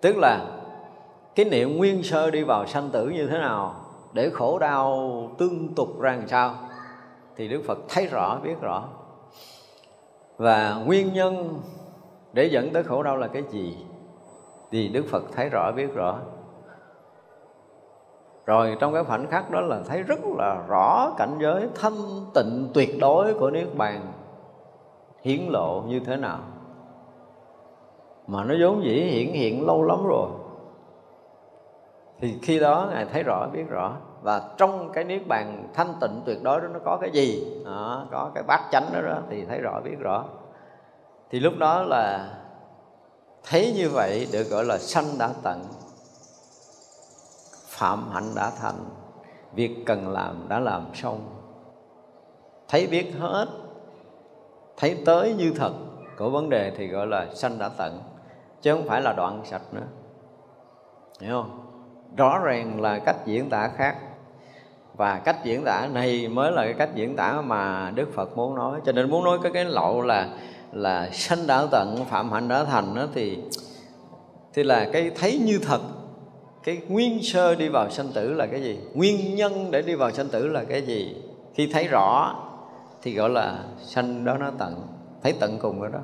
Tức là cái niệm nguyên sơ đi vào sanh tử như thế nào để khổ đau tương tục ra làm sao thì đức phật thấy rõ, biết rõ. Và nguyên nhân để dẫn tới khổ đau là cái gì thì đức phật thấy rõ, biết rõ rồi trong cái khoảnh khắc đó là thấy rất là rõ cảnh giới thanh tịnh tuyệt đối của niết bàn. Hiển lộ như thế nào? Mà nó vốn dĩ hiển hiện lâu lắm rồi. Thì khi đó ngài thấy rõ biết rõ. Và trong cái niết bàn thanh tịnh tuyệt đối đó nó có cái gì? Đó, có cái bát chánh đó, đó thì thấy rõ biết rõ. Thì lúc đó là thấy như vậy được gọi là sanh đã tận phạm hạnh đã thành. Việc cần làm đã làm xong. Thấy biết hết, thấy tới như thật. Của vấn đề thì gọi là sanh đã tận, chứ không phải là đoạn sạch nữa. Hiểu không? Rõ ràng là cách diễn tả khác. Và cách diễn tả này mới là cái cách diễn tả mà Đức Phật muốn nói. Cho nên muốn nói cái cái lậu là là sanh đã tận, phạm hạnh đã thành đó thì thì là cái thấy như thật cái nguyên sơ đi vào sanh tử là cái gì? Nguyên nhân để đi vào sanh tử là cái gì? Khi thấy rõ thì gọi là sanh đó nó tận, thấy tận cùng rồi đó.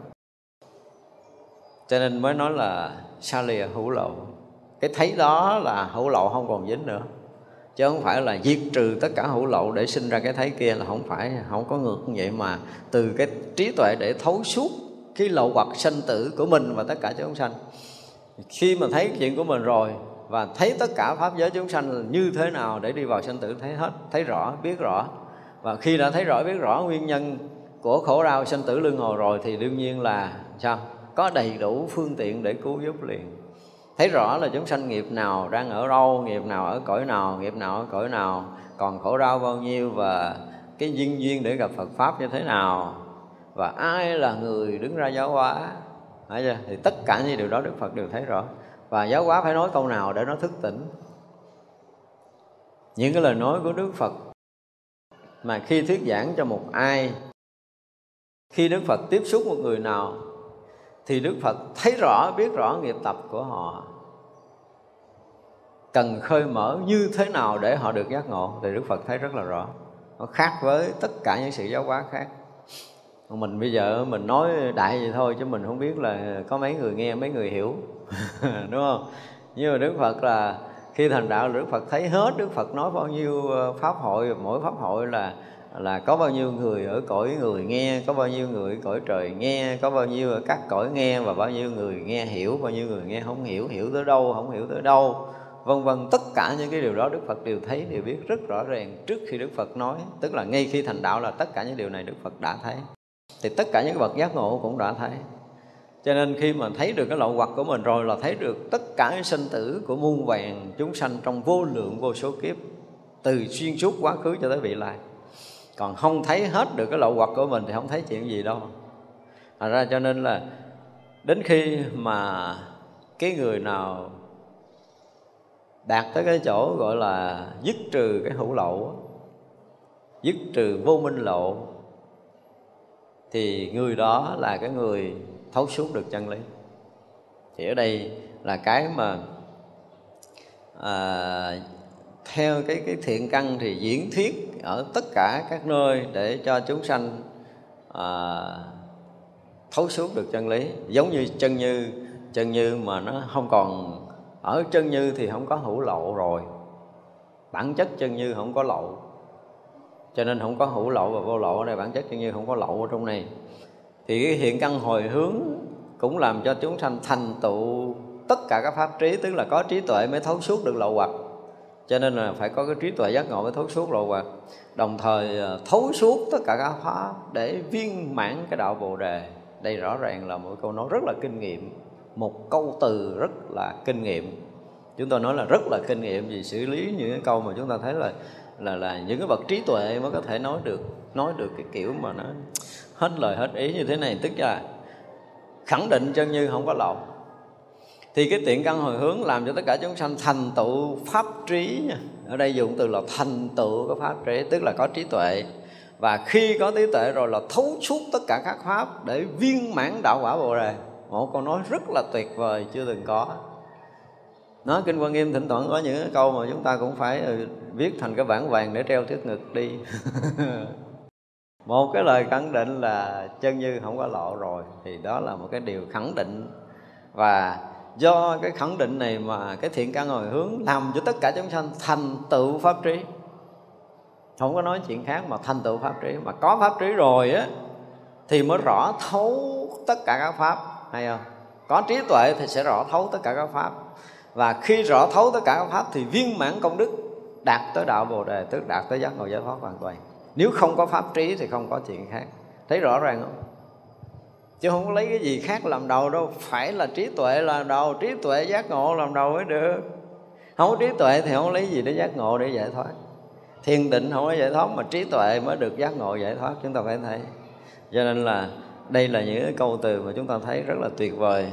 Cho nên mới nói là xa lìa hữu lậu cái thấy đó là hữu lậu không còn dính nữa. Chứ không phải là diệt trừ tất cả hữu lậu để sinh ra cái thấy kia là không phải, không có ngược như vậy mà từ cái trí tuệ để thấu suốt cái lậu hoặc sanh tử của mình và tất cả chúng sanh. Khi mà thấy chuyện của mình rồi và thấy tất cả pháp giới chúng sanh là như thế nào để đi vào sanh tử, thấy hết, thấy rõ, biết rõ. Và khi đã thấy rõ, biết rõ nguyên nhân của khổ đau sanh tử luân hồi rồi thì đương nhiên là sao? Có đầy đủ phương tiện để cứu giúp liền. Thấy rõ là chúng sanh nghiệp nào đang ở đâu, nghiệp nào ở cõi nào, nghiệp nào ở cõi nào, còn khổ đau bao nhiêu và cái duyên duyên để gặp Phật pháp như thế nào. Và ai là người đứng ra giáo hóa? Chưa? thì tất cả những điều đó Đức Phật đều thấy rõ và giáo hóa phải nói câu nào để nó thức tỉnh. Những cái lời nói của Đức Phật mà khi thuyết giảng cho một ai, khi Đức Phật tiếp xúc một người nào, thì Đức Phật thấy rõ, biết rõ nghiệp tập của họ. Cần khơi mở như thế nào để họ được giác ngộ, thì Đức Phật thấy rất là rõ. Nó khác với tất cả những sự giáo hóa khác mình bây giờ mình nói đại vậy thôi chứ mình không biết là có mấy người nghe, mấy người hiểu. Đúng không? Nhưng mà Đức Phật là khi thành đạo Đức Phật thấy hết, Đức Phật nói bao nhiêu ờ, pháp hội, mỗi pháp hội là là có bao nhiêu người ở cõi người nghe, có bao nhiêu người ở cõi trời nghe, có bao nhiêu ở các cõi nghe và bao nhiêu người nghe hiểu, bao nhiêu người nghe không hiểu hiểu tới đâu, không hiểu tới đâu. Vân vân, tất cả những cái điều đó Đức Phật đều thấy, đều biết rất rõ ràng trước khi Đức Phật nói. Tức là ngay khi thành đạo là tất cả những điều này Đức Phật đã thấy thì tất cả những bậc giác ngộ cũng đã thấy. Cho nên khi mà thấy được cái lậu hoặc của mình rồi là thấy được tất cả những sinh tử của muôn vàng chúng sanh trong vô lượng vô số kiếp, từ xuyên suốt quá khứ cho tới vị lai. Còn không thấy hết được cái lậu hoặc của mình thì không thấy chuyện gì đâu. Thật ra cho nên là đến khi mà cái người nào đạt tới cái chỗ gọi là dứt trừ cái hữu lậu dứt trừ vô minh lộ thì người đó là cái người thấu suốt được chân lý. Thì ở đây là cái mà à, theo cái cái thiện căn thì diễn thuyết ở tất cả các nơi để cho chúng sanh à, thấu suốt được chân lý. Giống như chân như chân như mà nó không còn ở chân như thì không có hữu lậu rồi. Bản chất chân như không có lậu cho nên không có hữu lậu và vô lậu ở đây, bản chất như không có lậu ở trong này. Thì cái hiện căn hồi hướng cũng làm cho chúng sanh thành tựu tất cả các pháp trí, tức là có trí tuệ mới thấu suốt được lậu hoặc. Cho nên là phải có cái trí tuệ giác ngộ mới thấu suốt lậu hoặc. Đồng thời ờ, thấu suốt tất cả các pháp để viên mãn cái đạo bồ đề. Đây rõ ràng là một câu nói rất là kinh nghiệm, một câu từ rất là kinh nghiệm. Chúng tôi nói là rất là kinh nghiệm vì xử lý những cái câu mà chúng ta thấy là là là những cái bậc trí tuệ mới có thể nói được nói được cái kiểu mà nó hết lời hết ý như thế này. Tức là khẳng định chân như không có lậu thì cái tiện căn hồi hướng làm cho tất cả chúng sanh thành tựu pháp trí ở đây dùng từ là thành tựu cái pháp trí, tức là có trí tuệ. Và khi có trí tuệ rồi là thấu suốt tất cả các pháp để viên mãn đạo quả bồ đề. Một câu nói rất là tuyệt vời, chưa từng có nói kinh quan nghiêm thỉnh thoảng có những cái câu mà chúng ta cũng phải ừ, viết thành cái bản vàng để treo trước ngực đi. Một cái lời khẳng định là chân như không có lộ rồi thì đó là một cái điều khẳng định. Và do cái khẳng định này mà cái thiện căn hồi hướng làm cho tất cả chúng sanh thành tựu pháp trí. Không có nói chuyện khác mà thành tựu pháp trí. Mà có pháp trí rồi á thì mới rõ thấu tất cả các pháp hay không? Có trí tuệ thì sẽ rõ thấu tất cả các pháp và khi rõ thấu tất cả các pháp thì viên mãn công đức đạt tới đạo bồ đề tức đạt tới giác ngộ giải thoát hoàn toàn. Nếu không có pháp trí thì không có chuyện khác. Thấy rõ ràng không? Chứ không có lấy cái gì khác làm đầu đâu. Phải là trí tuệ làm đầu, trí tuệ giác ngộ làm đầu mới được. Không có trí tuệ thì không lấy gì để giác ngộ để giải thoát. Thiền định không có giải thoát mà trí tuệ mới được giác ngộ giải thoát, chúng ta phải thấy. Cho nên là đây là những câu từ mà chúng ta thấy rất là tuyệt vời.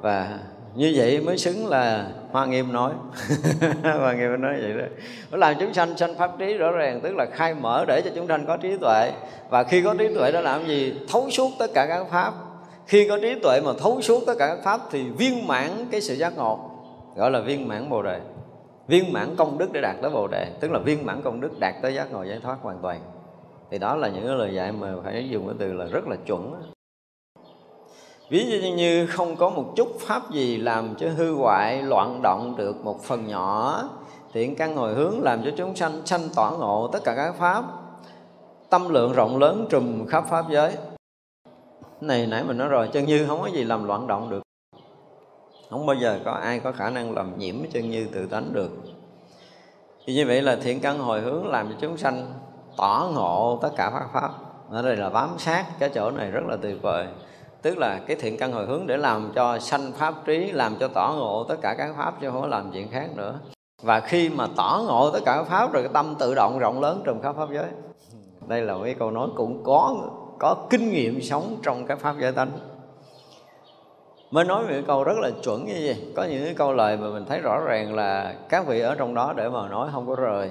Và như vậy mới xứng là hoa nghiêm nói. Hoa nghiêm nói vậy đó. Nó làm chúng sanh sanh pháp trí rõ ràng, tức là khai mở để cho chúng sanh có trí tuệ. Và khi có trí tuệ đó làm gì? Thấu suốt tất cả các pháp. Khi có trí tuệ mà thấu suốt tất cả các pháp thì viên mãn cái sự giác ngộ, gọi là viên mãn bồ đề. Viên mãn công đức để đạt tới bồ đề, tức là viên mãn công đức đạt tới giác ngộ giải thoát hoàn toàn. Thì đó là những cái lời dạy mà phải dùng cái từ là rất là chuẩn ví dụ như không có một chút pháp gì làm cho hư hoại, loạn động được một phần nhỏ thiện căn hồi hướng làm cho chúng sanh sanh tỏa ngộ tất cả các pháp. Tâm lượng rộng lớn trùm khắp pháp giới. Này nãy mình nói rồi, chân như không có gì làm loạn động được. Không bao giờ có ai có khả năng làm nhiễm chân như tự tánh được. Thì như vậy là thiện căn hồi hướng làm cho chúng sanh tỏ ngộ tất cả pháp pháp. Ở đây là bám sát cái chỗ này rất là tuyệt vời tức là cái thiện căn hồi hướng để làm cho sanh pháp trí, làm cho tỏ ngộ tất cả các pháp chứ không có làm chuyện khác nữa. Và khi mà tỏ ngộ tất cả các pháp rồi, cái tâm tự động rộng lớn trong khắp pháp giới. Đây là mấy câu nói cũng có có kinh nghiệm sống trong cái pháp giới tánh. Mới nói những câu rất là chuẩn như vậy. Có những cái câu lời mà mình thấy rõ ràng là các vị ở trong đó để mà nói không có rời.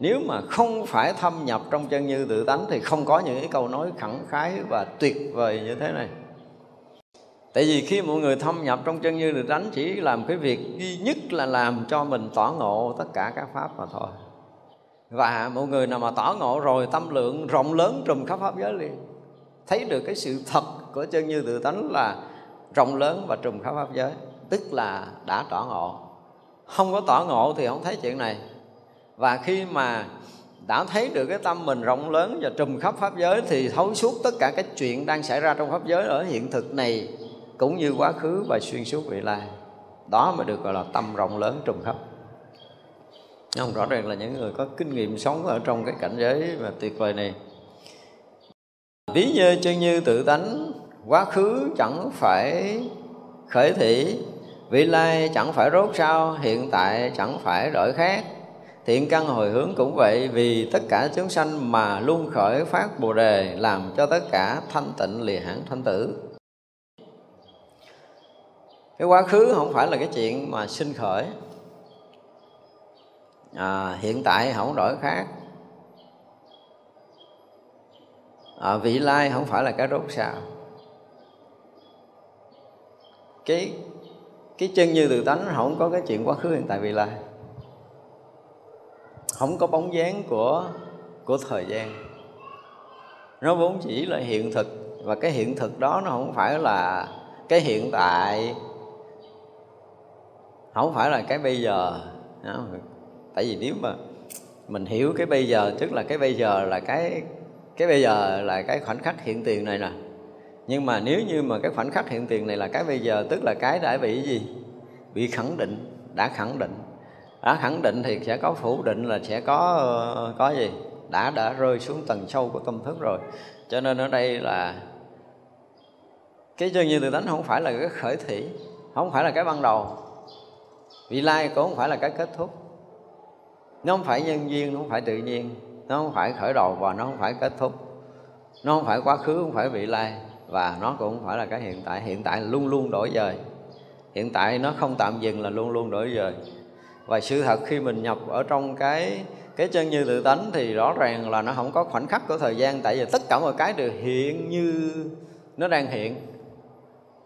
Nếu mà không phải thâm nhập trong chân như tự tánh thì không có những cái câu nói khẳng khái và tuyệt vời như thế này tại vì khi mọi người thâm nhập trong chân như được đánh chỉ làm cái việc duy nhất là làm cho mình tỏ ngộ tất cả các pháp mà thôi. Và mọi người nào mà tỏ ngộ rồi, tâm lượng rộng lớn trùm khắp pháp giới liền. Thấy được cái sự thật của chân như tự tánh là rộng lớn và trùm khắp pháp giới, tức là đã tỏ ngộ. Không có tỏ ngộ thì không thấy chuyện này. Và khi mà đã thấy được cái tâm mình rộng lớn và trùm khắp pháp giới thì thấu suốt tất cả các chuyện đang xảy ra trong pháp giới ở hiện thực này cũng như quá khứ và xuyên suốt vị lai. Đó mới được gọi là tâm rộng lớn trùng khắp không rõ ràng là những người có kinh nghiệm sống ở trong cái cảnh giới mà tuyệt vời này. Ví như chân như tự tánh, quá khứ chẳng phải khởi thị, vị lai chẳng phải rốt sao hiện tại chẳng phải đổi khác. Thiện căn hồi hướng cũng vậy, vì tất cả chúng sanh mà luôn khởi phát bồ đề, làm cho tất cả thanh tịnh lìa hẳn thanh tử cái quá khứ không phải là cái chuyện mà sinh khởi. À, hiện tại không đổi khác. À, vị lai không phải là cái rốt sao cái cái chân như từ tánh không có cái chuyện quá khứ hiện tại vị lai. Không có bóng dáng của của thời gian. Nó vốn chỉ là hiện thực và cái hiện thực đó nó không phải là cái hiện tại không phải là cái bây giờ. Tại vì nếu mà mình hiểu cái bây giờ tức là cái bây giờ là cái cái bây giờ là cái khoảnh khắc hiện tiền này nè. Nhưng mà nếu như mà cái khoảnh khắc hiện tiền này là cái bây giờ tức là cái đã bị gì? Bị khẳng định đã khẳng định. Đã khẳng định thì sẽ có phủ định là sẽ có ờ, có gì? Đã đã rơi xuống tầng sâu của tâm thức rồi. Cho nên ở đây là cái chân như tự tánh không phải là cái khởi thủy, không phải là cái ban đầu vị lai cũng không phải là cái kết thúc. Nó không phải nhân duyên, nó không phải tự nhiên, nó không phải khởi đầu và nó không phải kết thúc. Nó không phải quá khứ, không phải vị lai, và nó cũng không phải là cái hiện tại. Hiện tại luôn luôn đổi dời hiện tại nó không tạm dừng là luôn luôn đổi dời và sự thật khi mình nhập ở trong cái cái chân như tự tánh thì rõ ràng là nó không có khoảnh khắc của thời gian. Tại vì tất cả mọi cái đều hiện như nó đang hiện.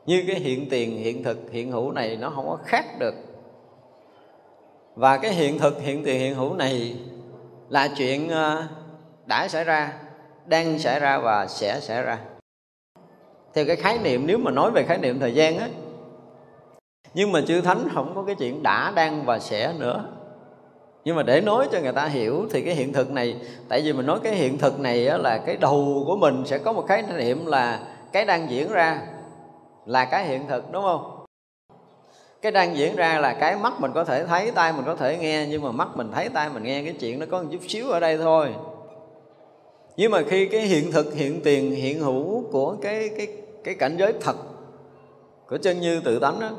Như cái hiện tiền, hiện thực, hiện hữu này nó không có khác được và cái hiện thực hiện tiền hiện hữu này là chuyện ờ, đã xảy ra đang xảy ra và sẽ xảy ra. Theo cái khái niệm nếu mà nói về khái niệm thời gian á nhưng mà chư thánh không có cái chuyện đã đang và sẽ nữa. Nhưng mà để nói cho người ta hiểu thì cái hiện thực này tại vì mình nói cái hiện thực này á, là cái đầu của mình sẽ có một khái niệm là cái đang diễn ra là cái hiện thực đúng không? Cái đang diễn ra là cái mắt mình có thể thấy tay mình có thể nghe, nhưng mà mắt mình thấy tay mình nghe, cái chuyện nó có một chút xíu ở đây thôi. Nhưng mà khi cái hiện thực, hiện tiền, hiện hữu của cái cái cái cảnh giới thật của chân như tự tánh đó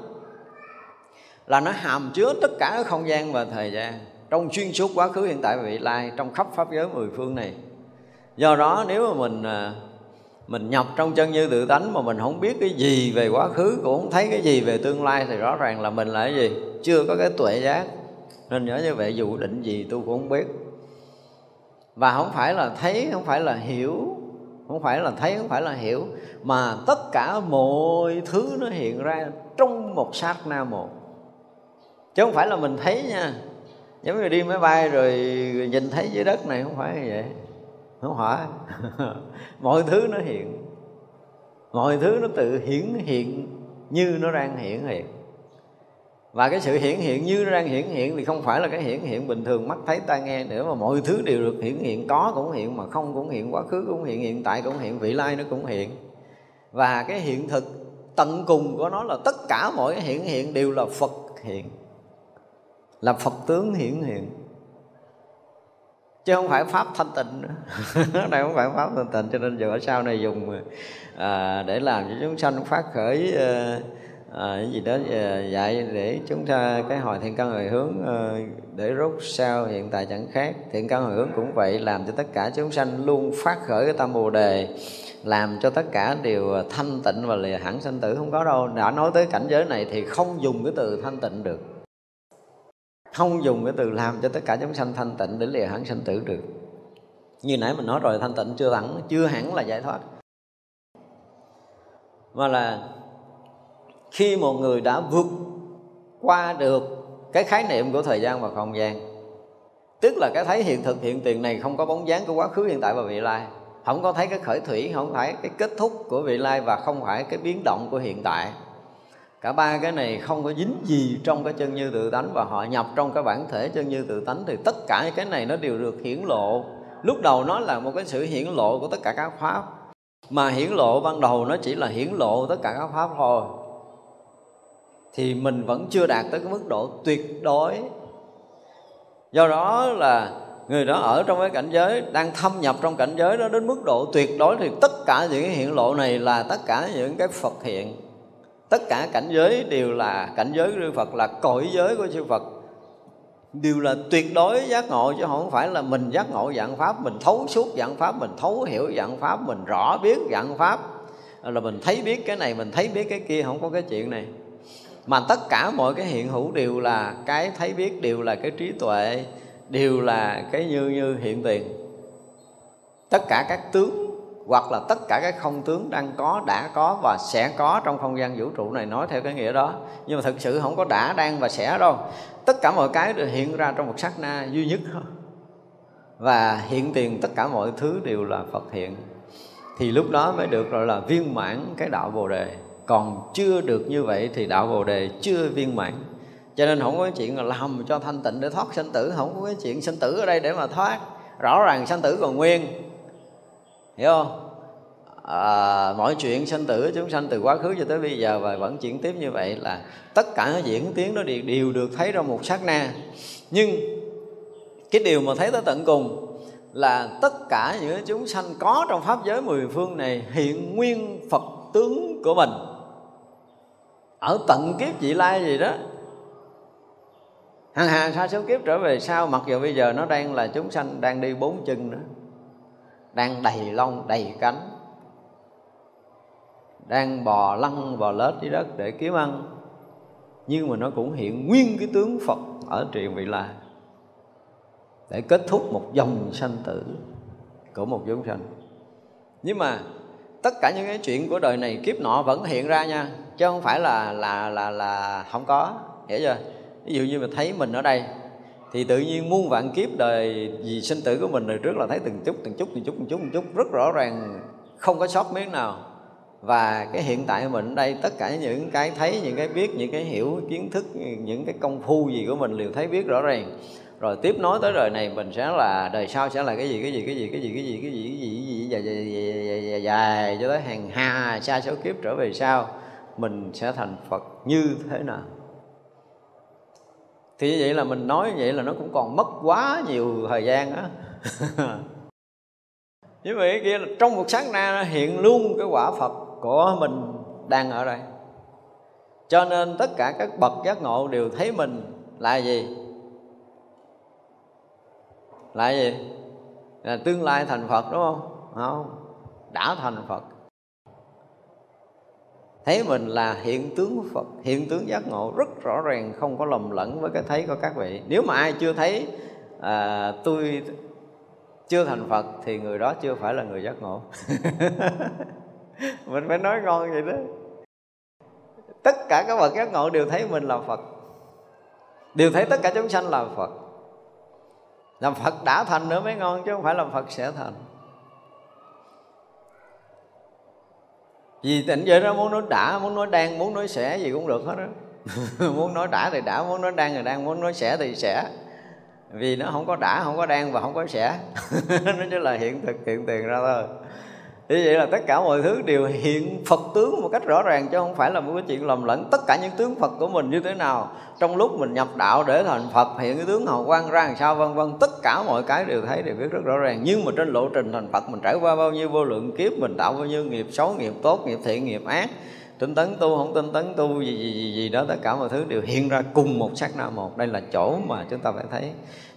là nó hàm chứa tất cả các không gian và thời gian. Trong xuyên suốt quá khứ, hiện tại và vị lai, trong khắp pháp giới mười phương này. Do đó, nếu mà mình à, mình nhập trong chân như tự tánh mà mình không biết cái gì về quá khứ, cũng không thấy cái gì về tương lai thì rõ ràng là mình là cái gì? Chưa có cái tuệ giác. Nên nhớ như vậy, dù định gì tôi cũng không biết. Và không phải là thấy, không phải là hiểu, không phải là thấy, không phải là hiểu, mà tất cả mọi thứ nó hiện ra trong một sát na một. Chứ không phải là mình thấy nha. Giống như đi máy bay rồi nhìn thấy dưới đất này không phải như vậy nó hỏa mọi thứ nó hiện. Mọi thứ nó tự hiển hiện như nó đang hiển hiện. Và cái sự hiển hiện như nó đang hiển hiện thì không phải là cái hiển hiện bình thường mắt thấy tai nghe nữa, mà mọi thứ đều được hiển hiện, có cũng hiện mà không cũng hiện, quá khứ cũng hiện hiện tại cũng hiện, vị lai nó cũng hiện. Và cái hiện thực tận cùng của nó là tất cả mọi cái hiển hiện đều là phật hiện, là phật tướng hiển hiện chứ không phải pháp thanh tịnh này không phải pháp thanh tịnh cho nên giờ ở sau này dùng à, để làm cho chúng sanh phát khởi à, à, cái gì đó à, dạy để chúng ta cái hồi thiện căn hồi hướng à, để rút sao hiện tại chẳng khác. Thiện căn hồi hướng cũng vậy làm cho tất cả chúng sanh luôn phát khởi cái tâm bồ đề làm cho tất cả đều thanh tịnh và lìa hẳn sanh tử không có đâu. Đã nói tới cảnh giới này thì không dùng cái từ thanh tịnh được không dùng cái từ làm cho tất cả chúng sanh thanh tịnh để lìa hẳn sanh tử được. Như nãy mình nói rồi, thanh tịnh chưa hẳn chưa hẳn là giải thoát. Mà là khi một người đã vượt qua được cái khái niệm của thời gian và không gian, tức là cái thấy hiện thực, hiện tiền này không có bóng dáng của quá khứ, hiện tại và vị lai, không có thấy cái khởi thủy, không phải cái kết thúc của vị lai và không phải cái biến động của hiện tại cả ba cái này không có dính gì trong cái chân như tự tánh và họ nhập trong cái bản thể chân như tự tánh thì tất cả cái này nó đều được hiển lộ. Lúc đầu nó là một cái sự hiển lộ của tất cả các pháp, mà hiển lộ ban đầu nó chỉ là hiển lộ tất cả các pháp thôi. Thì mình vẫn chưa đạt tới cái mức độ tuyệt đối. Do đó là người đó ở trong cái cảnh giới, đang thâm nhập trong cảnh giới đó đến mức độ tuyệt đối thì tất cả những cái hiện lộ này là tất cả những cái phật hiện tất cả cảnh giới đều là cảnh giới của Phật, là cõi giới của chư Phật. Đều là tuyệt đối giác ngộ, chứ không phải là mình giác ngộ dạng pháp, mình thấu suốt dạng pháp, mình thấu hiểu dạng pháp, mình rõ biết dạng pháp. Là mình thấy biết cái này, mình thấy biết cái kia, không có cái chuyện này. Mà tất cả mọi cái hiện hữu đều là cái thấy biết, đều là cái trí tuệ, đều là cái như như hiện tiền. Tất cả các tướng hoặc là tất cả cái không tướng đang có, đã có và sẽ có trong không gian vũ trụ này nói theo cái nghĩa đó. Nhưng mà thực sự không có đã, đang và sẽ đâu. Tất cả mọi cái đều hiện ra trong một sát na duy nhất. Thôi và hiện tiền tất cả mọi thứ đều là phật hiện. Thì lúc đó mới được gọi là viên mãn cái đạo bồ đề. Còn chưa được như vậy thì đạo bồ đề chưa viên mãn. Cho nên không có cái chuyện là làm cho thanh tịnh để thoát sanh tử. Không có cái chuyện sanh tử ở đây để mà thoát. Rõ ràng sanh tử còn nguyên hiểu không? À, mọi chuyện sanh tử chúng sanh từ quá khứ cho tới bây giờ và vẫn chuyển tiếp như vậy là tất cả diễn tiến đó đều, đều được thấy trong một sát na. Nhưng cái điều mà thấy tới tận cùng là tất cả những chúng sanh có trong pháp giới mười phương này hiện nguyên phật tướng của mình. Ở tận kiếp vị lai gì đó. Hàng hà sa số kiếp trở về sau mặc dù bây giờ nó đang là chúng sanh đang đi bốn chân nữa đang đầy lông, đầy cánh. Đang bò lăn bò lết dưới đất để kiếm ăn. Nhưng mà nó cũng hiện nguyên cái tướng phật ở truyền vị la để kết thúc một dòng sanh tử của một chúng sanh. Nhưng mà tất cả những cái chuyện của đời này kiếp nọ vẫn hiện ra nha. Chứ không phải là là là là không có. Hiểu chưa? Ví dụ như mình thấy mình ở đây thì tự nhiên muôn vạn kiếp đời vì sinh tử của mình đời trước là thấy từng chút từng chút từng chút từng chút từng chút rất rõ ràng không có sót miếng nào. Và cái hiện tại của mình ở đây tất cả những cái thấy những cái biết những cái hiểu kiến thức những cái công phu gì của mình đều thấy biết rõ ràng. Rồi tiếp nối tới đời này mình sẽ là đời sau sẽ là cái gì cái gì cái gì cái gì cái gì cái gì cái gì cái gì dài dài dài, dài, dài cho tới hàng hà xa số kiếp trở về sau mình sẽ thành Phật như thế nào? Thì như vậy là mình nói như vậy là nó cũng còn mất quá nhiều thời gian á. Như vậy kia là trong một sáng na nó hiện luôn cái quả Phật của mình đang ở đây. Cho nên tất cả các bậc giác ngộ đều thấy mình là gì? Là gì? Là tương lai thành phật, đúng không? Không. Đã thành phật thấy mình là hiện tướng phật hiện tướng giác ngộ rất rõ ràng không có lầm lẫn với cái thấy của các vị. Nếu mà ai chưa thấy à, tôi chưa thành phật thì người đó chưa phải là người giác ngộ. Mình phải nói ngon vậy đó. Tất cả các bậc giác ngộ đều thấy mình là phật. Đều thấy tất cả chúng sanh là phật. Làm phật đã thành nữa mới ngon chứ không phải làm phật sẽ thành. Vì tỉnh giới đó muốn nói đã, muốn nói đang, muốn nói sẽ gì cũng được hết đó muốn nói đã thì đã, muốn nói đang thì đang, muốn nói sẽ thì sẽ. Vì nó không có đã, không có đang và không có sẽ. Nó chỉ là hiện thực, hiện tiền ra thôi như vậy là tất cả mọi thứ đều hiện Phật tướng một cách rõ ràng chứ không phải là một cái chuyện lầm lẫn. Tất cả những tướng Phật của mình như thế nào trong lúc mình nhập đạo để thành Phật hiện cái tướng hào quang ra làm sao vân vân tất cả mọi cái đều thấy đều biết rất rõ ràng. Nhưng mà trên lộ trình thành Phật mình trải qua bao nhiêu vô lượng kiếp mình tạo bao nhiêu nghiệp xấu nghiệp tốt nghiệp thiện nghiệp ác tinh tấn tu không tinh tấn tu gì gì gì, gì đó tất cả mọi thứ đều hiện ra cùng một sát na một. Đây là chỗ mà chúng ta phải thấy.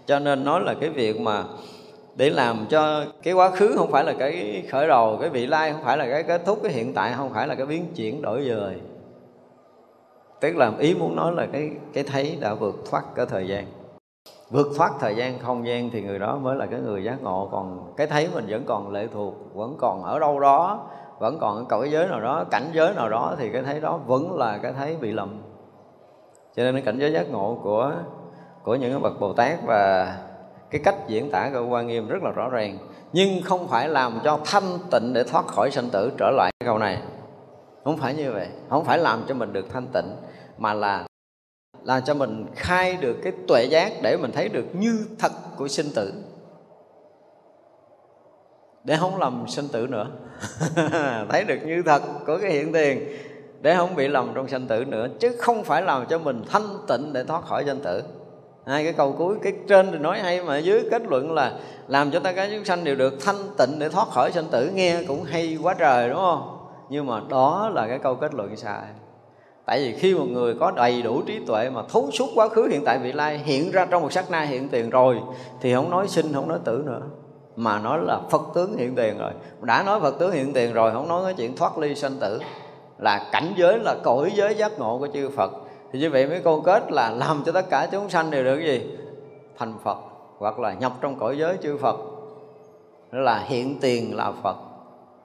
Cho nên nói là cái việc mà để làm cho cái quá khứ không phải là cái khởi đầu, cái vị lai không phải là cái kết thúc, cái hiện tại không phải là cái biến chuyển đổi dời tức là ý muốn nói là cái cái thấy đã vượt thoát cái thời gian. Vượt thoát thời gian, không gian thì người đó mới là cái người giác ngộ. Còn cái thấy mình vẫn còn lệ thuộc, vẫn còn ở đâu đó, vẫn còn ở cõi giới nào đó, cảnh giới nào đó, thì cái thấy đó vẫn là cái thấy bị lầm. Cho nên cái cảnh giới giác ngộ của của những bậc bồ tát và cái cách diễn tả của quan nghiêm rất là rõ ràng, nhưng không phải làm cho thanh tịnh để thoát khỏi sanh tử trở lại câu này. Không phải như vậy, không phải làm cho mình được thanh tịnh, mà là làm cho mình khai được cái tuệ giác để mình thấy được như thật của sinh tử. Để không lầm sinh tử nữa. Thấy được như thật của cái hiện tiền, để không bị lầm trong sanh tử nữa, chứ không phải làm cho mình thanh tịnh để thoát khỏi sanh tử hai cái câu cuối, cái trên thì nói hay mà dưới kết luận là làm cho ta cái chúng sanh đều được thanh tịnh để thoát khỏi sanh tử. Nghe cũng hay quá trời, đúng không? Nhưng mà đó là cái câu kết luận sai. Tại vì khi một người có đầy đủ trí tuệ mà thấu suốt quá khứ, hiện tại, vị lai, hiện ra trong một sát na, hiện tiền rồi, thì không nói sinh, không nói tử nữa. Mà nói là phật tướng hiện tiền rồi. Đã nói phật tướng hiện tiền rồi, không nói cái chuyện thoát ly sanh tử. Là cảnh giới, là cõi giới giác ngộ của chư phật thì như vậy mới câu kết là làm cho tất cả chúng sanh đều được cái gì? Thành phật, hoặc là nhập trong cõi giới chư phật. Đó là hiện tiền là phật,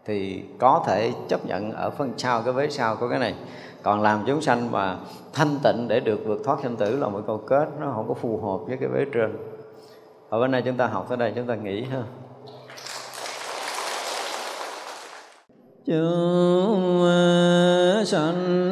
thì có thể chấp nhận ở phần sau, cái vế sau của cái này. Còn làm chúng sanh mà thanh tịnh để được vượt thoát sanh tử là một câu kết, nó không có phù hợp với cái vế trên. Ở bên này chúng ta học tới đây, chúng ta nghĩ ha. Chúng sanh